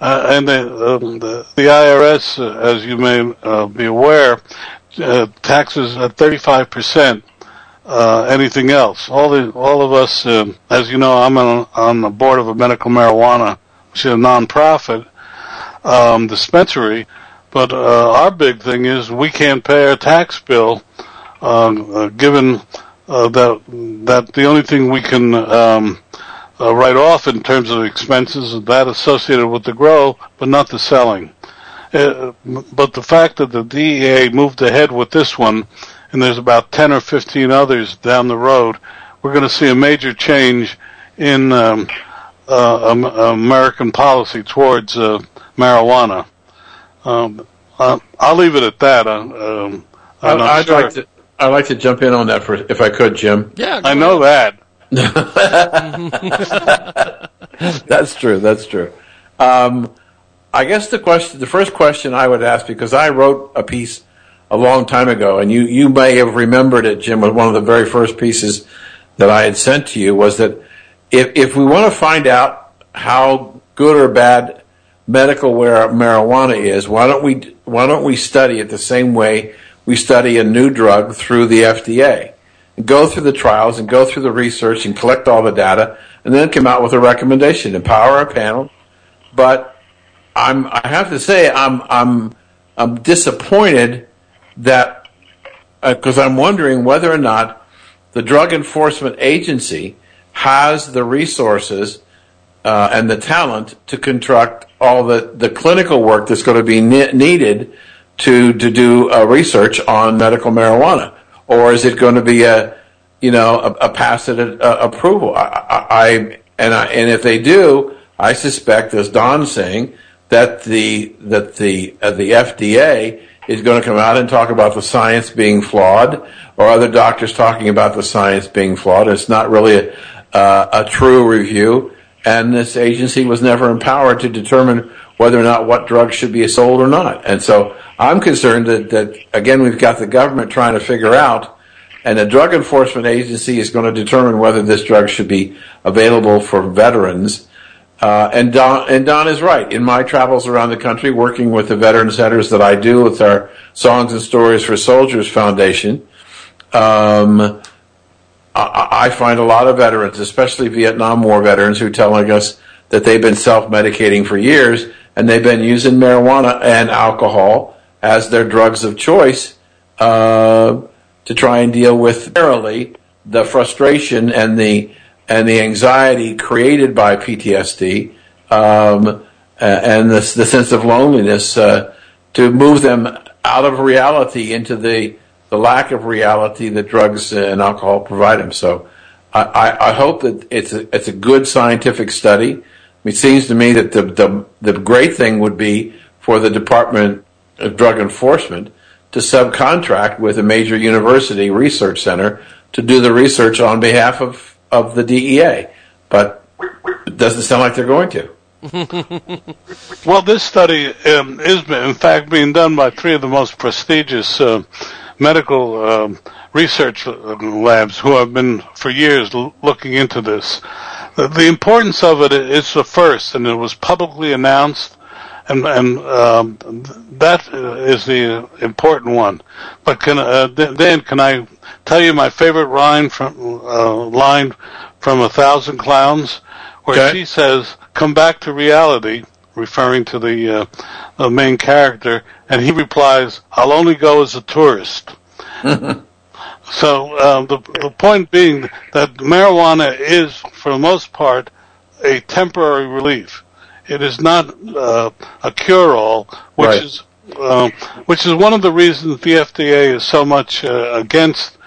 Uh, and the, um, the, the IRS, uh, as you may uh, be aware, uh, taxes at 35 percent uh, anything else. All the all of us, uh, as you know, I'm on, on the board of a medical marijuana, which is a nonprofit um, dispensary. But uh, our big thing is we can't pay our tax bill, uh, given uh, that that the only thing we can um, uh, write off in terms of expenses is that associated with the grow, but not the selling. but the fact that the DEA moved ahead with this one and there's about 10 or 15 others down the road, we're going to see a major change in um, uh, um, American policy towards uh, marijuana. Um, uh, I'll leave it at that. Um, I'd, sure. like to. I'd like to jump in on that for, if I could, Jim. Yeah, I know that. [LAUGHS] [LAUGHS] that's true. That's true. Um, I guess the question, the first question I would ask, because I wrote a piece a long time ago, and you, you may have remembered it, Jim, was one of the very first pieces that I had sent to you was that if, if we want to find out how good or bad medical marijuana is, why don't we, why don't we study it the same way we study a new drug through the FDA? Go through the trials and go through the research and collect all the data and then come out with a recommendation, empower a panel. But I'm, I have to say, I'm, I'm, I'm disappointed that because uh, I'm wondering whether or not the Drug Enforcement Agency has the resources uh, and the talent to conduct all the, the clinical work that's going to be ne- needed to to do uh, research on medical marijuana, or is it going to be a you know a, a passive approval? And if they do, I suspect, as Don's saying, that the that the the FDA is going to come out and talk about the science being flawed, or other doctors talking about the science being flawed. It's not really a, uh, a true review, and this agency was never empowered to determine whether or not what drugs should be sold or not. And so I'm concerned that, that again, we've got the government trying to figure out, and the Drug Enforcement Agency is going to determine whether this drug should be available for veterans. Uh, and Don and Don is right. In my travels around the country, working with the veteran centers that I do with our Songs and Stories for Soldiers Foundation, um, I, I find a lot of veterans, especially Vietnam War veterans, who are telling us that they've been self-medicating for years and they've been using marijuana and alcohol as their drugs of choice uh, to try and deal with thoroughly the frustration and the and the anxiety created by PTSD um, and the, the, sense of loneliness uh, to move them out of reality into the the lack of reality that drugs and alcohol provide them. So I, I hope that it's a, it's a good scientific study. It seems to me that the, the, the great thing would be for the Department of Drug Enforcement to subcontract with a major university research center to do the research on behalf of, of the DEA. But it doesn't sound like they're going to. [LAUGHS] well, this study um, is, in fact, being done by three of the most prestigious uh, medical um, research labs who have been for years l- looking into this. The, the, importance of it is the first, and it was publicly announced, and, and um, that is the important one. But can uh, Dan, can I tell you my favorite line from uh, line from A Thousand Clowns, where okay. she says, "Come back to reality." referring to the, uh, the main character, and he replies, "I'll only go as a tourist." [LAUGHS] so uh, the the point being that marijuana is, for the most part, a temporary relief. It is not uh, a cure-all, which right. is um, which is one of the reasons the FDA is so much uh, against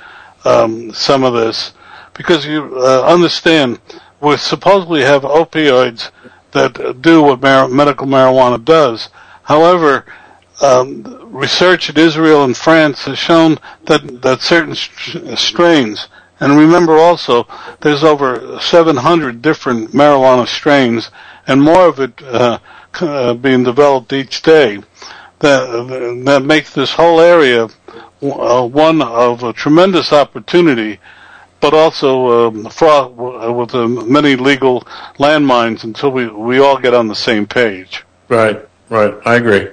um, some of this, because you uh, understand we supposedly have opioids that do what mar- medical marijuana does. However, um, research in Israel and France has shown that that certain st- strains, and remember also, there's over 700 different marijuana strains, and more of it uh, uh, being developed each day. That that makes this whole area uh, one of a tremendous opportunity but also um, fraught with uh, many legal landmines until we, we all get on the same page. Right, right. I agree.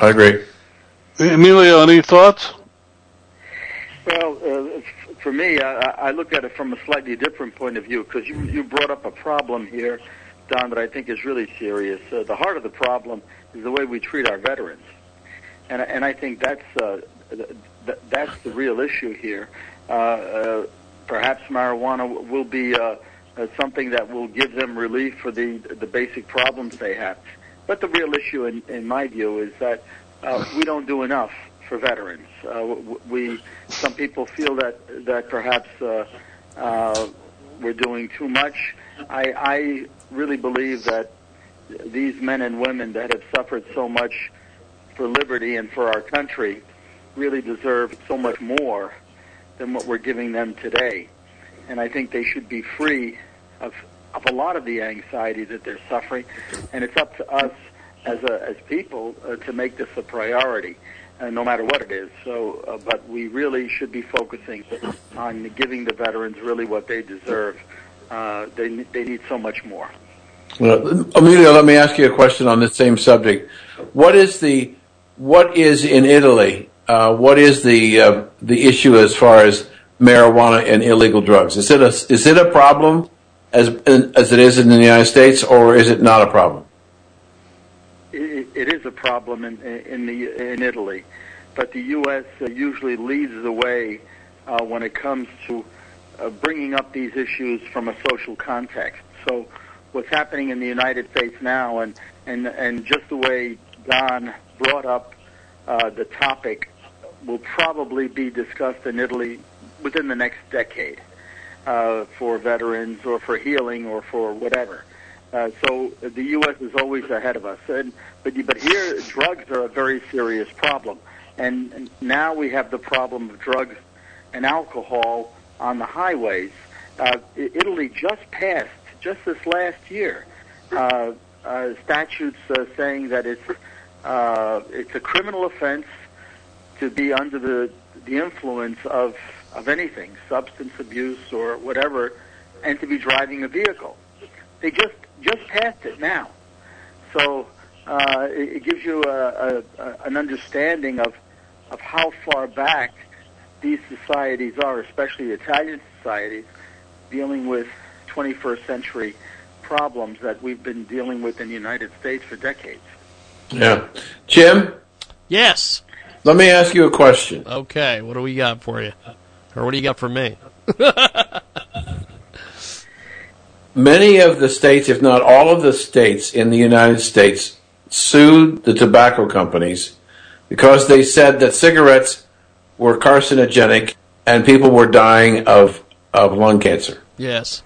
I agree. Emilio, any thoughts? Well, uh, for me, I, I look at it from a slightly different point of view because you, you brought up a problem here, Don, that I think is really serious. Uh, the heart of the problem is the way we treat our veterans, and and I think that's uh, th- that's the real issue here. Uh, uh, perhaps marijuana will be uh, uh, something that will give them relief for the the basic problems they have. But the real issue, in, in my view, is that uh, we don't do enough for veterans. Uh, we some people feel that that perhaps uh, uh, we're doing too much. I, I really believe that these men and women that have suffered so much for liberty and for our country really deserve so much more than what we're giving them today. And I think they should be free of, of a lot of the anxiety that they're suffering. And it's up to us as, a, as people uh, to make this a priority, uh, no matter what it is. So, uh, but we really should be focusing on giving the veterans really what they deserve. Uh, they, they need so much more. Well, Emilio, let me ask you a question on the same subject. What is the what is in Italy uh, what is the uh, the issue as far as marijuana and illegal drugs? Is it a is it a problem as as it is in the United States, or is it not a problem? it, it is a problem in in the in Italy, but the U.S. Uh, usually leads the way uh, when it comes to uh, bringing up these issues from a social context. So, what's happening in the United States now, and and and just the way Don brought up uh, the topic will probably be discussed in Italy within the next decade uh, for veterans or for healing or for whatever. Uh, so the U.S. is always ahead of us. And, but, but here, drugs are a very serious problem. And now we have the problem of drugs and alcohol on the highways. Uh, Italy just passed, just this last year, uh, uh, statutes uh, saying that it's uh, it's a criminal offense to be under the the influence of of anything, substance abuse or whatever, and to be driving a vehicle. They just just passed it now, so uh, it, it gives you a, a, a, an understanding of of how far back these societies are, especially Italian societies, dealing with 21st century problems that we've been dealing with in the United States for decades. Yeah. Jim? Yes. Let me ask you a question. Okay, what do we got for you? Or what do you got for me? [LAUGHS] Many of the states, if not all of the states in the United States, sued the tobacco companies because they said that cigarettes were carcinogenic and people were dying of, of lung cancer. yes.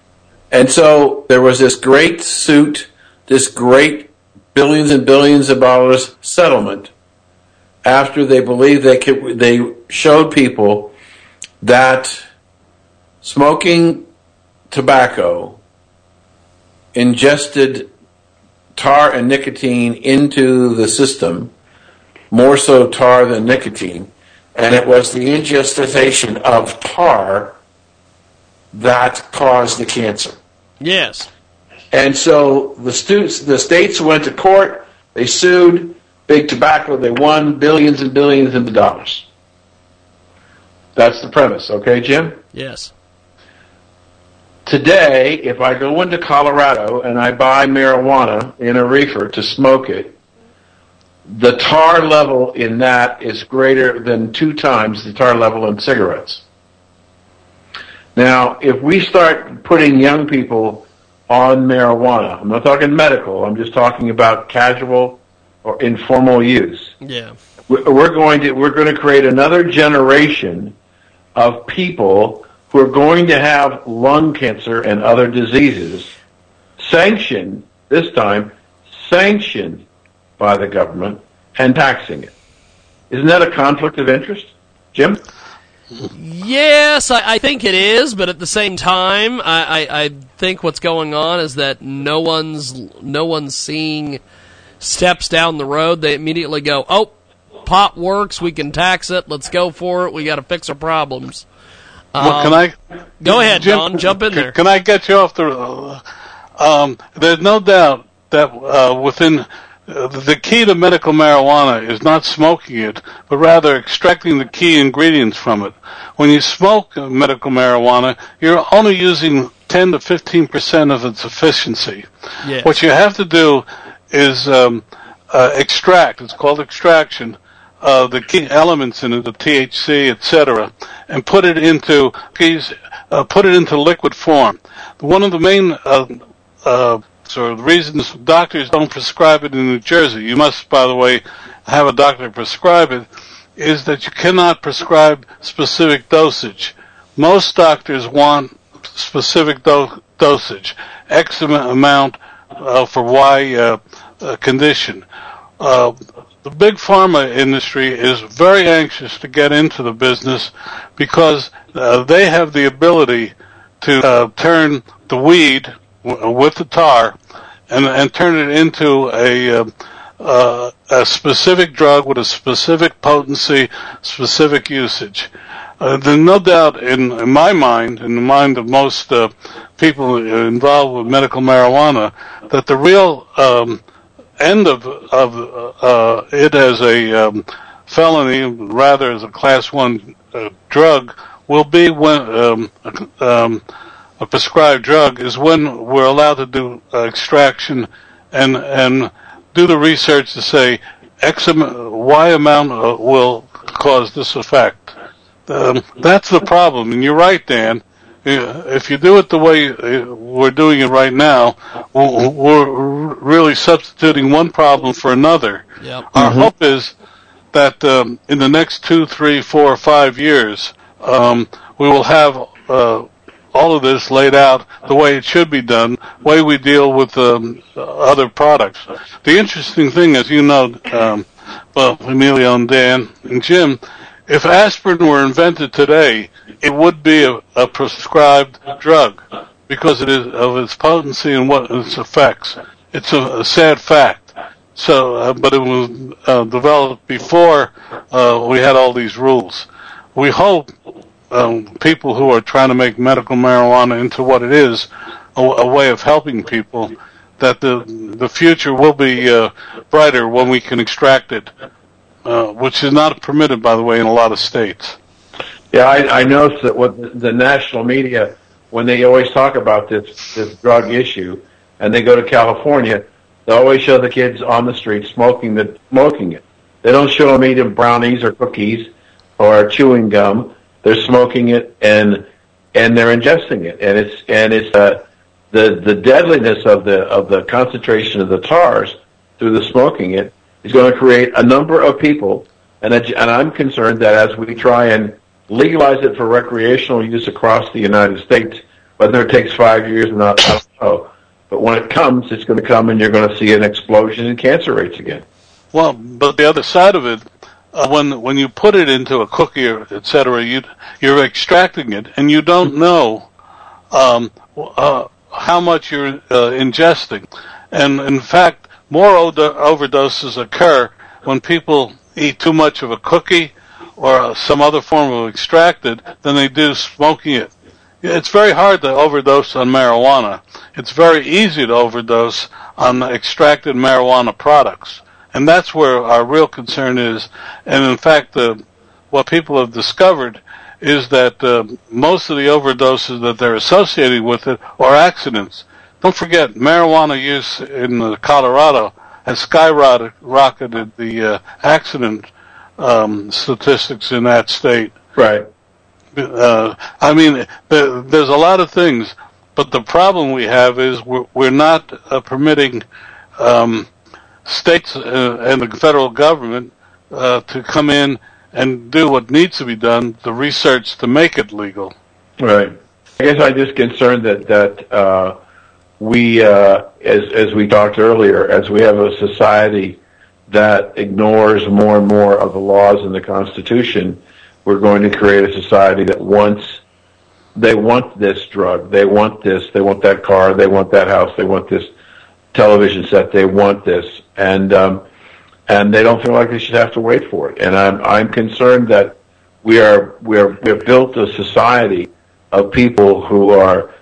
And so there was this great suit, this great billions and billions of dollars settlement after they believed they could, they showed people that smoking tobacco ingested tar and nicotine into the system, more so tar than nicotine, and it was the ingestion of tar that caused the cancer. Yes. And so the students, the states went to court. They sued big tobacco. They won billions and billions of dollars. That's the premise, okay, Jim? Yes. Today, if I go into Colorado and I buy marijuana in a reefer to smoke it, the tar level in that is greater than two times the tar level in cigarettes. Now, if we start putting young people on marijuana, I'm not talking medical, I'm just talking about casual or informal use. Yeah. We're going to we're going to create another generation of people who are going to have lung cancer and other diseases sanctioned this time sanctioned by the government and taxing it. Isn't that a conflict of interest, Jim? Yes, I, I think it is, but at the same time, I, I, I think what's going on is that no one's no one's seeing steps down the road. They immediately go, "Oh, pot works. We can tax it. Let's go for it. We got to fix our problems." Well, can Um, I? Go ahead, Jim, Don. Jump in can- there. Can I get you off the? Uh, um, there's no doubt that uh, within the key to medical marijuana is not smoking it, but rather extracting the key ingredients from it. When you smoke uh, medical marijuana, you're only using 10 to 15 percent of its efficiency. Yes. What you have to do is um, uh, extract. It's called extraction. Uh, the key elements in it, the THC, etc., and put it into please, uh, put it into liquid form. One of the main uh, the reasons doctors don't prescribe it in New Jersey, you must, by the way, have a doctor prescribe it, is that you cannot prescribe specific dosage. Most doctors want specific do- dosage, X amount uh, for Y uh, uh, condition. Uh, the big pharma industry is very anxious to get into the business because uh, they have the ability to uh, turn the weed with the tar and, and turn it into a uh, uh, a specific drug with a specific potency, specific usage. Uh, there's no doubt in, in my mind, in the mind of most uh, people involved with medical marijuana, that the real um, end of of uh, it as a um, felony, rather as a class one uh, drug, will be when um, um, a prescribed drug is when we're allowed to do uh, extraction and and do the research to say X am- Y amount uh, will cause this effect. Um, that's the problem, and you're right, Dan. Uh, If you do it the way uh, we're doing it right now, we're we're really substituting one problem for another. Yep. Our hope is that um, in the next two, three, four, five years, um, we will have uh, all of this laid out the way it should be done, way we deal with um, other products. The interesting thing, as you know, um, well, Emilio and Dan and Jim, if aspirin were invented today, it would be a, a prescribed drug because it is of its potency and what its effects. It's a, a sad fact. So, uh, but it was uh, developed before uh, we had all these rules. We hope people who are trying to make medical marijuana into what it is, a, a way of helping people, that the the future will be uh, brighter when we can extract it, uh, which is not permitted, by the way, in a lot of states. Yeah, I, I noticed that what the, the national media, when they always talk about this this drug issue, and they go to California, they always show the kids on the street smoking the smoking it. They don't show them eating brownies or cookies or chewing gum. They're smoking it and and they're ingesting it, and it's and it's uh, the the deadliness of the of the concentration of the tars through the smoking it is going to create a number of people, and and I'm concerned that as we try and legalize it for recreational use across the United States, whether it takes five years or not, I don't know. But when it comes, it's going to come, and you're going to see an explosion in cancer rates again. Well, but the other side of it, uh, when when you put it into a cookie or et cetera, you you're extracting it, and you don't know um, uh, how much you're uh, ingesting. And in fact, more overdoses occur when people eat too much of a cookie or some other form of extracted than they do smoking it. It's very hard to overdose on marijuana. It's very easy to overdose on extracted marijuana products. And that's where our real concern is. And in fact, uh, what people have discovered is that uh, most of the overdoses that they're associating with it are accidents. Don't forget, marijuana use in uh, Colorado has skyrocketed the uh, accident um, statistics in that state. Right. Uh, I mean, there, there's a lot of things, but the problem we have is we're, we're not uh, permitting um, states uh, and the federal government uh, to come in and do what needs to be done, the research to make it legal. Right. I guess I'm just concerned that that uh, we, uh, as as we talked earlier, as we have a society that ignores more and more of the laws in the Constitution, we're going to create a society that wants they want this drug, they want this, they want that car, they want that house, they want this television set, they want this, and um, and they don't feel like they should have to wait for it. And I'm I'm concerned that we are we are we have built a society of people who are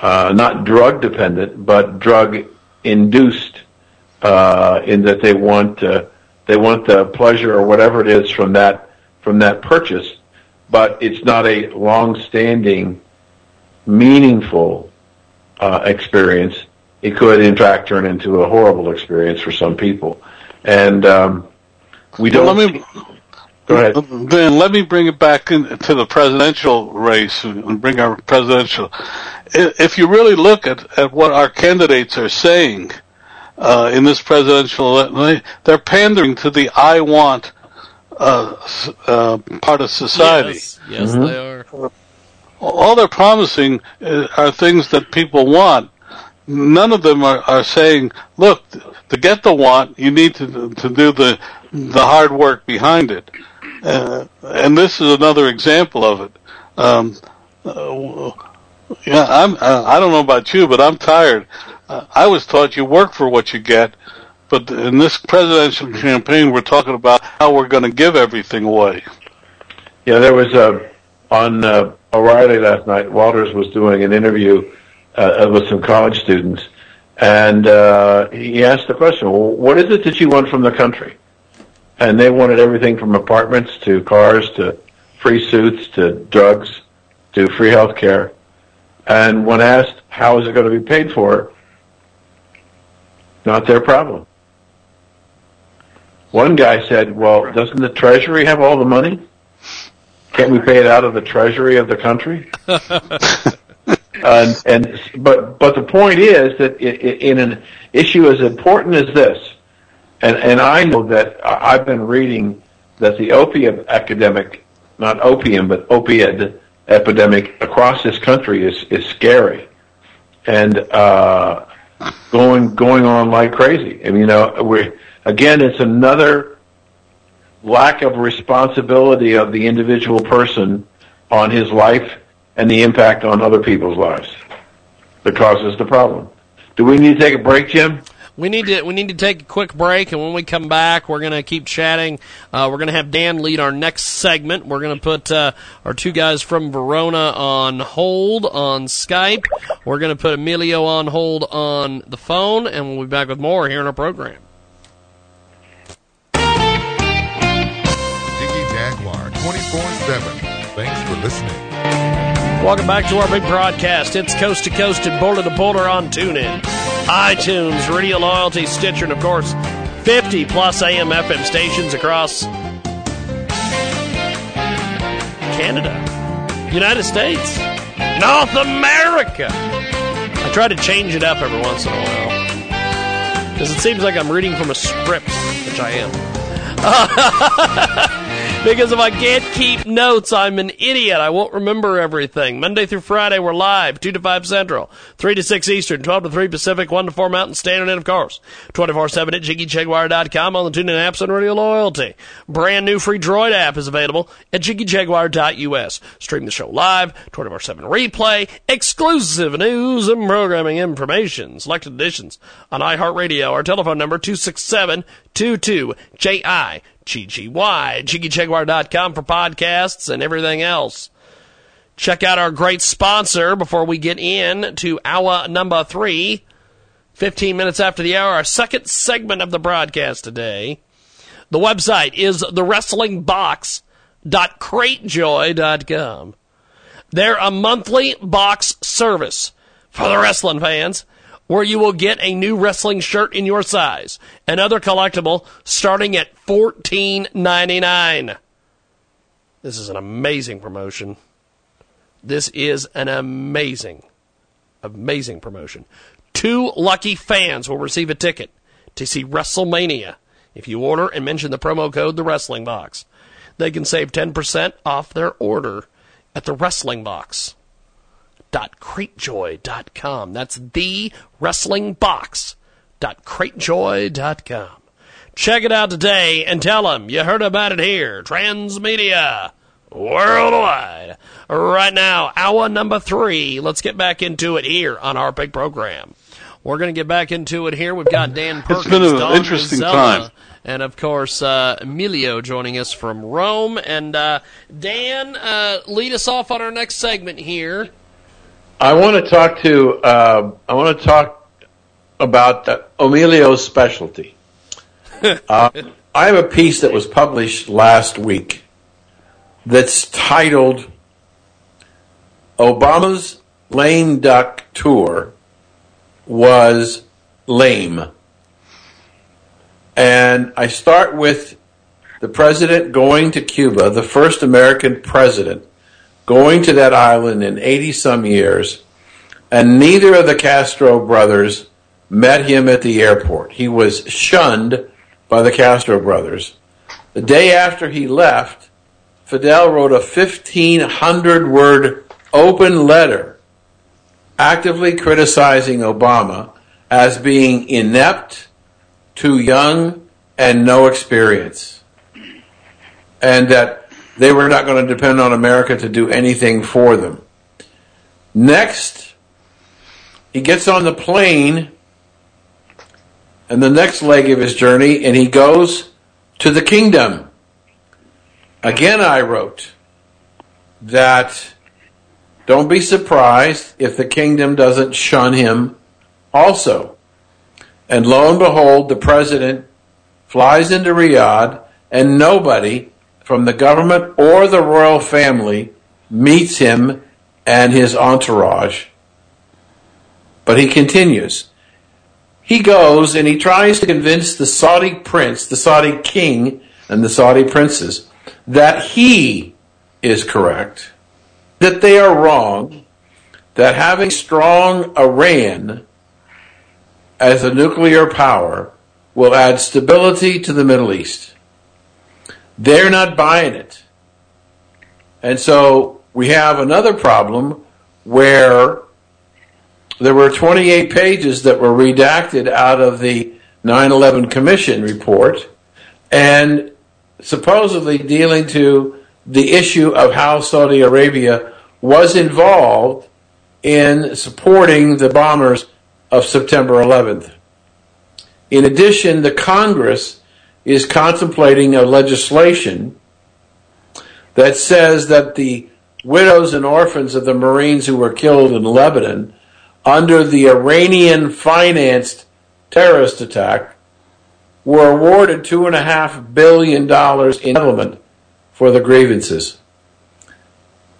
uh, not drug dependent but drug induced uh, in that they want uh, they want the pleasure or whatever it is from that from that purchase, but it's not a long-standing, meaningful uh, experience. It could, in fact, turn into a horrible experience for some people, and um, we don't. Well, let me, Go ahead. Then let me bring it back in, to the presidential race and bring our presidential. If you really look at, at what our candidates are saying uh, in this presidential, election, they're pandering to the "I want" uh, uh, part of society. Yes, yes mm-hmm. they are. All they're promising uh, are things that people want. None of them are, are saying, "Look, to get the want, you need to to do the the hard work behind it." Uh, and this is another example of it. Um, uh, yeah, I'm. Uh, I don't know about you, but I'm tired. Uh, I was taught you work for what you get, but in this presidential campaign, we're talking about how we're going to give everything away. Yeah, there was a on uh, O'Reilly last night. Watters was doing an interview uh, with some college students, and uh, he asked the question, well, "What is it that you want from the country?" and they wanted everything from apartments to cars to free suits to drugs to free health care. And when asked how is it going to be paid for, not their problem. One guy said, well, doesn't the Treasury have all the money? Can't we pay it out of the Treasury of the country? [LAUGHS] and, but but the point is that in an issue as important as this, and and I know that I've been reading that the opium epidemic, not opium, but opiate epidemic across this country is, is scary. And, uh, going, going on like crazy. I mean, you know, we again, it's another lack of responsibility of the individual person on his life and the impact on other people's lives that causes the problem. Do we need to take a break, Jim? We need to we need to take a quick break, and when we come back, we're going to keep chatting. Uh, we're going to have Dan lead our next segment. We're going to put uh, our two guys from Verona on hold on Skype. We're going to put Emilio on hold on the phone, and we'll be back with more here in our program. Jiggy Jaguar 24 7. Thanks for listening. Welcome back to our big broadcast. It's coast to coast and border to border on TuneIn, iTunes, Radio Loyalty, Stitcher, and of course, 50 plus AM FM stations across Canada, United States, North America. I try to change it up every once in a while because it seems like I'm reading from a script, which I am. [LAUGHS] because if I can't keep notes, I'm an idiot. I won't remember everything. Monday through Friday, we're live, 2 to 5 Central, 3 to 6 Eastern, 12 to 3 Pacific, 1 to 4 Mountain Standard, and of course, 24-7 at JiggyJaguar.com on the TuneIn apps and Radio Loyalty. Brand new free Droid app is available at JiggyJaguar.us. Stream the show live, 24-7 replay, exclusive news and programming information, selected editions on iHeartRadio. Our telephone number, 267 22 JI. GGY, JiggyJaguar.com for podcasts and everything else. Check out our great sponsor before we get in to hour number three. 15 minutes after the hour, our second segment of the broadcast today. The website is thewrestlingbox.cratejoy.com. They're a monthly box service for the wrestling fans where you will get a new wrestling shirt in your size and other collectible starting at $14.99. This is an amazing promotion. This is an amazing, amazing promotion. Two lucky fans will receive a ticket to see WrestleMania if you order and mention the promo code The Wrestling Box. They can save 10% off their order at the Wrestling Box wrestlingbox.cratejoy.com. That's the wrestlingbox.cratejoy.com. Check it out today and tell them you heard about it here. Transmedia worldwide. Right now, hour number three. Let's get back into it here on our big program. We're going to get back into it here. We've got Dan Perkins, It's been an Don interesting time. and of course uh, Emilio joining us from Rome. And uh, Dan, uh, lead us off on our next segment here. I want to talk to. Uh, I want to talk about uh, Emilio's specialty. [LAUGHS] uh, I have a piece that was published last week that's titled "Obama's Lame Duck Tour Was Lame," and I start with the president going to Cuba, the first American president going to that island in 80 some years, and neither of the Castro brothers met him at the airport. He was shunned by the Castro brothers. The day after he left, Fidel wrote a 1,500 word open letter actively criticizing Obama as being inept, too young, and no experience. And that they were not going to depend on America to do anything for them. Next, he gets on the plane and the next leg of his journey and he goes to the kingdom. Again, I wrote that don't be surprised if the kingdom doesn't shun him also. And lo and behold, the president flies into Riyadh and nobody from the government or the royal family meets him and his entourage. But he continues. He goes and he tries to convince the Saudi prince, the Saudi king, and the Saudi princes that he is correct, that they are wrong, that having strong Iran as a nuclear power will add stability to the Middle East. They're not buying it. And so we have another problem where there were 28 pages that were redacted out of the 9/11 Commission report, and supposedly dealing to the issue of how Saudi Arabia was involved in supporting the bombers of September 11th. In addition, the Congress is contemplating a legislation that says that the widows and orphans of the Marines who were killed in Lebanon under the Iranian financed terrorist attack were awarded $2.5 billion in settlement for the grievances.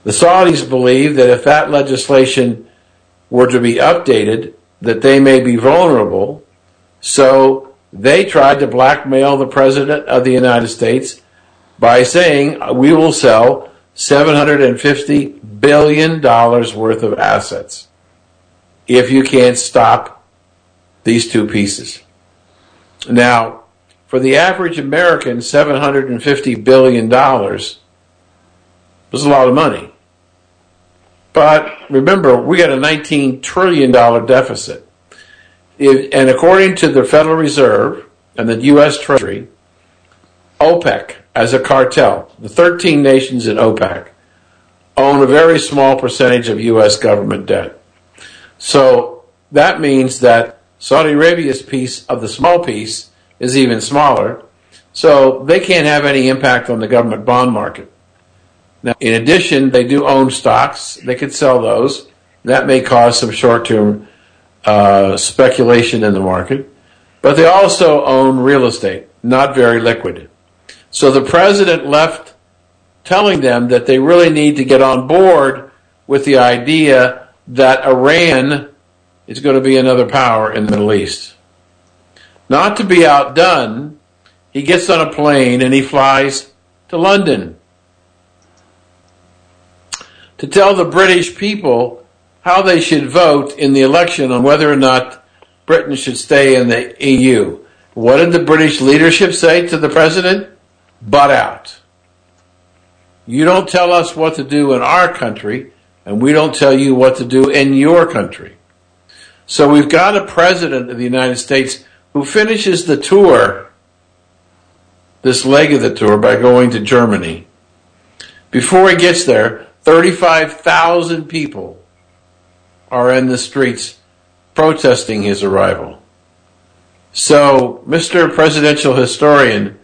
The Saudis believe that if that legislation were to be updated, that they may be vulnerable, so they tried to blackmail the President of the United States by saying, we will sell $750 billion worth of assets if you can't stop these two pieces. Now, for the average American, $750 billion was a lot of money. But remember, we got a $19 trillion deficit. And according to the Federal Reserve and the U.S. Treasury, OPEC as a cartel, the 13 nations in OPEC, own a very small percentage of U.S. government debt. So that means that Saudi Arabia's piece of the small piece is even smaller. So they can't have any impact on the government bond market. Now, in addition, they do own stocks. They could sell those. That may cause some short-term uh, speculation in the market. But they also own real estate, not very liquid. So the president left telling them that they really need to get on board with the idea that Iran is going to be another power in the Middle East. Not to be outdone, he gets on a plane and he flies to London to tell the British people how they should vote in the election on whether or not Britain should stay in the EU. What did the British leadership say to the president? Butt out. You don't tell us what to do in our country, and we don't tell you what to do in your country. So we've got a president of the United States who finishes the tour, this leg of the tour, by going to Germany. Before he gets there, 35,000 people are in the streets protesting his arrival. So, Mr. Presidential Historian,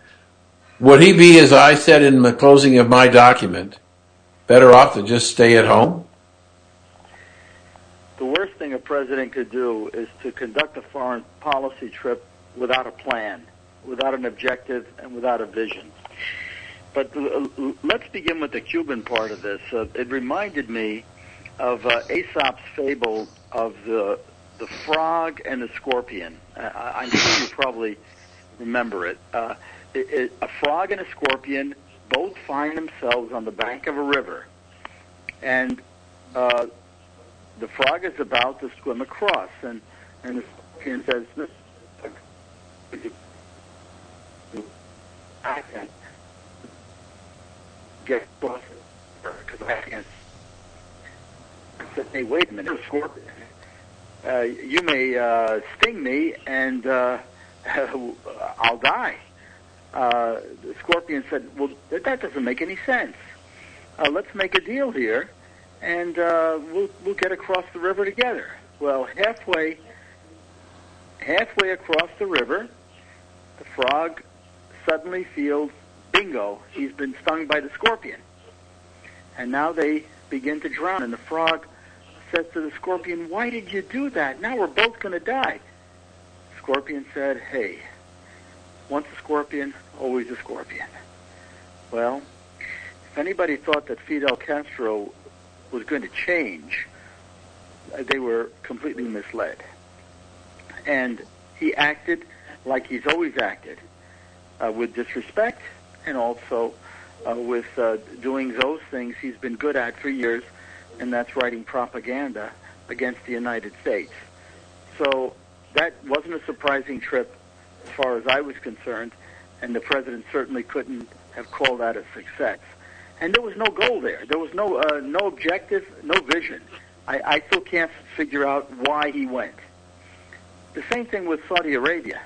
would he be, as I said in the closing of my document, better off to just stay at home? The worst thing a president could do is to conduct a foreign policy trip without a plan, without an objective, and without a vision. But let's begin with the Cuban part of this. Uh, it reminded me of uh, Aesop's fable of the the frog and the scorpion. Uh, I'm sure you probably remember it. Uh, it, it. A frog and a scorpion both find themselves on the bank of a river, and uh, the frog is about to swim across, and and the scorpion says, "I can." get across because I can't. Said, "Hey, wait a minute, Scorpion. Uh, you may uh, sting me, and uh, [LAUGHS] I'll die." Uh, the Scorpion said, "Well, that doesn't make any sense. Uh, let's make a deal here, and uh, we'll we'll get across the river together." Well, halfway, halfway across the river, the frog suddenly feels bingo, he's been stung by the scorpion. And now they begin to drown, and the frog says to the scorpion, Why did you do that? Now we're both going to die. Scorpion said, Hey, once a scorpion, always a scorpion. Well, if anybody thought that Fidel Castro was going to change, they were completely misled. And he acted like he's always acted, uh, with disrespect and also uh, with uh, doing those things he's been good at for years, and that's writing propaganda against the United States. So that wasn't a surprising trip as far as I was concerned, and the president certainly couldn't have called that a success. And there was no goal there. There was no uh, no objective, no vision. I, I still can't figure out why he went. The same thing with Saudi Arabia.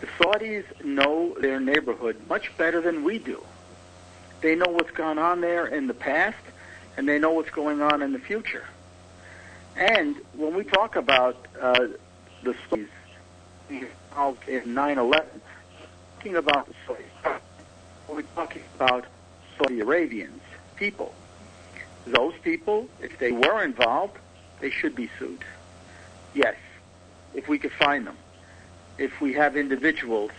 The Saudis know their neighborhood much better than we do. They know what's gone on there in the past, and they know what's going on in the future. And when we talk about uh, the Saudis involved in 9/11, talking about the we're talking about Saudi Arabians, people. Those people, if they were involved, they should be sued. Yes, if we could find them. If we have individuals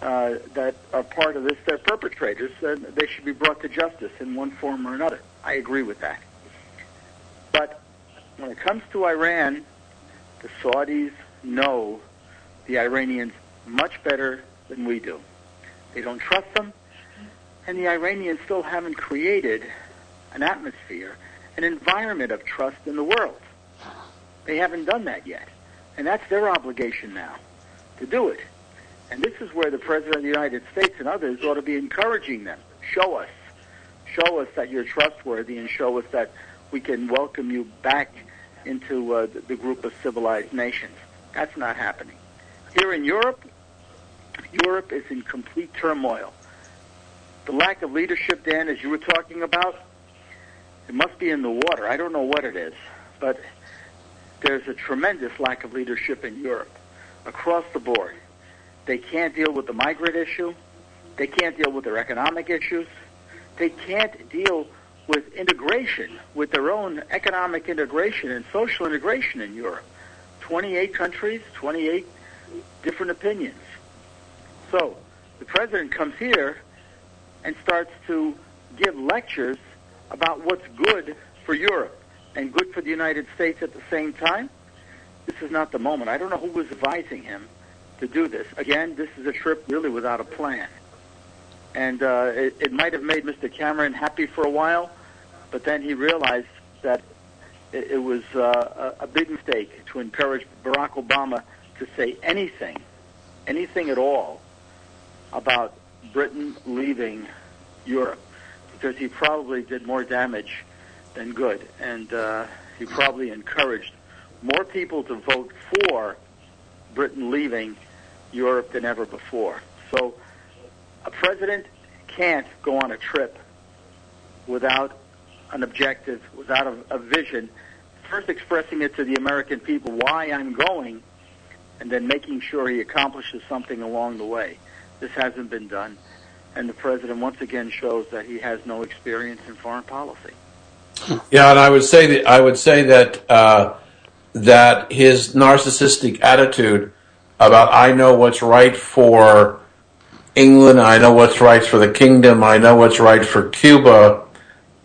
uh, that are part of this, they're perpetrators, then they should be brought to justice in one form or another. I agree with that. But when it comes to Iran, the Saudis know the Iranians much better than we do. They don't trust them, and the Iranians still haven't created an atmosphere, an environment of trust in the world. They haven't done that yet. And that's their obligation now to do it. And this is where the President of the United States and others ought to be encouraging them. Show us. Show us that you're trustworthy and show us that we can welcome you back into uh, the, the group of civilized nations. That's not happening. Here in Europe, Europe is in complete turmoil. The lack of leadership, Dan, as you were talking about, it must be in the water. I don't know what it is, but there's a tremendous lack of leadership in Europe across the board. They can't deal with the migrant issue. They can't deal with their economic issues. They can't deal with integration, with their own economic integration and social integration in Europe. 28 countries, 28 different opinions. So the president comes here and starts to give lectures about what's good for Europe and good for the United States at the same time. This is not the moment. I don't know who was advising him to do this. Again, this is a trip really without a plan. And uh, it, it might have made Mr. Cameron happy for a while, but then he realized that it, it was uh, a, big mistake to encourage Barack Obama to say anything, anything at all, about Britain leaving Europe, because he probably did more damage than good, and uh, he probably encouraged more people to vote for Britain leaving Europe than ever before. So a president can't go on a trip without an objective, without a, a vision, first expressing it to the American people why I'm going, and then making sure he accomplishes something along the way. This hasn't been done, and the president once again shows that he has no experience in foreign policy. Yeah, and I would say that I would say that uh, that his narcissistic attitude about I know what's right for England, I know what's right for the kingdom, I know what's right for Cuba.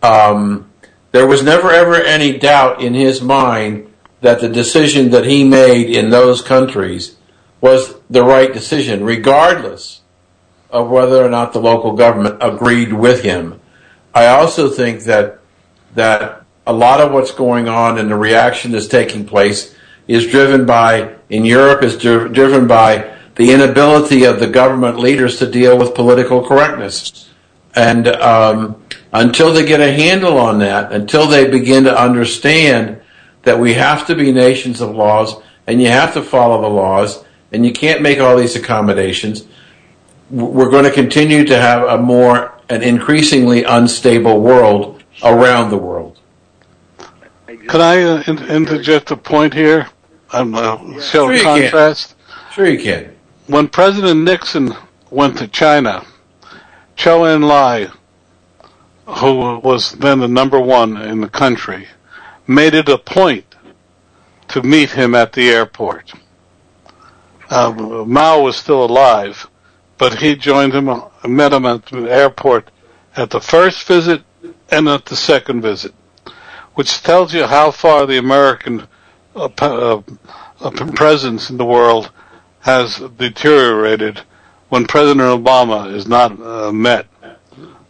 Um, there was never ever any doubt in his mind that the decision that he made in those countries was the right decision, regardless of whether or not the local government agreed with him. I also think that that a lot of what's going on and the reaction that's taking place is driven by in Europe is dri- driven by the inability of the government leaders to deal with political correctness. And um, until they get a handle on that, until they begin to understand that we have to be nations of laws and you have to follow the laws and you can't make all these accommodations, we're going to continue to have a more, an increasingly unstable world around the world. Could I uh, interject a point here? Um, uh, show Sure you can. contrast. Sure you can. When President Nixon went to China, Chou En-lai, who was then the number one in the country, made it a point to meet him at the airport. Uh, Mao was still alive, but he joined him, met him at the airport at the first visit and at the second visit, which tells you how far the American uh, uh, uh, presence in the world has deteriorated when President Obama is not uh, met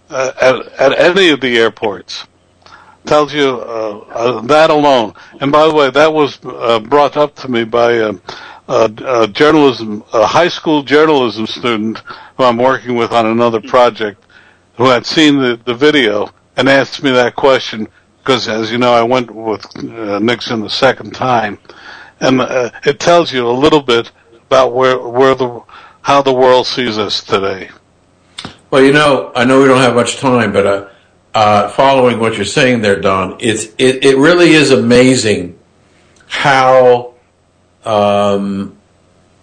uh, at, at any of the airports. Tells you uh, uh, that alone. And by the way, that was uh, brought up to me by a, a, a journalism, a high school journalism student who I'm working with on another project, who had seen the, the video and asked me that question because, as you know, I went with uh, Nixon the second time, and it tells you a little bit about where where the how the world sees us today. Well, you know, I know we don't have much time, but uh, uh, following what you're saying there, Don, it's it, it really is amazing how um,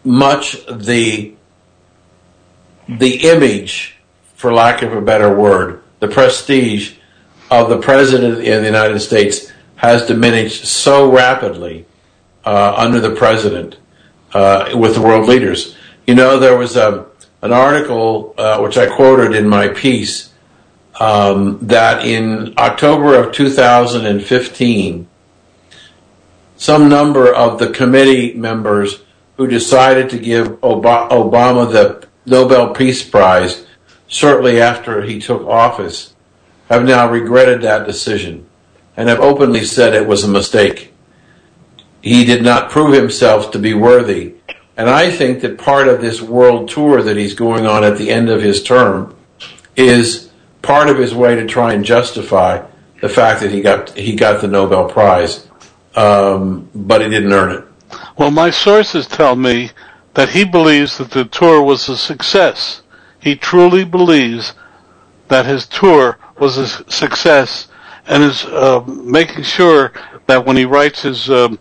much the the image, for lack of a better word, the prestige of the president in the United States has diminished so rapidly uh, under the president with the world leaders. You know, there was a, an article uh, which I quoted in my piece um, that in October of 2015, some number of the committee members who decided to give Obama the Nobel Peace Prize shortly after he took office have now regretted that decision and have openly said it was a mistake. He did not prove himself to be worthy. And I think that part of this world tour that he's going on at the end of his term is part of his way to try and justify the fact that he got he got the Nobel Prize, um, but he didn't earn it. Well, my sources tell me that he believes that the tour was a success. He truly believes that his tour was a success and is uh, making sure that when he writes his um,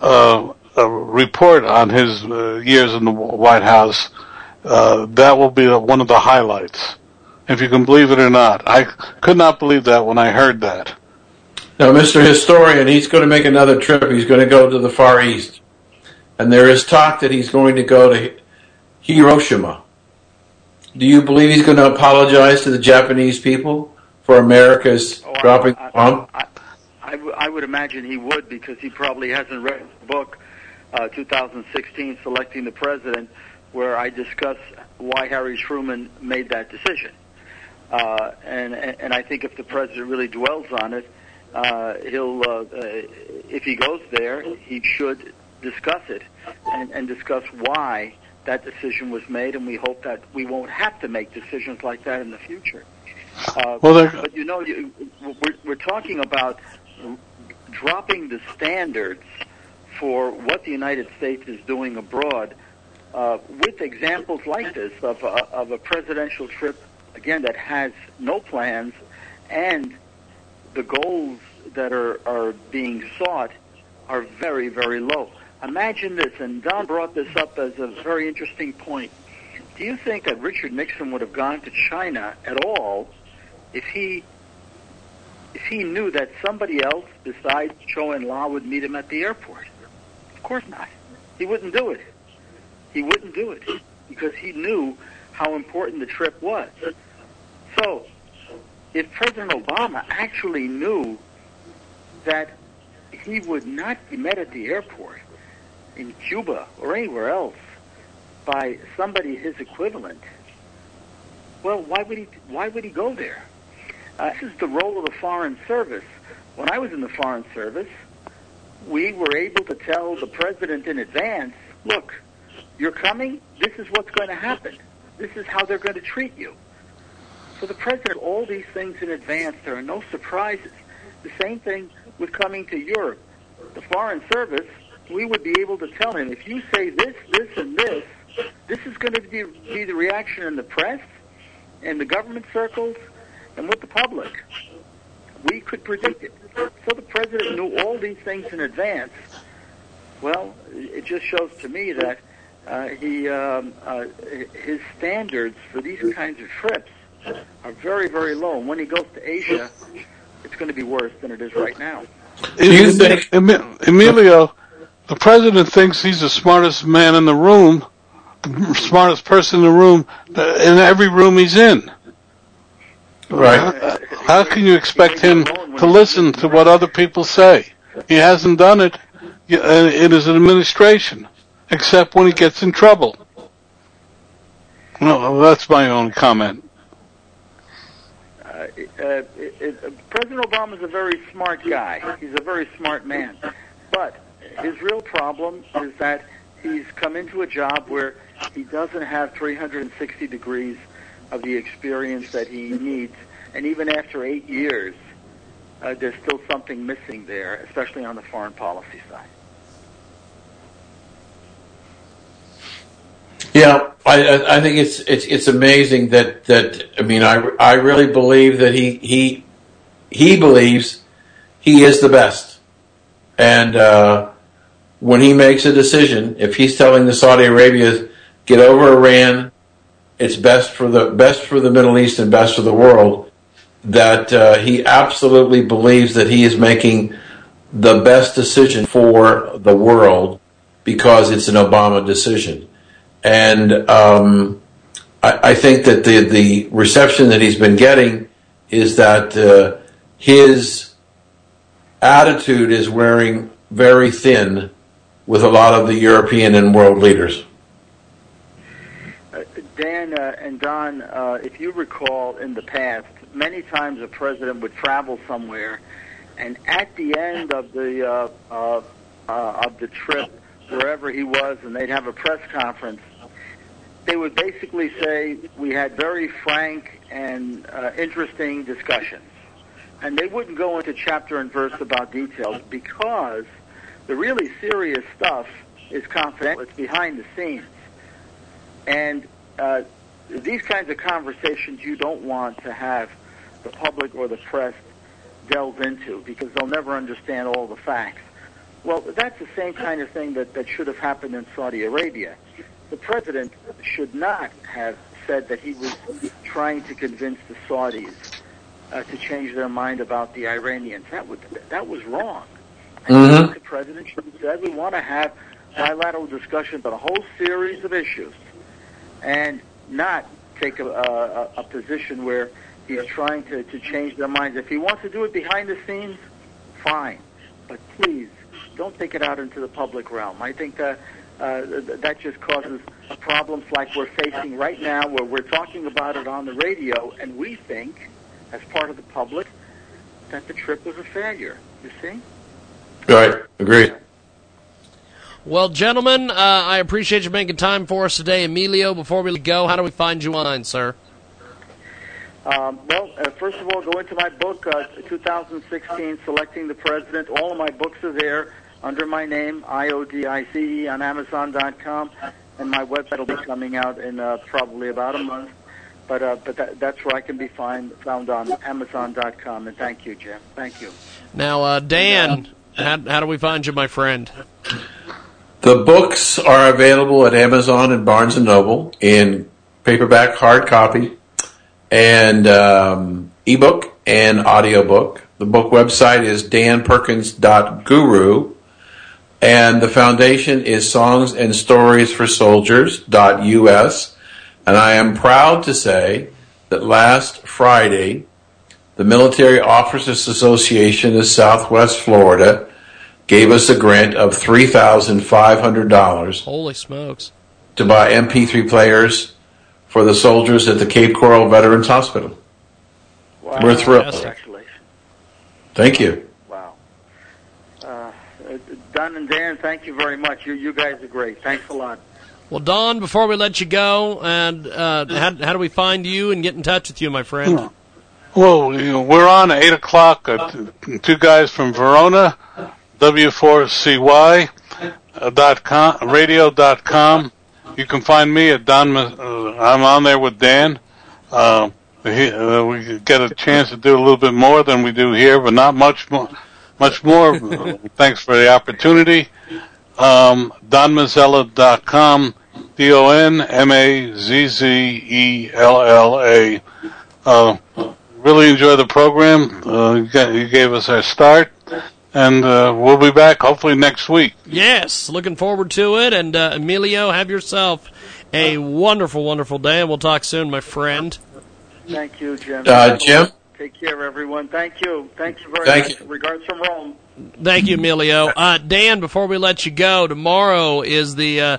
uh, report on his uh, years in the White House, uh, that will be one of the highlights. If you can believe it or not, I could not believe that when I heard that. Now, Mr. Historian, he's going to make another trip. He's going to go to the Far East, and there is talk that he's going to go to Hiroshima. Do you believe he's going to apologize to the Japanese people? for America's oh, dropping I, bomb? I, I, w- I would imagine he would because he probably hasn't read the book, uh, 2016, Selecting the President, where I discuss why Harry Truman made that decision. Uh, and, and I think if the president really dwells on it, uh, he'll, uh, uh, if he goes there, he should discuss it and, and discuss why that decision was made, and we hope that we won't have to make decisions like that in the future. Uh, well, but you know, you, we're, we're talking about dropping the standards for what the United States is doing abroad uh, with examples like this of a, of a presidential trip, again, that has no plans and the goals that are, are being sought are very, very low. Imagine this, and Don brought this up as a very interesting point. Do you think that Richard Nixon would have gone to China at all if he if he knew that somebody else besides Chou En-lai would meet him at the airport. Of course not. He wouldn't do it. He wouldn't do it because he knew how important the trip was. So, if President Obama actually knew that he would not be met at the airport in Cuba or anywhere else by somebody his equivalent, well, why would he? Why would he go there? Uh, this is the role of the Foreign Service. When I was in the Foreign Service, we were able to tell the president in advance, look, you're coming, this is what's going to happen. This is how they're going to treat you. So the president, all these things in advance, there are no surprises. The same thing with coming to Europe. The Foreign Service, we would be able to tell him, if you say this, this, and this, this is going to be, be the reaction in the press, in the government circles, and with the public. We could predict it. So the president knew all these things in advance. Well, it just shows to me that uh, he um, uh, his standards for these kinds of trips are very, very low. And when he goes to Asia, it's going to be worse than it is right now. Do you think, Emilio, the president thinks he's the smartest man in the room, the smartest person in the room, in every room he's in. Right. How can you expect him to listen to what other people say? He hasn't done it in his administration, except when he gets in trouble. No, that's my own comment. Uh, uh, it, it, President Obama is a very smart guy. He's a very smart man. But his real problem is that he's come into a job where He doesn't have 360 degrees of the experience that he needs, and even after eight years, uh, there's still something missing there, especially on the foreign policy side. Yeah, I, I- think it's it's it's amazing that that I mean I I really believe that he he he believes he is the best, and uh, when he makes a decision, if he's telling the Saudi Arabia get over Iran, it's best for the best for the Middle East and best for the world, that uh, he absolutely believes that he is making the best decision for the world because it's an Obama decision. And um, I, I think that the, the reception that he's been getting is that uh, his attitude is wearing very thin with a lot of the European and world leaders. Dan uh, and Don, uh, if you recall in the past, many times a president would travel somewhere, and at the end of the uh, uh, uh, of the trip, wherever he was, and they'd have a press conference, they would basically say we had very frank and uh, interesting discussions, and they wouldn't go into chapter and verse about details because the really serious stuff is confidential. It's behind the scenes. And uh, these kinds of conversations you don't want to have the public or the press delve into because they'll never understand all the facts. Well, that's the same kind of thing that, that should have happened in Saudi Arabia. The president should not have said that he was trying to convince the Saudis uh, to change their mind about the Iranians. That was that was wrong. I Mhm. the president should have said we want to have bilateral discussion about a whole series of issues, and not take a, a, a position where he's trying to, to change their minds. If he wants to do it behind the scenes, fine, but please don't take it out into the public realm. I think that uh, that just causes problems like we're facing right now, where we're talking about it on the radio, and we think, as part of the public, that the trip was a failure. You see? Right, agreed. Well, gentlemen, uh, I appreciate you making time for us today. Emilio, before we go, how do we find you online, sir? Um, well, uh, first of all, go into my book, uh, 2016, Selecting the President. All of my books are there under my name, IODICE, on Amazon.com, and my website will be coming out in uh, probably about a month. But uh, but that, that's where I can be find, found on Amazon.com. And thank you, Jim. Thank you. Now, uh, Dan, how, how do we find you, my friend? The books are available at Amazon and Barnes Noble in paperback, hard copy, and um, ebook and audiobook. The book website is danperkins.guru, and the foundation is songs and stories for soldiers.us. And I am proud to say that last Friday, the Military Officers Association of Southwest Florida gave us a grant of $3,500 Holy smokes. to buy MP3 players for the soldiers at the Cape Coral Veterans Hospital. Wow. We're thrilled. Congratulations. Thank you. Wow. Uh, uh, Don and Dan, thank you very much. You you guys are great. Thanks a lot. Well, Don, before we let you go, and uh, how, how do we find you and get in touch with you, my friend? Well, you know, we're on at 8 o'clock. Uh, two guys from Verona, W4CY uh, dot com, radio dot com. You can find me at Don. Uh, I'm on there with Dan. Uh, he, uh, we get a chance to do a little bit more than we do here, but not much more. Much more. [LAUGHS] Thanks for the opportunity. Um, DonMazzella.com. D-O-N-M-A-Z-Z-E-L-L-A. Uh, really enjoy the program. Uh, you, got, you gave us our start, and uh, we'll be back hopefully next week. Yes, looking forward to it. And uh, Emilio, have yourself a wonderful, wonderful day, and we'll talk soon, my friend. Thank you, Jim. Uh, Jim? Take care, everyone. Thank you. Thank you very Thank much. Regards from Rome. Thank you, Emilio. Uh, Dan, before we let you go, tomorrow is the uh,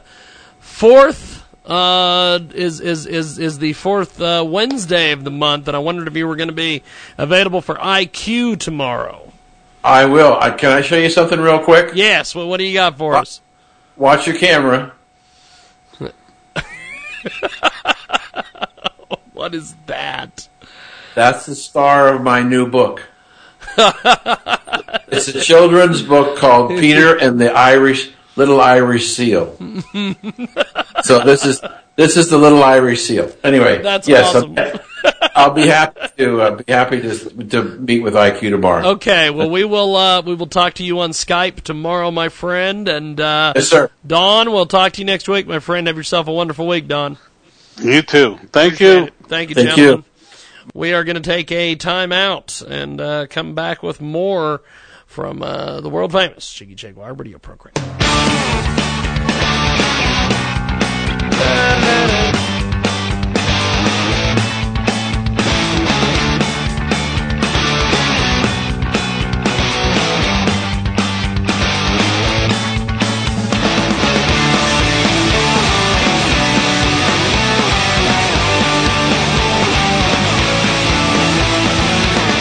fourth. Uh, is is is is the fourth uh, Wednesday of the month, and I wondered if you were going to be available for IQ tomorrow. I will. I, can I show you something real quick? Yes. Well, what do you got for us? Watch your camera. [LAUGHS] what is that? That's the star of my new book. [LAUGHS] it's a children's book called [LAUGHS] Peter and the Irish Little Irish Seal. so this is this is the little Irish seal. Anyway, That's yes, awesome. I'll be happy to uh, be happy to to meet with IQ tomorrow. Okay, well we will uh, we will talk to you on Skype tomorrow, my friend, and uh, Yes, sir. Don, we'll talk to you next week, my friend. Have yourself a wonderful week, Don. You too. Thank you. Thank you, Thank gentlemen. We are going to take a time out and uh, come back with more from uh, the world famous Jiggy Jaguar radio program. na, na, na.